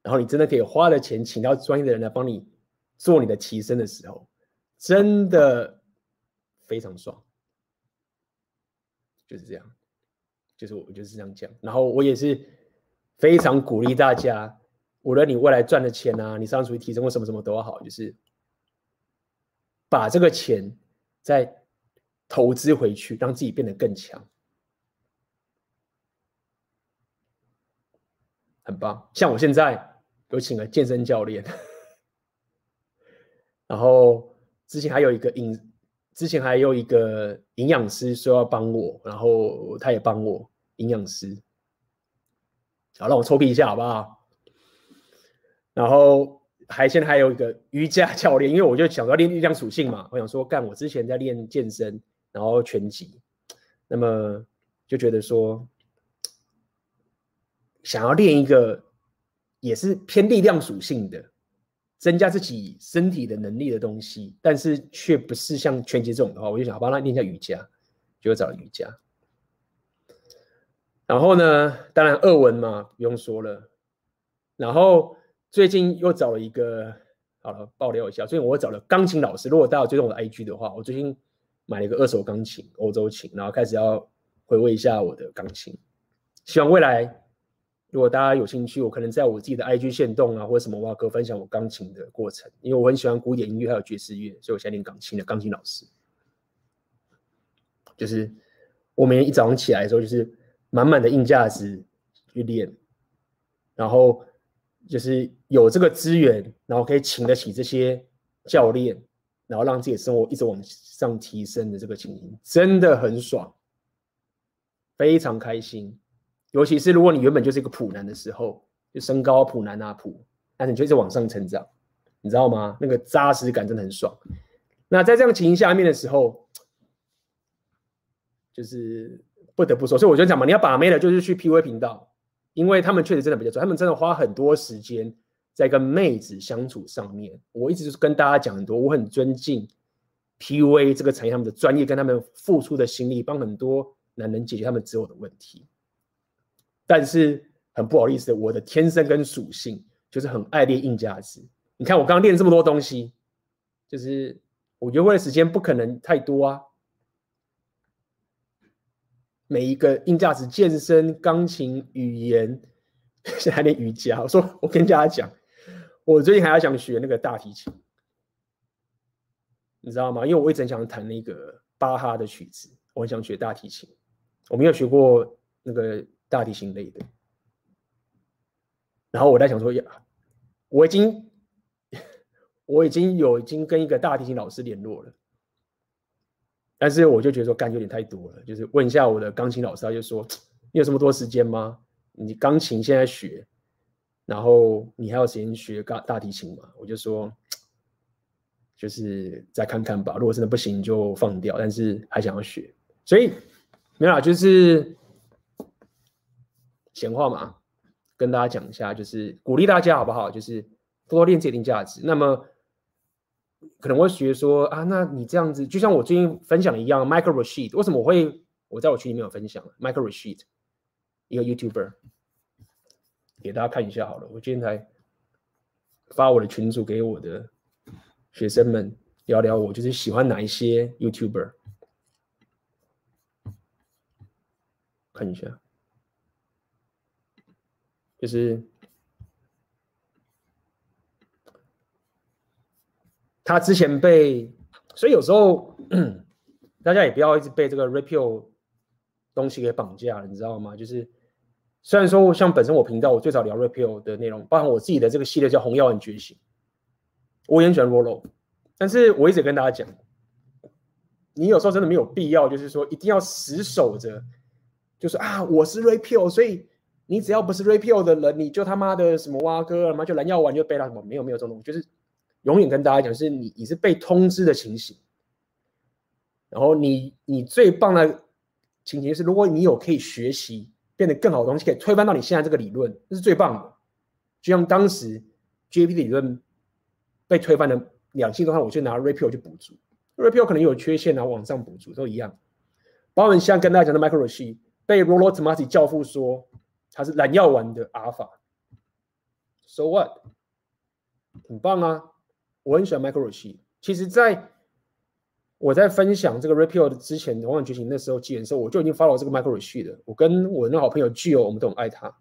然后你真的可以花了钱请到专业的人来帮你做你的提升的时候，真的非常爽，就是这样。就是我就是这样讲，然后我也是非常鼓励大家，无论你未来赚的钱啊，你上属于提升或什么什么都好，就是把这个钱再投资回去，让自己变得更强，很棒。像我现在有请了健身教练，然后之前还有一个影。之前还有一个营养师说要帮我，然后他也帮我营养师，好，让我臭屁一下好不好？然后还现在还有一个瑜伽教练，因为我就想要练力量属性嘛，我想说干，我之前在练健身，然后拳击，那么就觉得说想要练一个也是偏力量属性的。增加自己身体的能力的东西，但是却不是像拳击这种的话，我就想好帮他练一下瑜伽，就找瑜伽。然后呢，当然俄文嘛，不用说了。然后最近又找了一个，好了，爆料一下，最近我找了钢琴老师。如果大家有追踪我的 IG 的话，我最近买了一个二手钢琴，欧洲琴，然后开始要回味一下我的钢琴，希望未来。如果大家有兴趣，我可能在我自己的 IG 限动啊，或者什么，我要分享我钢琴的过程，因为我很喜欢古典音乐还有爵士乐，所以我现在练钢琴的钢琴老师。就是我每天一早上起来的时候，就是满满的硬价值去练，然后就是有这个资源，然后可以请得起这些教练，然后让自己的生活一直往上提升的这个情形，真的很爽，非常开心。尤其是如果你原本就是一个普男的时候，就身高普男啊普，那你就一直往上成长，你知道吗？那个扎实感真的很爽。那在这样情形下面的时候，就是不得不说，所以我就讲嘛，你要把妹的，就是去 PUA 频道，因为他们确实真的比较准，他们真的花很多时间在跟妹子相处上面。我一直就是跟大家讲很多，我很尊敬 PUA 这个产业他们的专业跟他们付出的心力，帮很多男人解决他们择偶的问题。但是很不好意思，我的天生跟属性就是很爱练硬价值。你看我刚练这么多东西，就是我约会的时间不可能太多啊。每一个硬价值，健身、钢琴、语言，现在还练瑜伽。我说，我跟大家讲，我最近还要想学那个大提琴，你知道吗？因为我一直想弹那个巴哈的曲子，我很想学大提琴。我没有学过那个。大提琴类的，然后我在想说，呀，我已经，我已经有已经跟一个大提琴老师联络了，但是我就觉得说干有点太多了，就是问一下我的钢琴老师，他就说你有这么多时间吗？你钢琴现在学，然后你还有时间学大大提琴吗？我就说就是再看看吧，如果真的不行就放掉，但是还想要学，所以没有啦，就是闲话嘛，跟大家讲一下，就是鼓励大家好不好？就是多练这一定价值。那么。可能会觉得说啊，那你这样子，就像我最近分享一样，Michael Rashid，为什么我会我在我群里面有分享？Michael Rashid，一个 YouTuber，给大家看一下好了。我今天才发我的群组给我的学生们聊聊，我就是喜欢哪一些 YouTuber，看一下，就是。他之前被，所以有时候 大家也不要一直被这个 Rapio 东西给绑架了，你知道吗？就是虽然说像本身我频道我最早聊 Rapio 的内容，包含我自己的这个系列叫《红药丸觉醒》，我也很喜欢 Rollo，但是我一直跟大家讲，你有时候真的没有必要，就是说一定要死守着，就是啊我是 Rapio，所以你只要不是 Rapio 的人，你就他妈的什么蛙哥，他妈就蓝药丸就背了什么？没有没有这种东西，就是。永远跟大家讲，是你你是被通知的情形，然后你你最棒的情形是，如果你有可以学习变得更好的东西，可以推翻到你现在这个理论，这是最棒的。就像当时 GAP 的理论被推翻的两性状态，我就拿 Rapio 去补足，Rapio 可能有缺陷，然后往上补足都一样。包括像跟大家讲的 Micro 游戏被 Rollo Tomasi 教父说他是蓝药丸的阿尔法，So what？很棒啊。我很喜欢 Michael Rashid。其实，在我在分享这个 Rapio 的之前，红药丸觉醒那时候记的时候，我就已经 follow 这个 Michael Rashid 了。我跟我那好朋友 Gio，我们都很爱他。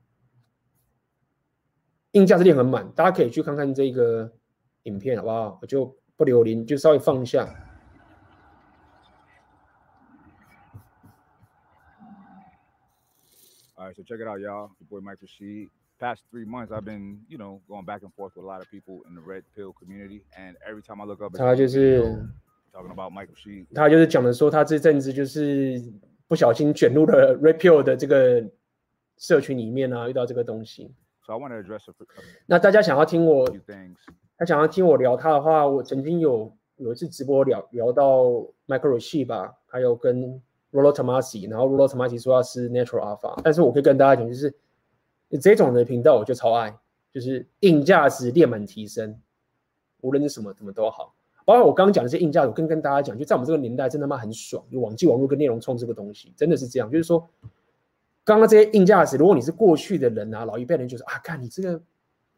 硬价值链很满，大家可以去看看这个影片，好不好？我就不留连，就稍微放一下。Right, so check it out, y'all. The boy Michael Rashid. past three months, I've been, you know, going back and forth with a lot of people in the red pill community, and every time I look up, 他就是 talking about 他就是讲的说，他这阵子就是不小心卷入了 red pill 的这个社群里面啊，遇到这个东西。So I want to address a, 那大家想要听我，他想要听我聊他的话，我曾经有有一次直播聊聊到 Michael She 吧，还有跟 Rollo Tomasi，然后 Rollo Tomasi 说他是 Natural Alpha，但是我可以跟大家讲，就是。这种的频道我就超爱，就是硬价值链满提升，无论是什么怎么都好。包括我刚刚讲的这些硬价值，我跟跟大家讲，就在我们这个年代，真他妈很爽，就网际网络跟内容冲这个东西，真的是这样。就是说，刚刚这些硬价值，如果你是过去的人啊，老一辈人就说啊，看你这个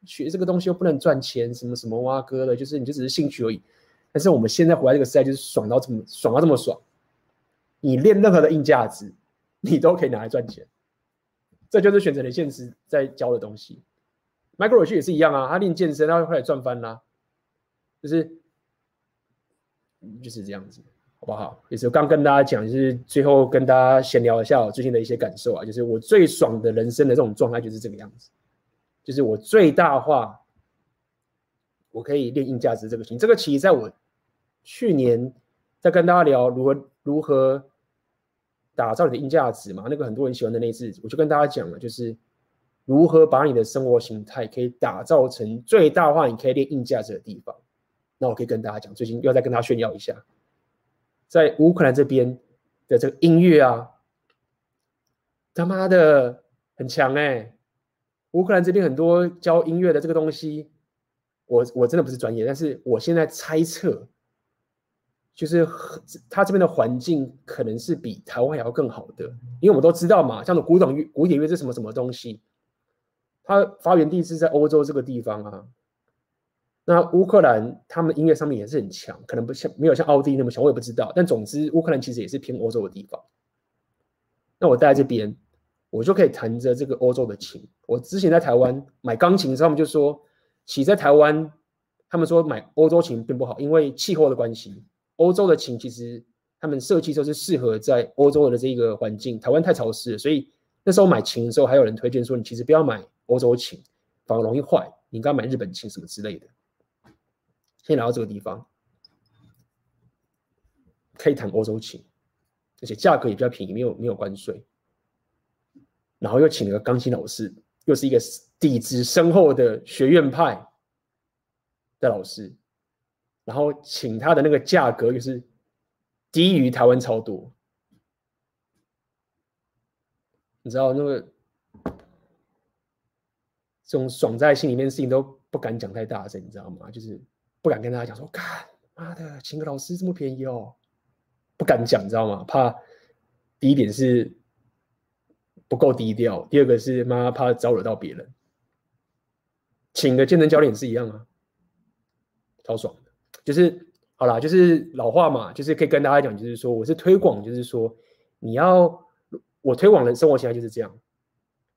学这个东西又不能赚钱，什么什么挖哥的，就是你就只是兴趣而已。但是我们现在活在这个时代，就是爽到这么爽到这么爽，你练任何的硬价值，你都可以拿来赚钱。这就是选择的现实在教的东西。Michael Rashid 也是一样啊，他练健身，他会赚翻啦，就是就是这样子，好不好？也是刚跟大家讲，就是最后跟大家闲聊一下我最近的一些感受啊，就是我最爽的人生的这种状态就是这个样子，就是我最大化，我可以练硬价值这个型。这个其实在我去年在跟大家聊如何如何。打造你的硬价值嘛，那个很多人喜欢的那次，我就跟大家讲了，就是如何把你的生活形态可以打造成最大化，你可以练硬价值的地方。那我可以跟大家讲，最近要再跟大家炫耀一下，在乌克兰这边的这个音乐啊，他妈的很强哎、乌克兰这边很多教音乐的这个东西，我我真的不是专业，但是我现在猜测。就是他这边的环境可能是比台湾还要更好的，因为我们都知道嘛，像古董乐、古典乐是什么什么东西，它发源地是在欧洲这个地方啊。那乌克兰他们音乐上面也是很强，可能不像没有像奥地利那么强，我也不知道。但总之，乌克兰其实也是偏欧洲的地方。那我待在这边，我就可以弹着这个欧洲的琴。我之前在台湾买钢琴的时候，他们就说，其实在台湾，他们说买欧洲琴并不好，因为气候的关系。欧洲的琴其实他们设计就是适合在欧洲的这个环境，台湾太潮湿了，所以那时候买琴的时候还有人推荐说，你其实不要买欧洲琴，反而容易坏，你应该买日本琴什么之类的。先来到这个地方，可以弹欧洲琴，而且价格也比较便宜，没有没有关税。然后又请了个钢琴老师，又是一个底子深厚的学院派的老师，然后请他的那个价格又是低于台湾超多。你知道那个这种爽在心里面的事情都不敢讲太大声，你知道吗？就是不敢跟大家讲说，干妈的，请个老师这么便宜哦，不敢讲，你知道吗？怕第一点是不够低调，第二个是妈怕招惹到别人。请个健身教练是一样啊，超爽，就是好啦，就是老话嘛，就是可以跟大家讲，就是说我是推广，就是说你要。我推广的生活形态就是这样，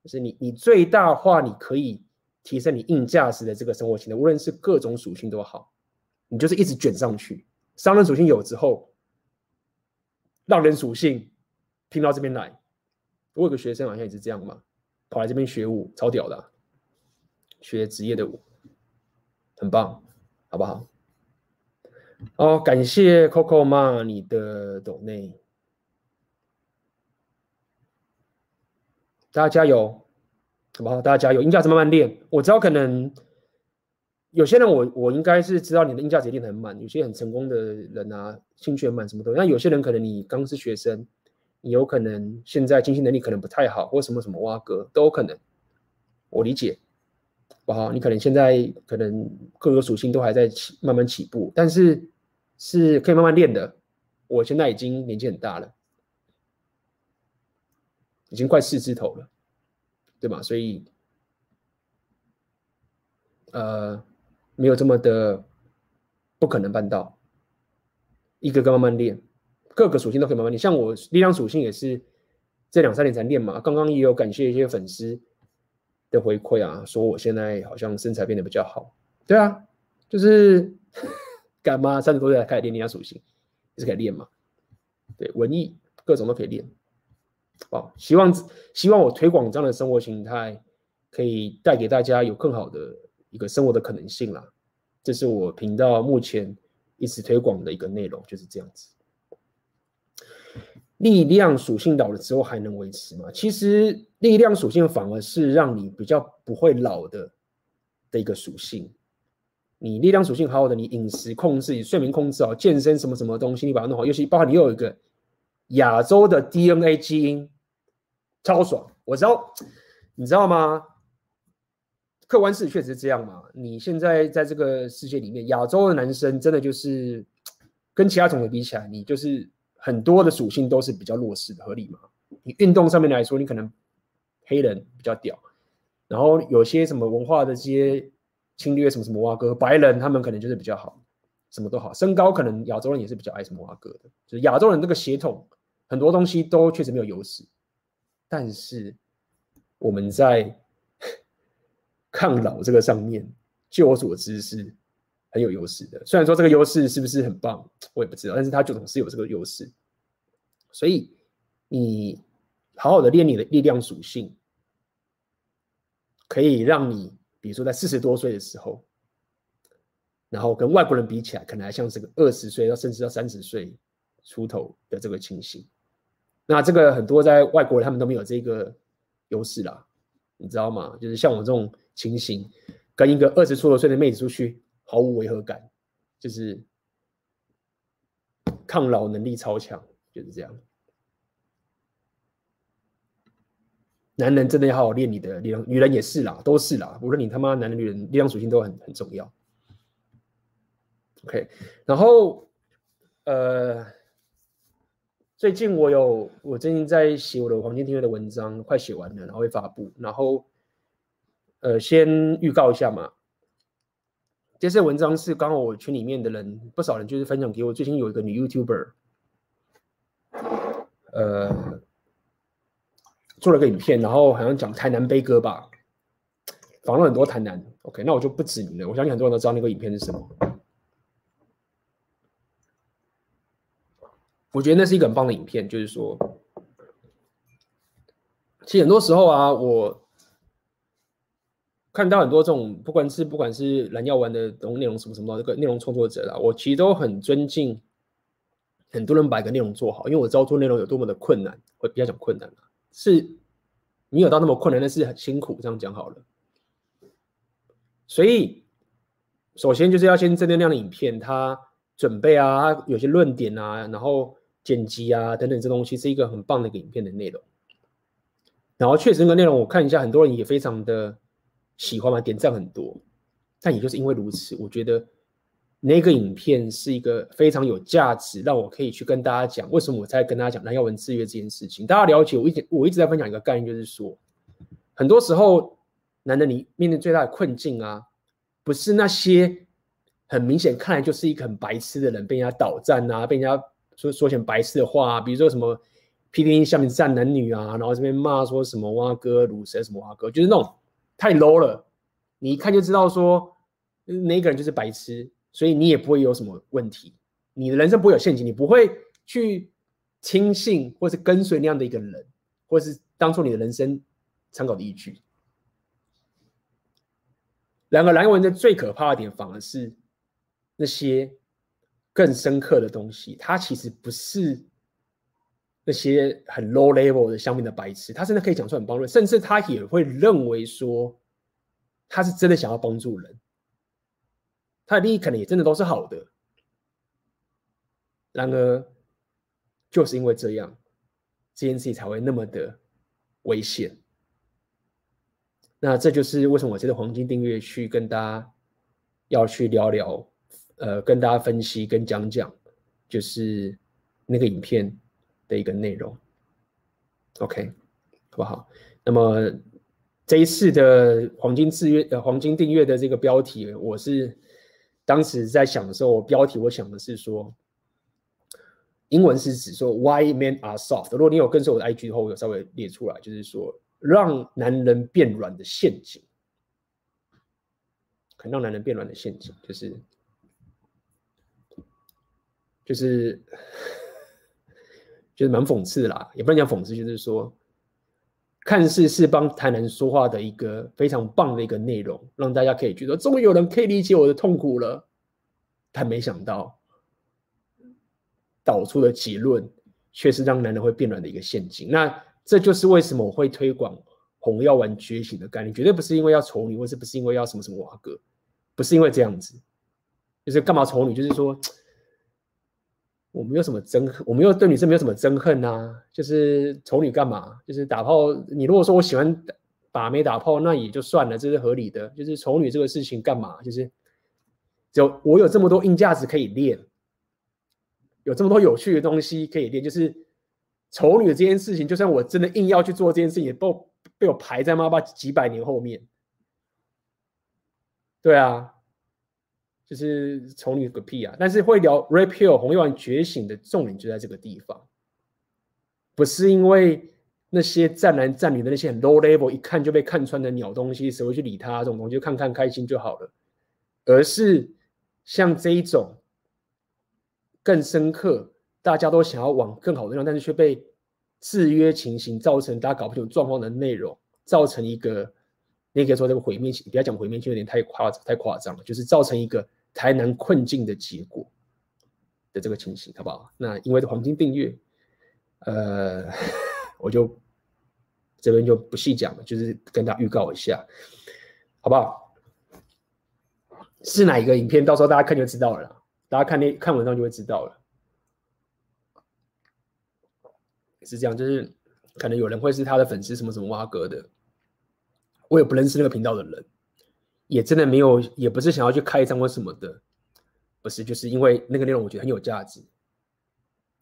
就是你你最大化你可以提升你硬价值的这个生活形态，无论是各种属性都好，你就是一直卷上去。商人属性有之后，让人属性拼到这边来。我有个学生好像也是这样嘛，跑来这边学舞，超屌的，学职业的舞，很棒，好不好？哦，感谢 Coco 妈你的抖内。大家加油，好不好？大家加油，音价值慢慢练。我知道可能有些人我，我我应该是知道你的音价值练得很慢。有些很成功的人啊，兴趣很满，什么都。那有些人可能你刚是学生，你有可能现在经济能力可能不太好，或什么什么挖哥都有可能。我理解，不好？你可能现在可能各个属性都还在起慢慢起步，但是是可以慢慢练的。我现在已经年纪很大了。已经快四字头了，对吧？所以，呃，没有这么的不可能办到。一个个慢慢练，各个属性都可以慢慢练。像我力量属性也是这两三年才练嘛。刚刚也有感谢一些粉丝的回馈啊，说我现在好像身材变得比较好。对啊，就是干嘛三十多岁才开始练力量属性，也是可以练嘛。对，文艺各种都可以练。哦，希望希望我推广这样的生活形态，可以带给大家有更好的一个生活的可能性啦。这是我频道目前一直推广的一个内容，就是这样子。力量属性老了之后还能维持吗？其实力量属性反而是让你比较不会老的的一个属性。你力量属性好好的，你饮食控制、你睡眠控制好、健身什么什么东西，你把它弄好，尤其包括你又有一个。亚洲的 DNA 基因超爽，我知道，你知道吗？客观事实确实是这样嘛。你现在在这个世界里面，亚洲的男生真的就是跟其他种族比起来，你就是很多的属性都是比较弱势的，合理吗？你运动上面来说，你可能黑人比较屌，然后有些什么文化的这些侵略，什么什么哇哥，白人他们可能就是比较好，什么都好，身高可能亚洲人也是比较矮什么哇哥的，就是亚洲人这个血统。很多东西都确实没有优势，但是我们在抗老这个上面，据我所知是很有优势的。虽然说这个优势是不是很棒，我也不知道，但是它就总是有这个优势。所以你好好的练你的力量属性，可以让你，比如说在四十多岁的时候，然后跟外国人比起来，可能还像是个二十岁到甚至到三十岁出头的这个情形。那这个很多在外国人他们都没有这个优势啦，你知道吗？就是像我这种情形，跟一个二十出头岁的妹子出去毫无违和感，就是抗老能力超强，就是这样。男人真的要好好练你的力量，女人也是啦，都是啦，无论你他妈男人女人，力量属性都很很重要。OK，然后呃。最近我有，我最近在写我的黄金订阅的文章，快写完了，然后会发布。然后，呃，先预告一下嘛。这些文章是刚好我群里面的人不少人就是分享给我。最近有一个女 YouTuber，呃，做了个影片，然后好像讲台南悲歌吧，访了很多台南。OK，那我就不指名了，我相信很多人都知道那个影片是什么。我觉得那是一个很棒的影片，就是说，其实很多时候啊，我看到很多这种，不管是不管是蓝药丸的内容什么什么这个内容创作者啦，我其实都很尊敬很多人把一个内容做好，因为我知道做内容有多么的困难，我比较讲困难是你有到那么困难，但是很辛苦，这样讲好了。所以，首先就是要先针对那样的影片，它准备啊，有些论点啊，然后剪辑啊等等，这东西是一个很棒的一个影片的内容。然后确实那个内容我看一下，很多人也非常的喜欢嘛，点赞很多。但也就是因为如此，我觉得那个影片是一个非常有价值，让我可以去跟大家讲为什么我在跟大家讲蓝耀文制约这件事情。大家了解我一点，我一直在分享一个概念，就是说，很多时候。男的，你面对最大的困境啊，不是那些很明显看来就是一个很白痴的人被人家倒赞啊，被人家说说些白痴的话啊，比如说什么 PTT 下面站男女啊，然后这边骂说什么蛙哥、鲁蛇什么蛙哥，就是那种太 low 了，你一看就知道说那个人就是白痴，所以你也不会有什么问题，你的人生不会有陷阱，你不会去轻信或是跟随那样的一个人，或是当做你的人生参考的依据。两个蓝文的最可怕的点，反而是那些更深刻的东西。他其实不是那些很 low level 的下面的白痴，他真的可以讲出很帮助，甚至他也会认为说他是真的想要帮助人，他的利益可能也真的都是好的。然而，就是因为这样，这件事情才会那么的危险。那这就是为什么我这个黄金订阅去跟大家要去聊聊，呃，跟大家分析跟讲讲，就是那个影片的一个内容。OK，好不好？那么这一次的黄金制约呃黄金订阅的这个标题，我是当时在想的时候，我标题我想的是说，英文是指说 Why Men Are Soft。如果你有跟随我的 IG 的话，我有稍微列出来，就是说。让男人变软的陷阱，很让男人变软的陷阱，就是就是 就是蛮讽刺啦，也不能讲讽刺，就是说，看似是帮台南说话的一个非常棒的一个内容，让大家可以觉得终于有人可以理解我的痛苦了，但没想到导出的结论却是让男人会变软的一个陷阱。那这就是为什么我会推广红药丸觉醒的概念，绝对不是因为要丑女，或是不是因为要什么什么瓦格，不是因为这样子，就是干嘛丑女？就是说我没有什么憎恨，我没有对女生没有什么憎恨啊，就是丑女干嘛？就是打炮，你如果说我喜欢把妹打炮，那也就算了，这是合理的。就是丑女这个事情干嘛？就是就我有这么多硬价值可以练，有这么多有趣的东西可以练，就是。丑女的这件事情，就算我真的硬要去做这件事情，也被被我排在妈妈几百年后面。对啊，就是丑女个屁啊！但是会聊 Red Pill 红药丸觉醒的重点就在这个地方，不是因为那些战男战女的那些很 low level 一看就被看穿的鸟东西，谁会去理他？这种东西就看看开心就好了，而是像这一种更深刻。大家都想要往更好的地方，但是却被制约情形造成大家搞不清楚状况的内容，造成一个，你可以说这个毁灭性，不要讲毁灭性有点太夸太夸张了，就是造成一个台南困境的结果的这个情形，好不好？那因为黄金订阅，呃，我就这边就不细讲了，就是跟大家预告一下，好不好？是哪一个影片？到时候大家看就知道了，大家看那看文章就会知道了。是这样，就是可能有人会是他的粉丝，什么什么挖哥的，我也不认识那个频道的人，也真的没有，也不是想要去开一张或什么的，不是，就是因为那个内容我觉得很有价值，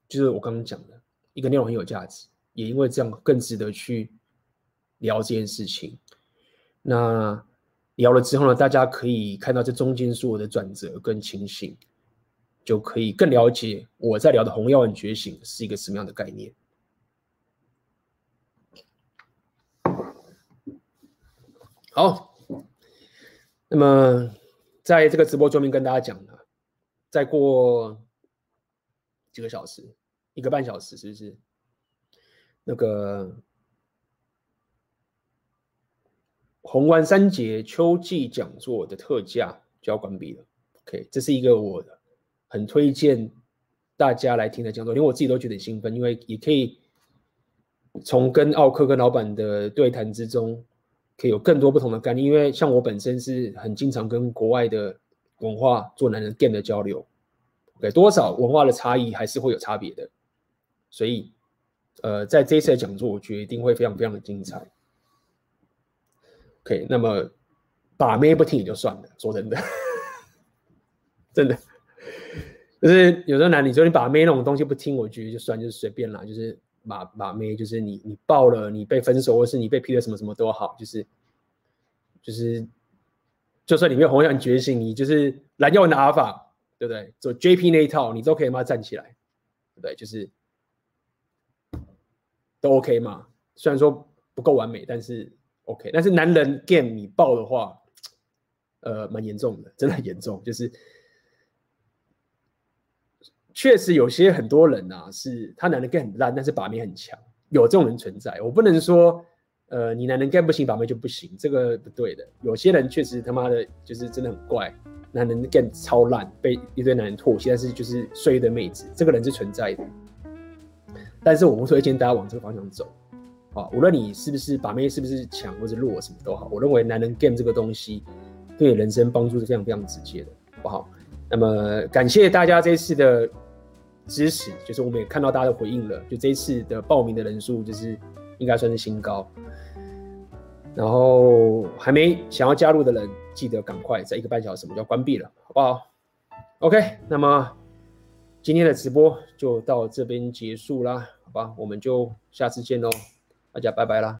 就是我刚刚讲的一个内容很有价值，也因为这样更值得去聊这件事情。那聊了之后呢，大家可以看到这中间所有的转折跟情形，就可以更了解我在聊的红药丸觉醒是一个什么样的概念。好，那么在这个直播桌面跟大家讲了，再过几个小时，一个半小时，是不是？那个红丸三节秋季讲座的特价就要关闭了。OK，这是一个我很推荐大家来听的讲座，连我自己都觉得兴奋，因为也可以从跟奥克跟老板的对谈之中，可以有更多不同的概念。因为像我本身是很经常跟国外的文化做男人 game 的交流，OK，多少文化的差异还是会有差别的，所以呃，在这一次的讲座，我觉得一定会非常非常的精彩。OK，那么把妹不听也就算了，说真的，真的，就是有时候男，你说你把妹那种东西不听，我觉得就算，就是随便啦，就是把把妹，就是你你爆了，你被分手，或是你被劈了什么什么都好，就是就是，就算你没有红颜觉醒，你就是蓝耀文的阿法，对不对？做 JP 那一套，你都可以嘛站起来，对不对？就是都 OK 嘛，虽然说不够完美，但是。OK，但是男人 game 你爆的话，呃，蛮严重的，真的很严重。就是确实有些很多人啊，是他男人 g a 很烂，但是把妹很强，有这种人存在。我不能说，呃，你男人 g a 不行，把妹就不行，这个不对的。有些人确实他妈的，就是真的很怪，男人 game 超烂，被一堆男人唾弃，但是就是睡一堆妹子，这个人是存在的。但是我不推荐大家往这个方向走。啊，无论你是不是把妹，是不是强或者弱，什么都好，我认为男人 game 这个东西对人生帮助是非常非常直接的，好不好？那么感谢大家这一次的支持，就是我们也看到大家的回应了，就这一次的报名的人数就是应该算是新高。然后还没想要加入的人，记得赶快在一个半小时我们就要关闭了，好不好？OK，那么今天的直播就到这边结束啦，好吧？我们就下次见喽。大家拜拜啦。